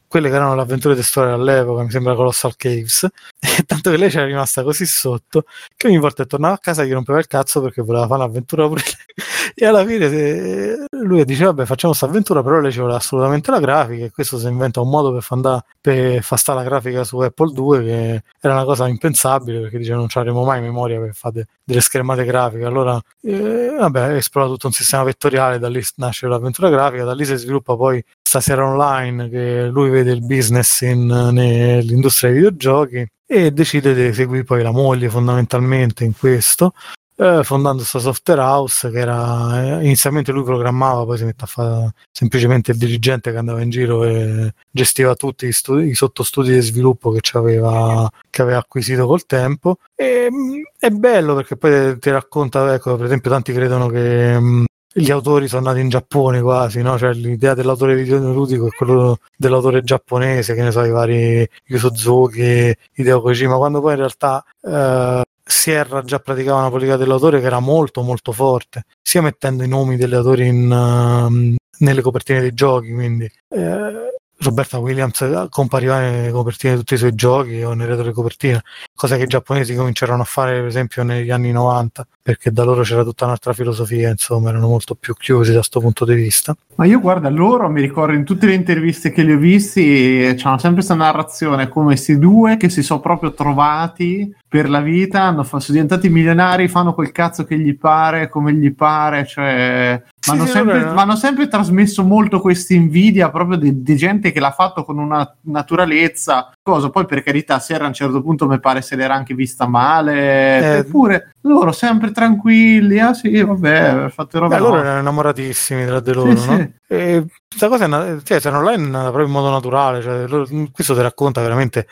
quelle che erano le avventure storia all'epoca, mi sembra Colossal Caves, e tanto che lei c'era rimasta così sotto che ogni volta che tornava a casa gli rompeva il cazzo perché voleva fare un'avventura pure lei. E alla fine se- lui diceva, vabbè, facciamo questa avventura, però lei ci vuole assolutamente la grafica e questo si inventa un modo per far andare per far stare la grafica su Apple 2 che era una cosa impensabile perché dice non avremo mai memoria per fare de- delle schermate grafiche. Allora, eh, vabbè, esplora tutto un sistema vettoriale, da lì nasce l'avventura grafica, da lì si sviluppa poi stasera online che lui vede il business in, nell'industria dei videogiochi e decide di seguire poi la moglie fondamentalmente in questo eh, fondando questa software house che era eh, inizialmente lui programmava poi si mette a fare semplicemente il dirigente che andava in giro e gestiva tutti studi- i sottostudi di sviluppo che, aveva, che aveva acquisito col tempo. E mh, è bello perché poi ti racconta ecco per esempio tanti credono che mh, gli autori sono nati in Giappone quasi, no? Cioè l'idea dell'autore videoludico è quello dell'autore giapponese, che ne so, i vari Yu Suzuki, Hideo Kojima, quando poi in realtà eh, Sierra già praticava una politica dell'autore che era molto molto forte, sia mettendo i nomi degli autori in, ehm, nelle copertine dei giochi, quindi eh, Roberta Williams compariva nelle copertine di tutti i suoi giochi o nelle retro copertine, cosa che i giapponesi cominciarono a fare per esempio negli anni 90, perché da loro c'era tutta un'altra filosofia, insomma, erano molto più chiusi da questo punto di vista. Ma io guarda, loro mi ricordo in tutte le interviste che li ho visti, c'hanno sempre questa narrazione come questi due che si sono proprio trovati per la vita, sono diventati milionari, fanno quel cazzo che gli pare, come gli pare, cioè... Sì, Ma hanno sempre, ma hanno sempre trasmesso molto questa invidia proprio di, di gente che l'ha fatto con una naturalezza. Cosa poi per carità, Sierra a un certo punto mi pare se l'era anche vista male, Eh. eppure loro sempre tranquilli. Ah sì, vabbè, fatto roba. Beh, loro erano innamoratissimi tra di loro, Sì, no? sì. E questa cosa cioè, se è nata proprio in modo naturale, cioè, loro- questo ti racconta veramente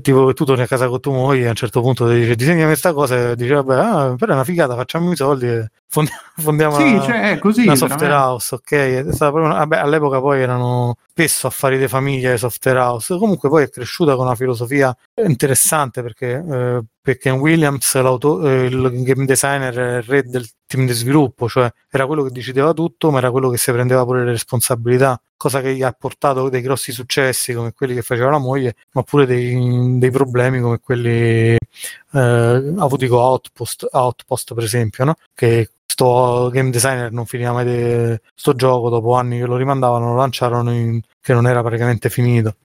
tipo che tu torni a casa con tua moglie e a un certo punto ti dice disegnami questa cosa e dici vabbè ah, però è una figata facciamo i soldi e fondi- fondiamo Sì, una, cioè, così. una software house ok una- vabbè, all'epoca poi erano spesso affari di famiglia le software house comunque poi è cresciuta con una filosofia interessante perché eh, perché Williams eh, il game designer è il re del team di sviluppo cioè era quello che decideva tutto ma era quello che si prendeva pure le responsabilità cosa che gli ha portato dei grossi successi come quelli che faceva la moglie ma pure dei, dei problemi come quelli eh, avuti con Outpost, Outpost per esempio no? che sto game designer non finiva mai de- gioco dopo anni che lo rimandavano lo lanciarono in- che non era praticamente finito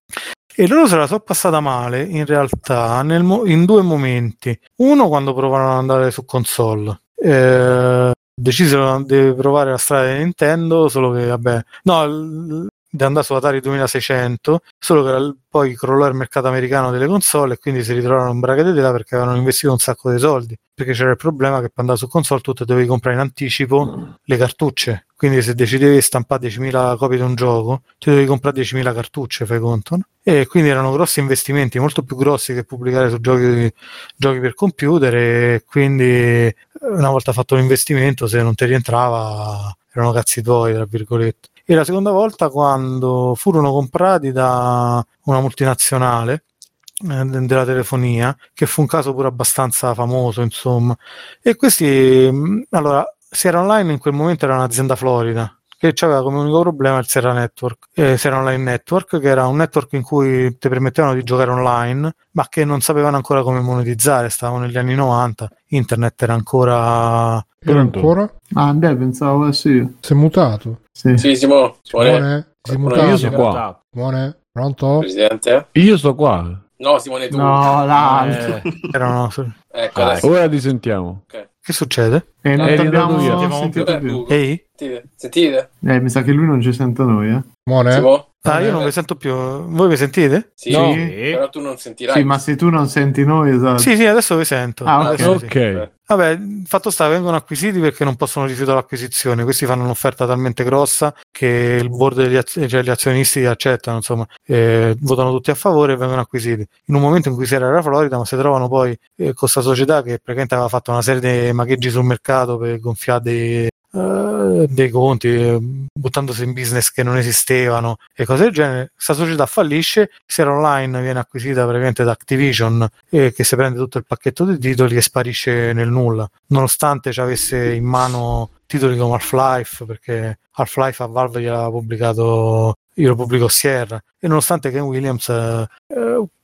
e loro se la sono passata male in realtà mo- in due momenti uno quando provarono ad andare su console eh, decisero di provare la strada di Nintendo solo che vabbè. No di andare su Atari 2600 solo che poi crollò il mercato americano delle console e quindi si ritrovarono in braga di tela perché avevano investito un sacco di soldi perché c'era il problema che per andare su console tu dovevi comprare in anticipo le cartucce. Quindi se decidevi di stampare 10.000 copie di un gioco ti dovevi comprare 10.000 cartucce fai conto no? e quindi erano grossi investimenti molto più grossi che pubblicare su giochi, giochi per computer e quindi eh, una volta fatto l'investimento se non ti rientrava erano cazzi tuoi tra virgolette e la seconda volta quando furono comprati da una multinazionale eh, de- della telefonia che fu un caso pure abbastanza famoso insomma. E questi mh, allora Sierra Online in quel momento era un'azienda florida che aveva come unico problema il Sierra Network, eh, Sierra Online Network, che era un network in cui ti permettevano di giocare online, ma che non sapevano ancora come monetizzare, stavano negli anni 90, internet era ancora... Era ancora? Ah, beh, pensavo eh, sì. Si è mutato. Sì. Sì, Simone, Simone, Simone? Si è Qualcuno Io mutato. sto qua. Simone? Pronto? Presidente? Io sto qua. No, Simone, tu. No, l'altro. Eh, Erano... Ecco, ah, ora ti sentiamo. Che succede? E non Eh, ti abbiamo via. sentito più. Ugo? Ehi? Sentite? Sentite? Eh, mi sa che lui non ci sente noi, eh. Simone? Ah, io non vi sento più. Voi mi sentite? Sì, No. però tu non sentirai. Sì, ma se tu non senti noi, esatto. Sì, sì, adesso vi sento. Ah, ok. Adesso sì. Ok. Vabbè, il fatto sta, vengono acquisiti perché non possono rifiutare l'acquisizione. Questi fanno un'offerta talmente grossa che il board degli az- cioè gli azionisti accettano, insomma, eh, votano tutti a favore e vengono acquisiti. In un momento in cui si era la Florida, ma si trovano poi eh, con questa società che praticamente aveva fatto una serie di magheggi sul mercato per gonfiare dei, eh, dei conti, eh, buttandosi in business che non esistevano e cose del genere. Questa società fallisce, Sierra Online viene acquisita praticamente da Activision e che si prende tutto il pacchetto di titoli e sparisce nel nulla, nonostante ci avesse in mano titoli come Half-Life, perché Half-Life a Valve gliel'aveva pubblicato, io lo pubblico Sierra, e nonostante Ken Williams, eh,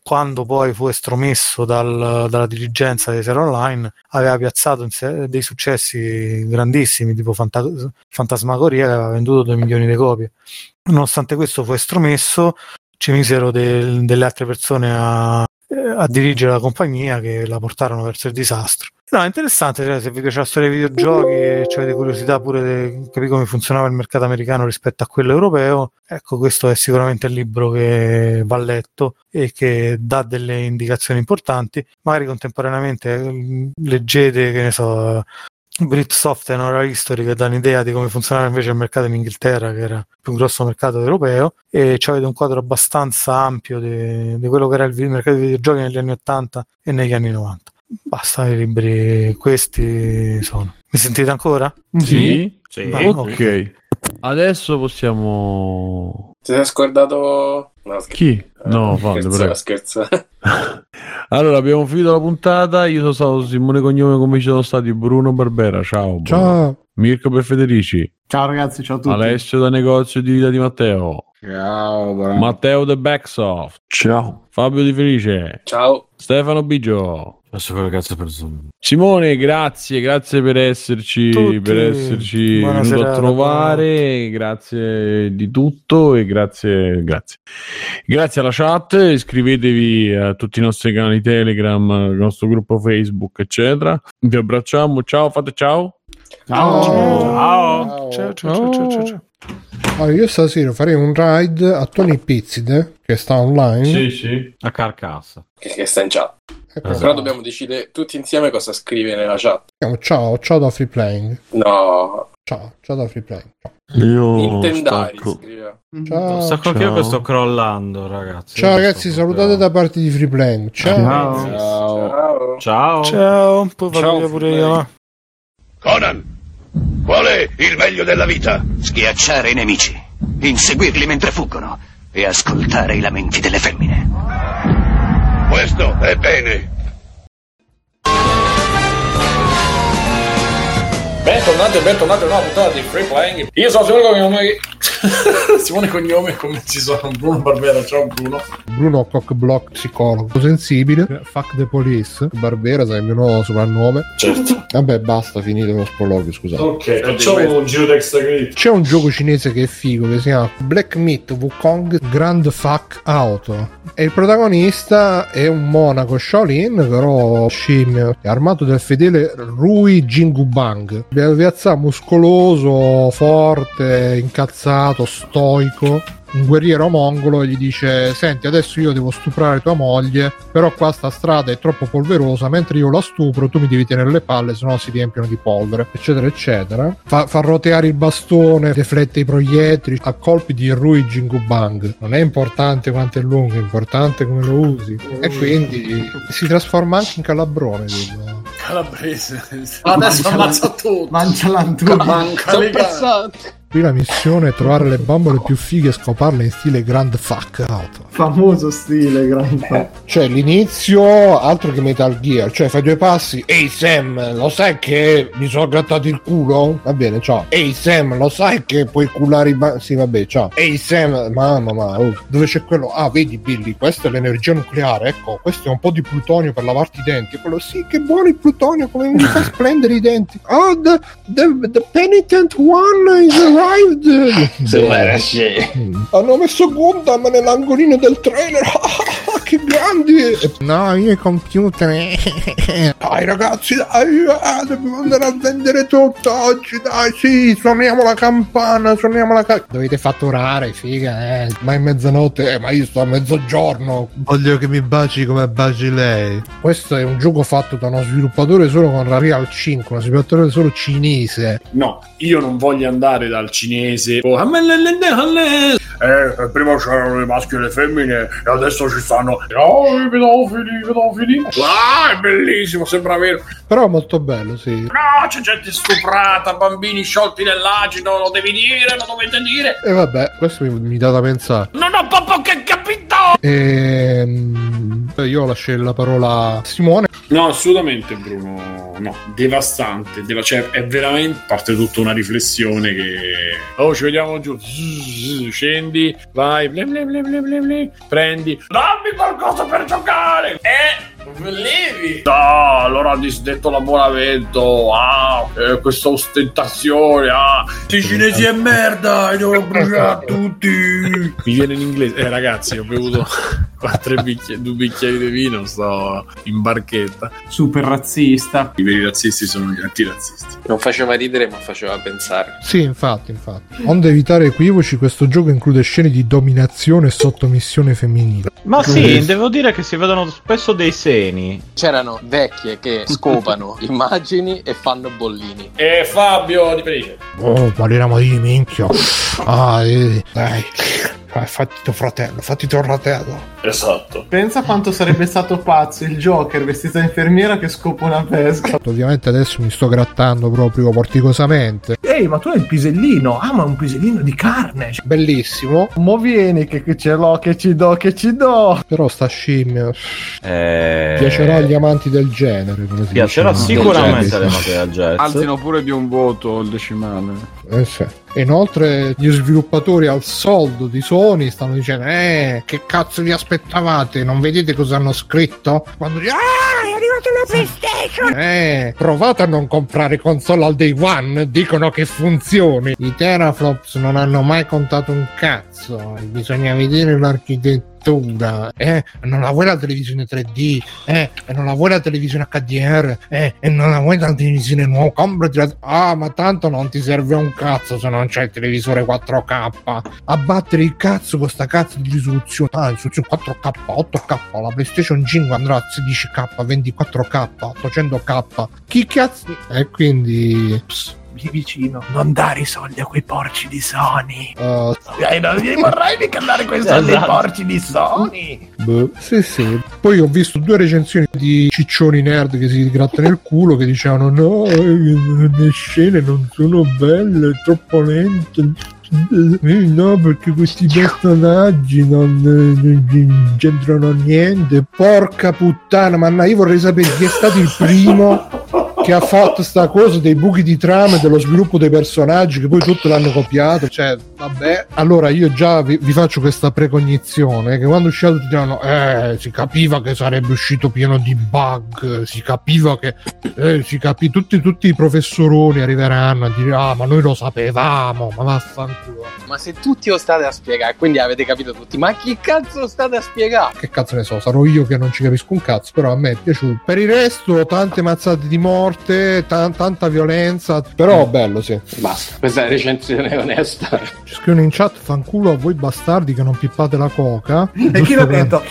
quando poi fu estromesso dal- dalla dirigenza di Sierra Online, aveva piazzato dei successi grandissimi, tipo Fanta- Fantasmagoria, che aveva venduto 2 milioni di copie. Nonostante questo fu estromesso, ci misero del- delle altre persone a, a dirigere la compagnia che la portarono verso il disastro. No, è interessante, cioè, se vi piace la storia dei videogiochi e cioè, avete curiosità pure di capire come funzionava il mercato americano rispetto a quello europeo, ecco, questo è sicuramente il libro che va letto e che dà delle indicazioni importanti. Magari contemporaneamente eh, leggete, che ne so, Britsoft e Nora History che danno idea di come funzionava invece il mercato in Inghilterra, che era il più grosso mercato europeo, e ci avete un quadro abbastanza ampio di, di quello che era il mercato dei videogiochi negli anni 80 e negli anni 90. Basta, i libri questi sono. Mi sentite ancora? Sì? Sì. Vai. Ok. Adesso possiamo... Ti sei scordato... No, scher- Chi? No, eh, Fabio, scherzo, scherzo. Allora, abbiamo finito la puntata. Io sono stato Simone Cognome, come ci sono stati Bruno Barbera. Ciao. Bruno. Ciao. Mirko Per Federici. Ciao ragazzi, ciao a tutti. Alessio da negozio di vita di Matteo. Ciao, bra- Matteo The Backsoft. Ciao. Fabio Di Felice. Ciao. Stefano Bigio. Adesso quello cazzo per Zoom. Simone, grazie, grazie per esserci, Tutti. per esserci venuto a trovare, grazie di tutto e grazie, grazie. Grazie alla chat, iscrivetevi a tutti i nostri canali Telegram, al nostro gruppo Facebook, eccetera. Vi abbracciamo, ciao, fate ciao. Ciao. Ciao. Ciao, ciao, ciao, ciao, ciao, ciao. Allora, io stasera farei un ride a Tony Pizzide che sta online. sì. A carcassa. Che, che sta in chat. Però dobbiamo decidere tutti insieme cosa scrive nella chat. Ciao, ciao da Free Playing. No, Ciao, ciao da Free Playing. Ciao. Io Intendari stacco. scrive. Ciao, Stacco ciao. che sto crollando, ragazzi. ciao Io ragazzi, salutate da parte di Free Playing. Ciao. Ciao. Ciao. Ciao. Ciao. Ciao, poi Ciao, pure io. Conan, qual è il meglio della vita? Schiacciare i nemici, inseguirli mentre fuggono e ascoltare i lamenti delle femmine. Questo è bene. Bentornati e bentornati a una puntata di Free Playing. Io sono Simone Cognome. Simone Cognome, come ci sono Bruno Barbera. Ciao Bruno. Bruno Cockblock psicologo sensibile. Fuck the police. Barbera sarebbe il mio nuovo soprannome. Certo. Vabbè, basta, finito lo sproloquio, scusate. Ok, facciamo un giro di extra credit. C'è un gioco cinese che è figo che si chiama Black Myth Wukong Grand Fuck Auto e il protagonista è un monaco Shaolin però scimmio è armato del fedele Rui Jingubang piazzato muscoloso forte incazzato stoico un guerriero mongolo e gli dice senti adesso io devo stuprare tua moglie però qua sta strada è troppo polverosa mentre io la stupro tu mi devi tenere le palle sennò si riempiono di polvere eccetera eccetera fa, fa roteare il bastone deflette i proiettili a colpi di Rui Jingubang non è importante quanto è lungo è importante come lo usi e quindi si trasforma anche in calabrone tipo. Calabrese. Adesso ammazza tutto. Mangia tu. Manca le. Qui la missione è trovare le bambole più fighe e scoparle in stile Grand Fuck Auto Famoso stile, grande. Cioè, l'inizio altro che Metal Gear, cioè fai due passi. Ehi Sam, lo sai che mi sono grattato il culo? Va bene, ciao. Ehi Sam, lo sai che puoi culare i ba- Sì, vabbè, ciao. Ehi Sam, mamma, ma oh, dove c'è quello? Ah, vedi Billy, questa è l'energia nucleare, ecco, questo è un po' di plutonio per lavarti i denti. Quello sì, che buono il plutonio, come mi fa splendere i denti. Oh, the, the, the penitent one is arrived. Mm. Hanno messo Gundam nell'angolino del trailer. che grandi! No, io i computer. dai ragazzi, dai, ah, dobbiamo andare a vendere tutto oggi, dai, sì, suoniamo la campana, suoniamo la campana. Dovete fatturare, figa, eh. Ma è mezzanotte, eh, ma io sto a mezzogiorno. Voglio che mi baci come baci lei. Questo è un gioco fatto da uno sviluppatore solo con Unreal 5, uno sviluppatore solo cinese. No, io non voglio andare dal cinese. Oh, eh, prima c'erano le maschie e le femmine e adesso ci stanno. Oh, i pedofili, i pedofili. Ah, è bellissimo, sembra vero. Però è molto bello, sì. No, c'è gente stuprata, bambini sciolti nell'agito, lo devi dire, lo dovete dire. E vabbè, questo mi, mi dà da pensare. Non ho proprio che capito! Ehm, io lascio la parola a Simone. No, assolutamente Bruno, no, devastante, deva- cioè è veramente, a parte tutta una riflessione che... Oh, ci vediamo giù, Zzz, scendi, vai, blim, blim, blim, prendi, dammi qualcosa per giocare! Eh! Volevi? No, allora ha disdetto l'abbonamento. Ah, eh, questa ostentazione. Ah, i cinesi è merda. Li devo bruciare tutti. Mi viene in inglese. Eh, ragazzi, ho bevuto quattro bicchieri, due bicchieri di vino. Sto in barchetta. Super razzista. I veri razzisti sono gli antirazzisti. Non faceva ridere, ma faceva pensare. Sì, infatti, infatti. Onde evitare equivoci, questo gioco include scene di dominazione e sottomissione femminile. Ma sì, devo dire che si vedono spesso dei seni. C'erano vecchie che scopano immagini e fanno bollini. E Fabio di Felice. Oh, parliamo di minchia. Ah, eh, dai. Ah, fatti tuo fratello, fatti tuo fratello. Esatto. Pensa quanto sarebbe stato pazzo il Joker vestito da infermiera che scopa una pesca. Ovviamente adesso mi sto grattando proprio porticosamente. Ehi, ma tu hai il pisellino. Ah, ma un pisellino di carne. Bellissimo. Mo vieni che, che ce l'ho, che ci do, che ci do. Però sta scimmia Eh... piacerà agli amanti del genere. Come si Piacerà dice. sicuramente Del alle genere. mate da jazz. Alzino pure di un voto il decimale. Eh sì. E Inoltre gli sviluppatori al soldo di Sony stanno dicendo Eh, che cazzo vi aspettavate? Non vedete cosa hanno scritto? Quando dicono Ah, è arrivata la PlayStation! Eh, provate a non comprare console al day one Dicono che funzioni I teraflops non hanno mai contato un cazzo Bisogna vedere l'architettura eh, non la vuoi la televisione 3D, eh, e non la vuoi la televisione HDR, eh, e non la vuoi la televisione nuova, comprati la... Ah, ma tanto non ti serve un cazzo se non c'è il televisore 4K. Abbattere il cazzo con sta cazzo di risoluzione. Ah, risoluzione 4K, 8K, la PlayStation 5 andrà a 16K, 24K, 800K. Chi cazzo... E quindi... Pss, Lì vicino. Non dare i soldi a quei porci di Sony. uh, Eh, non gli vorrei mica dare quei soldi ai Esatto. porci di Sony. Boh, sì, sì. Poi ho visto due recensioni di ciccioni nerd che si grattano il culo che dicevano no, eh, le scene non sono belle, è troppo lente. Eh, no, perché questi personaggi non, eh, non c'entrano niente. Porca puttana, ma io vorrei sapere chi è stato il primo che ha fatto sta cosa dei buchi di trama dello sviluppo dei personaggi che poi tutto l'hanno copiato. Cioè, vabbè. Allora io già vi, vi faccio questa precognizione che quando uscirà tutti diranno eh, si capiva che sarebbe uscito pieno di bug, si capiva che eh, si capì tutti, tutti i professoroni arriveranno a dire ah ma noi lo sapevamo, ma vaffanculo. Ma se tutti lo state a spiegare, quindi avete capito tutti, ma chi cazzo lo state a spiegare? Che cazzo ne so, sarò io che non ci capisco un cazzo, però a me è piaciuto. Per il resto, tante mazzate di morte, tan- tanta violenza, però bello, sì. Basta, questa è la recensione onesta. Ci scrivono in chat, fanculo a voi bastardi che non pippate la coca. E chi l'ha per- detto?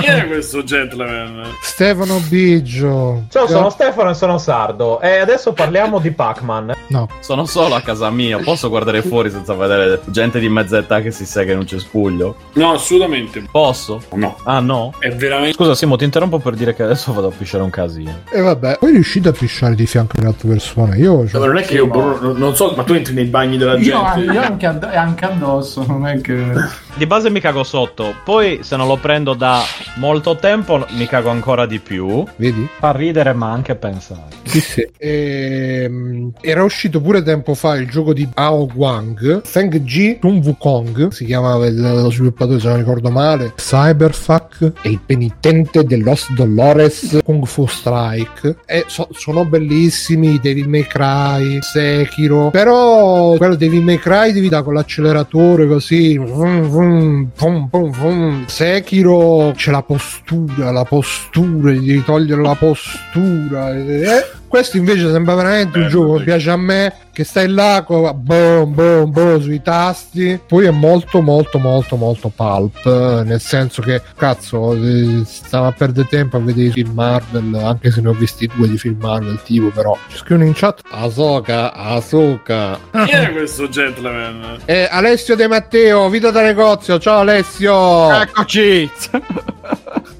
Chi è questo gentleman? Stefano Biggio. Ciao, sono Stefano e sono sardo. E adesso parliamo di Pac-Man. No. Sono solo a casa mia, posso guardare fuori senza vedere gente di mezza età che si sega in un cespuglio? No, assolutamente. Posso? No. Ah no? È veramente. Scusa Simo, ti interrompo per dire che adesso vado a pisciare un casino. E vabbè, poi riuscite a pisciare di fianco alle altre persone. Io cioè, Ma non è che io Bruno, non so, ma tu entri nei bagni della Io, gente. io anche, add- anche addosso, non è che... Di base mi cago sotto, poi se non lo prendo da molto tempo mi cago ancora di più. vedi? Fa ridere, ma anche pensare. Sì, sì. Ehm, era uscito pure tempo fa il gioco di Ao Wang, Feng Ji Sun Wukong, si chiamava il- lo sviluppatore se non ricordo male, Cyberfuck e il penitente de Los Dolores Kung Fu Strike. E so- sono bellissimi, Devil May Cry, Sekiro, però quello Devil May Cry devi dare con l'acceleratore così, vum, vum, pum. Sekiro c'è la postura, la postura, gli devi togliere la postura. eh. Questo invece sembra veramente un gioco che piace a me, che stai là, co- boom, boom, boom, sui tasti. Poi è molto, molto, molto, molto pulp, eh, nel senso che, cazzo, eh, stava a perdere tempo a vedere i film Marvel, anche se ne ho visti due di film Marvel, tipo, però. Ci scrivono in chat, Asoka, Asoka. Chi è questo gentleman? Eh, Alessio De Matteo, Vita da negozio, ciao Alessio! Eccoci!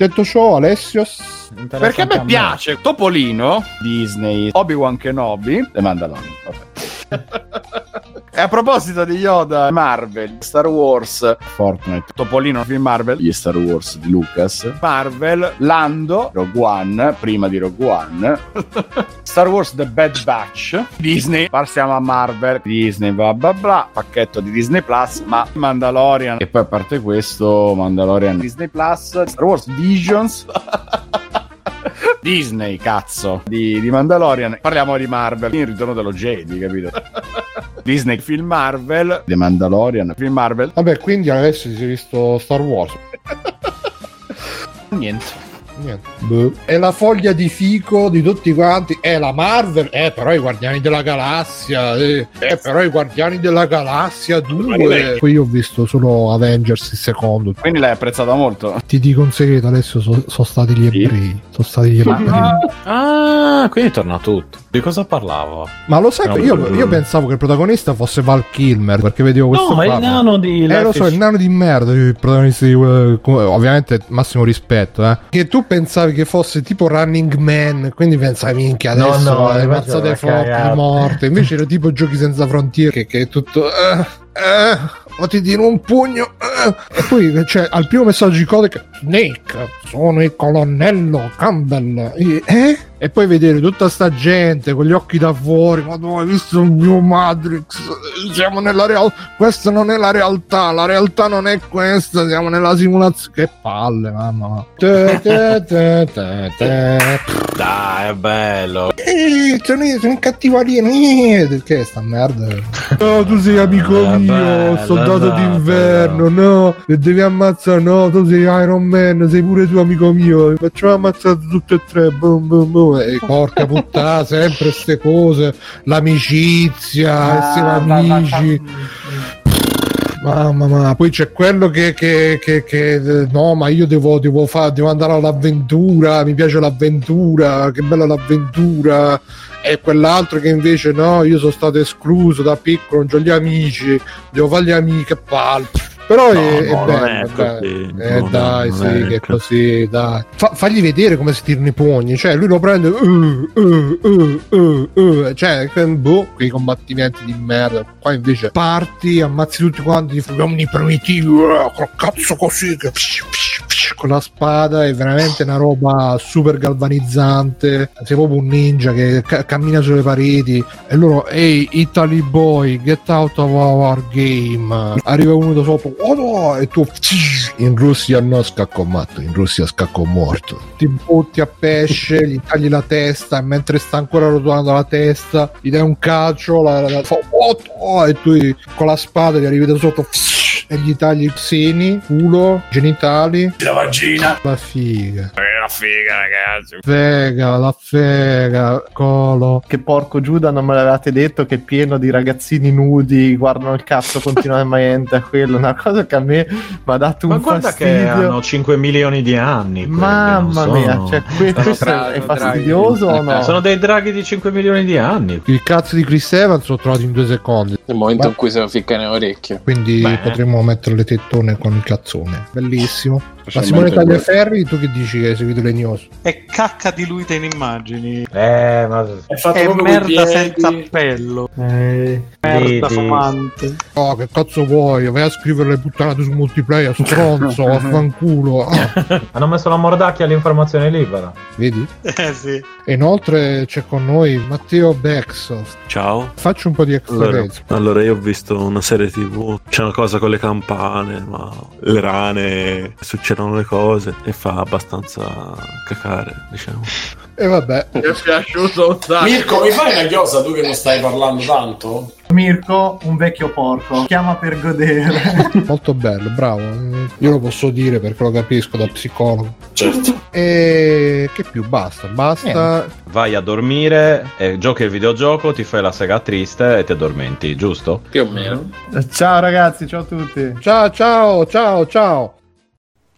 Detto ciò, Alessio... Perché a me piace Topolino, Disney, Obi-Wan Kenobi e Mandalorian. Vabbè. e a proposito di Yoda, Marvel, Star Wars, Fortnite, Topolino, film Marvel, gli Star Wars di Lucas, Marvel, Lando, Rogue One, prima di Rogue One, Star Wars The Bad Batch, Disney, passiamo a Marvel, Disney, bla bla bla, pacchetto di Disney Plus, ma Mandalorian, e poi a parte questo, Mandalorian, Disney Plus, Star Wars Visions. Disney, cazzo, di, di Mandalorian. Parliamo di Marvel, il ritorno dello Jedi, capito? Disney, film Marvel, The Mandalorian, film Marvel. Vabbè, quindi adesso si è visto Star Wars. Niente. Niente. Boh. È la foglia di fico di tutti quanti. È la Marvel. Eh, però i Guardiani della Galassia. Eh, eh, però i Guardiani della Galassia 2. Poi io ho visto solo Avengers il secondo. Quindi l'hai apprezzata molto. Ti dico un segreto, adesso sono stati gli ebrei. Sono stati gli ebrei. Ah, quindi torna tutto. Di cosa parlavo? Ma lo sai, No, io, no, io pensavo che il protagonista fosse Val Kilmer perché vedevo questo. ma il nano di Eh, lo so, il nano di merda, il protagonista di. eh, ovviamente, massimo rispetto, eh. Che tu pensavi che fosse tipo Running Man, quindi pensavi, minchia, No, adesso no, le invece mazzate forti morte. Invece era tipo Giochi senza frontiere, che, che è tutto. Eh, eh, o ti tiro un pugno. eh. E poi c'è al primo messaggio di codice: Snake, sono il colonnello Campbell. E, eh? E poi vedere tutta sta gente con gli occhi da fuori, ma tu hai visto il mio Matrix? Siamo nella realtà, questa non è la realtà, la realtà non è questa, siamo nella simulazione. Che palle, mamma. Dai, è bello. Eh, sono, sono cattivo alieno. Che sta merda? No, tu sei amico Eh, mio, bello, soldato esatto, d'inverno. No, e devi ammazzare. No, tu sei Iron Man, sei pure tu amico mio. Facciamo ammazzare tutti e tre. Boom, boom, boom. E porca puttana, sempre ste cose. L'amicizia, essere amici. Mamma mia, poi c'è quello che, che, che, che- no, ma io devo, devo, fa- devo andare all'avventura, mi piace l'avventura, che bella l'avventura. E quell'altro che invece no, io sono stato escluso da piccolo, non ho gli amici, devo fare gli amici, che palle. Però No, è, è no, non bello, è dai. così. Eh, No, dai, sì, è che è così. dai. Fa- fagli vedere come si tirano i pugni, cioè lui lo prende, uh, uh, uh, uh, uh, cioè, boh, quei combattimenti di merda. Qua invece parti, ammazzi tutti quanti, gli uomini primitivi, uh, col cazzo così, che con la spada, è veramente una roba super galvanizzante. Sei proprio un ninja che ca- cammina sulle pareti e loro, ehi, Italy boy, get out of our game. Arriva uno da sopra, oh no, e tu in Russia no scacco matto, in Russia scacco morto. Ti butti a pesce, gli tagli la testa e mentre sta ancora rotolando la testa, gli dai un calcio, la, la- la- fa, oh, oh, e tu con la spada gli arrivi da sotto e gli tagli i seni, culo, genitali. La vagina. La figa. la figa, ragazzi. Fega, la fega, colo. Che porco Giuda non me l'avevate detto che è pieno di ragazzini nudi, guardano il cazzo continuamente a quello, una cosa che a me mi ha dato un Ma guarda fastidio. che hanno 5 milioni di anni. quelli, Mamma non mia, sono- cioè, que- questo draghi, è fastidioso o no? Sono dei draghi di 5 milioni di anni. Il cazzo di Chris Evans l'ho trovato in due secondi. Nel momento Ma- in cui se lo ficca nelle orecchie. Quindi Beh. potremmo mettere le tettone con il cazzone. Bellissimo. Ma Simone. Tagliaferri, tu che dici che hai seguito le news? È cacca diluita in immagini. Eh, ma... È fatto È merda senza appello. Eh, Merda Vedi. fumante. Oh, che cazzo vuoi? Vai a scrivere le puttanate su multiplayer, stronzo, vaffanculo. Ah, Hanno messo la mordacchia all'informazione libera. vedi? Eh sì. E inoltre c'è con noi Matteo Bexoft. Ciao. Faccio un po' di extra Allora, allora, io ho visto una serie tv, c'è una cosa con le campane, ma le rane, succede succedono le cose e fa abbastanza cacare, diciamo. E vabbè. Mi è piaciuto un sacco. Mirko, mi fai una chiosa tu che non stai parlando tanto? Mirko, un vecchio porco, chiama per godere. Molto bello, bravo. Io lo posso dire perché lo capisco da psicologo. Certo. E che più? Basta, basta. Vai a dormire, e giochi il videogioco, ti fai la sega triste e ti addormenti, giusto? Più o meno. Ciao ragazzi, ciao a tutti. Ciao, ciao, ciao, ciao.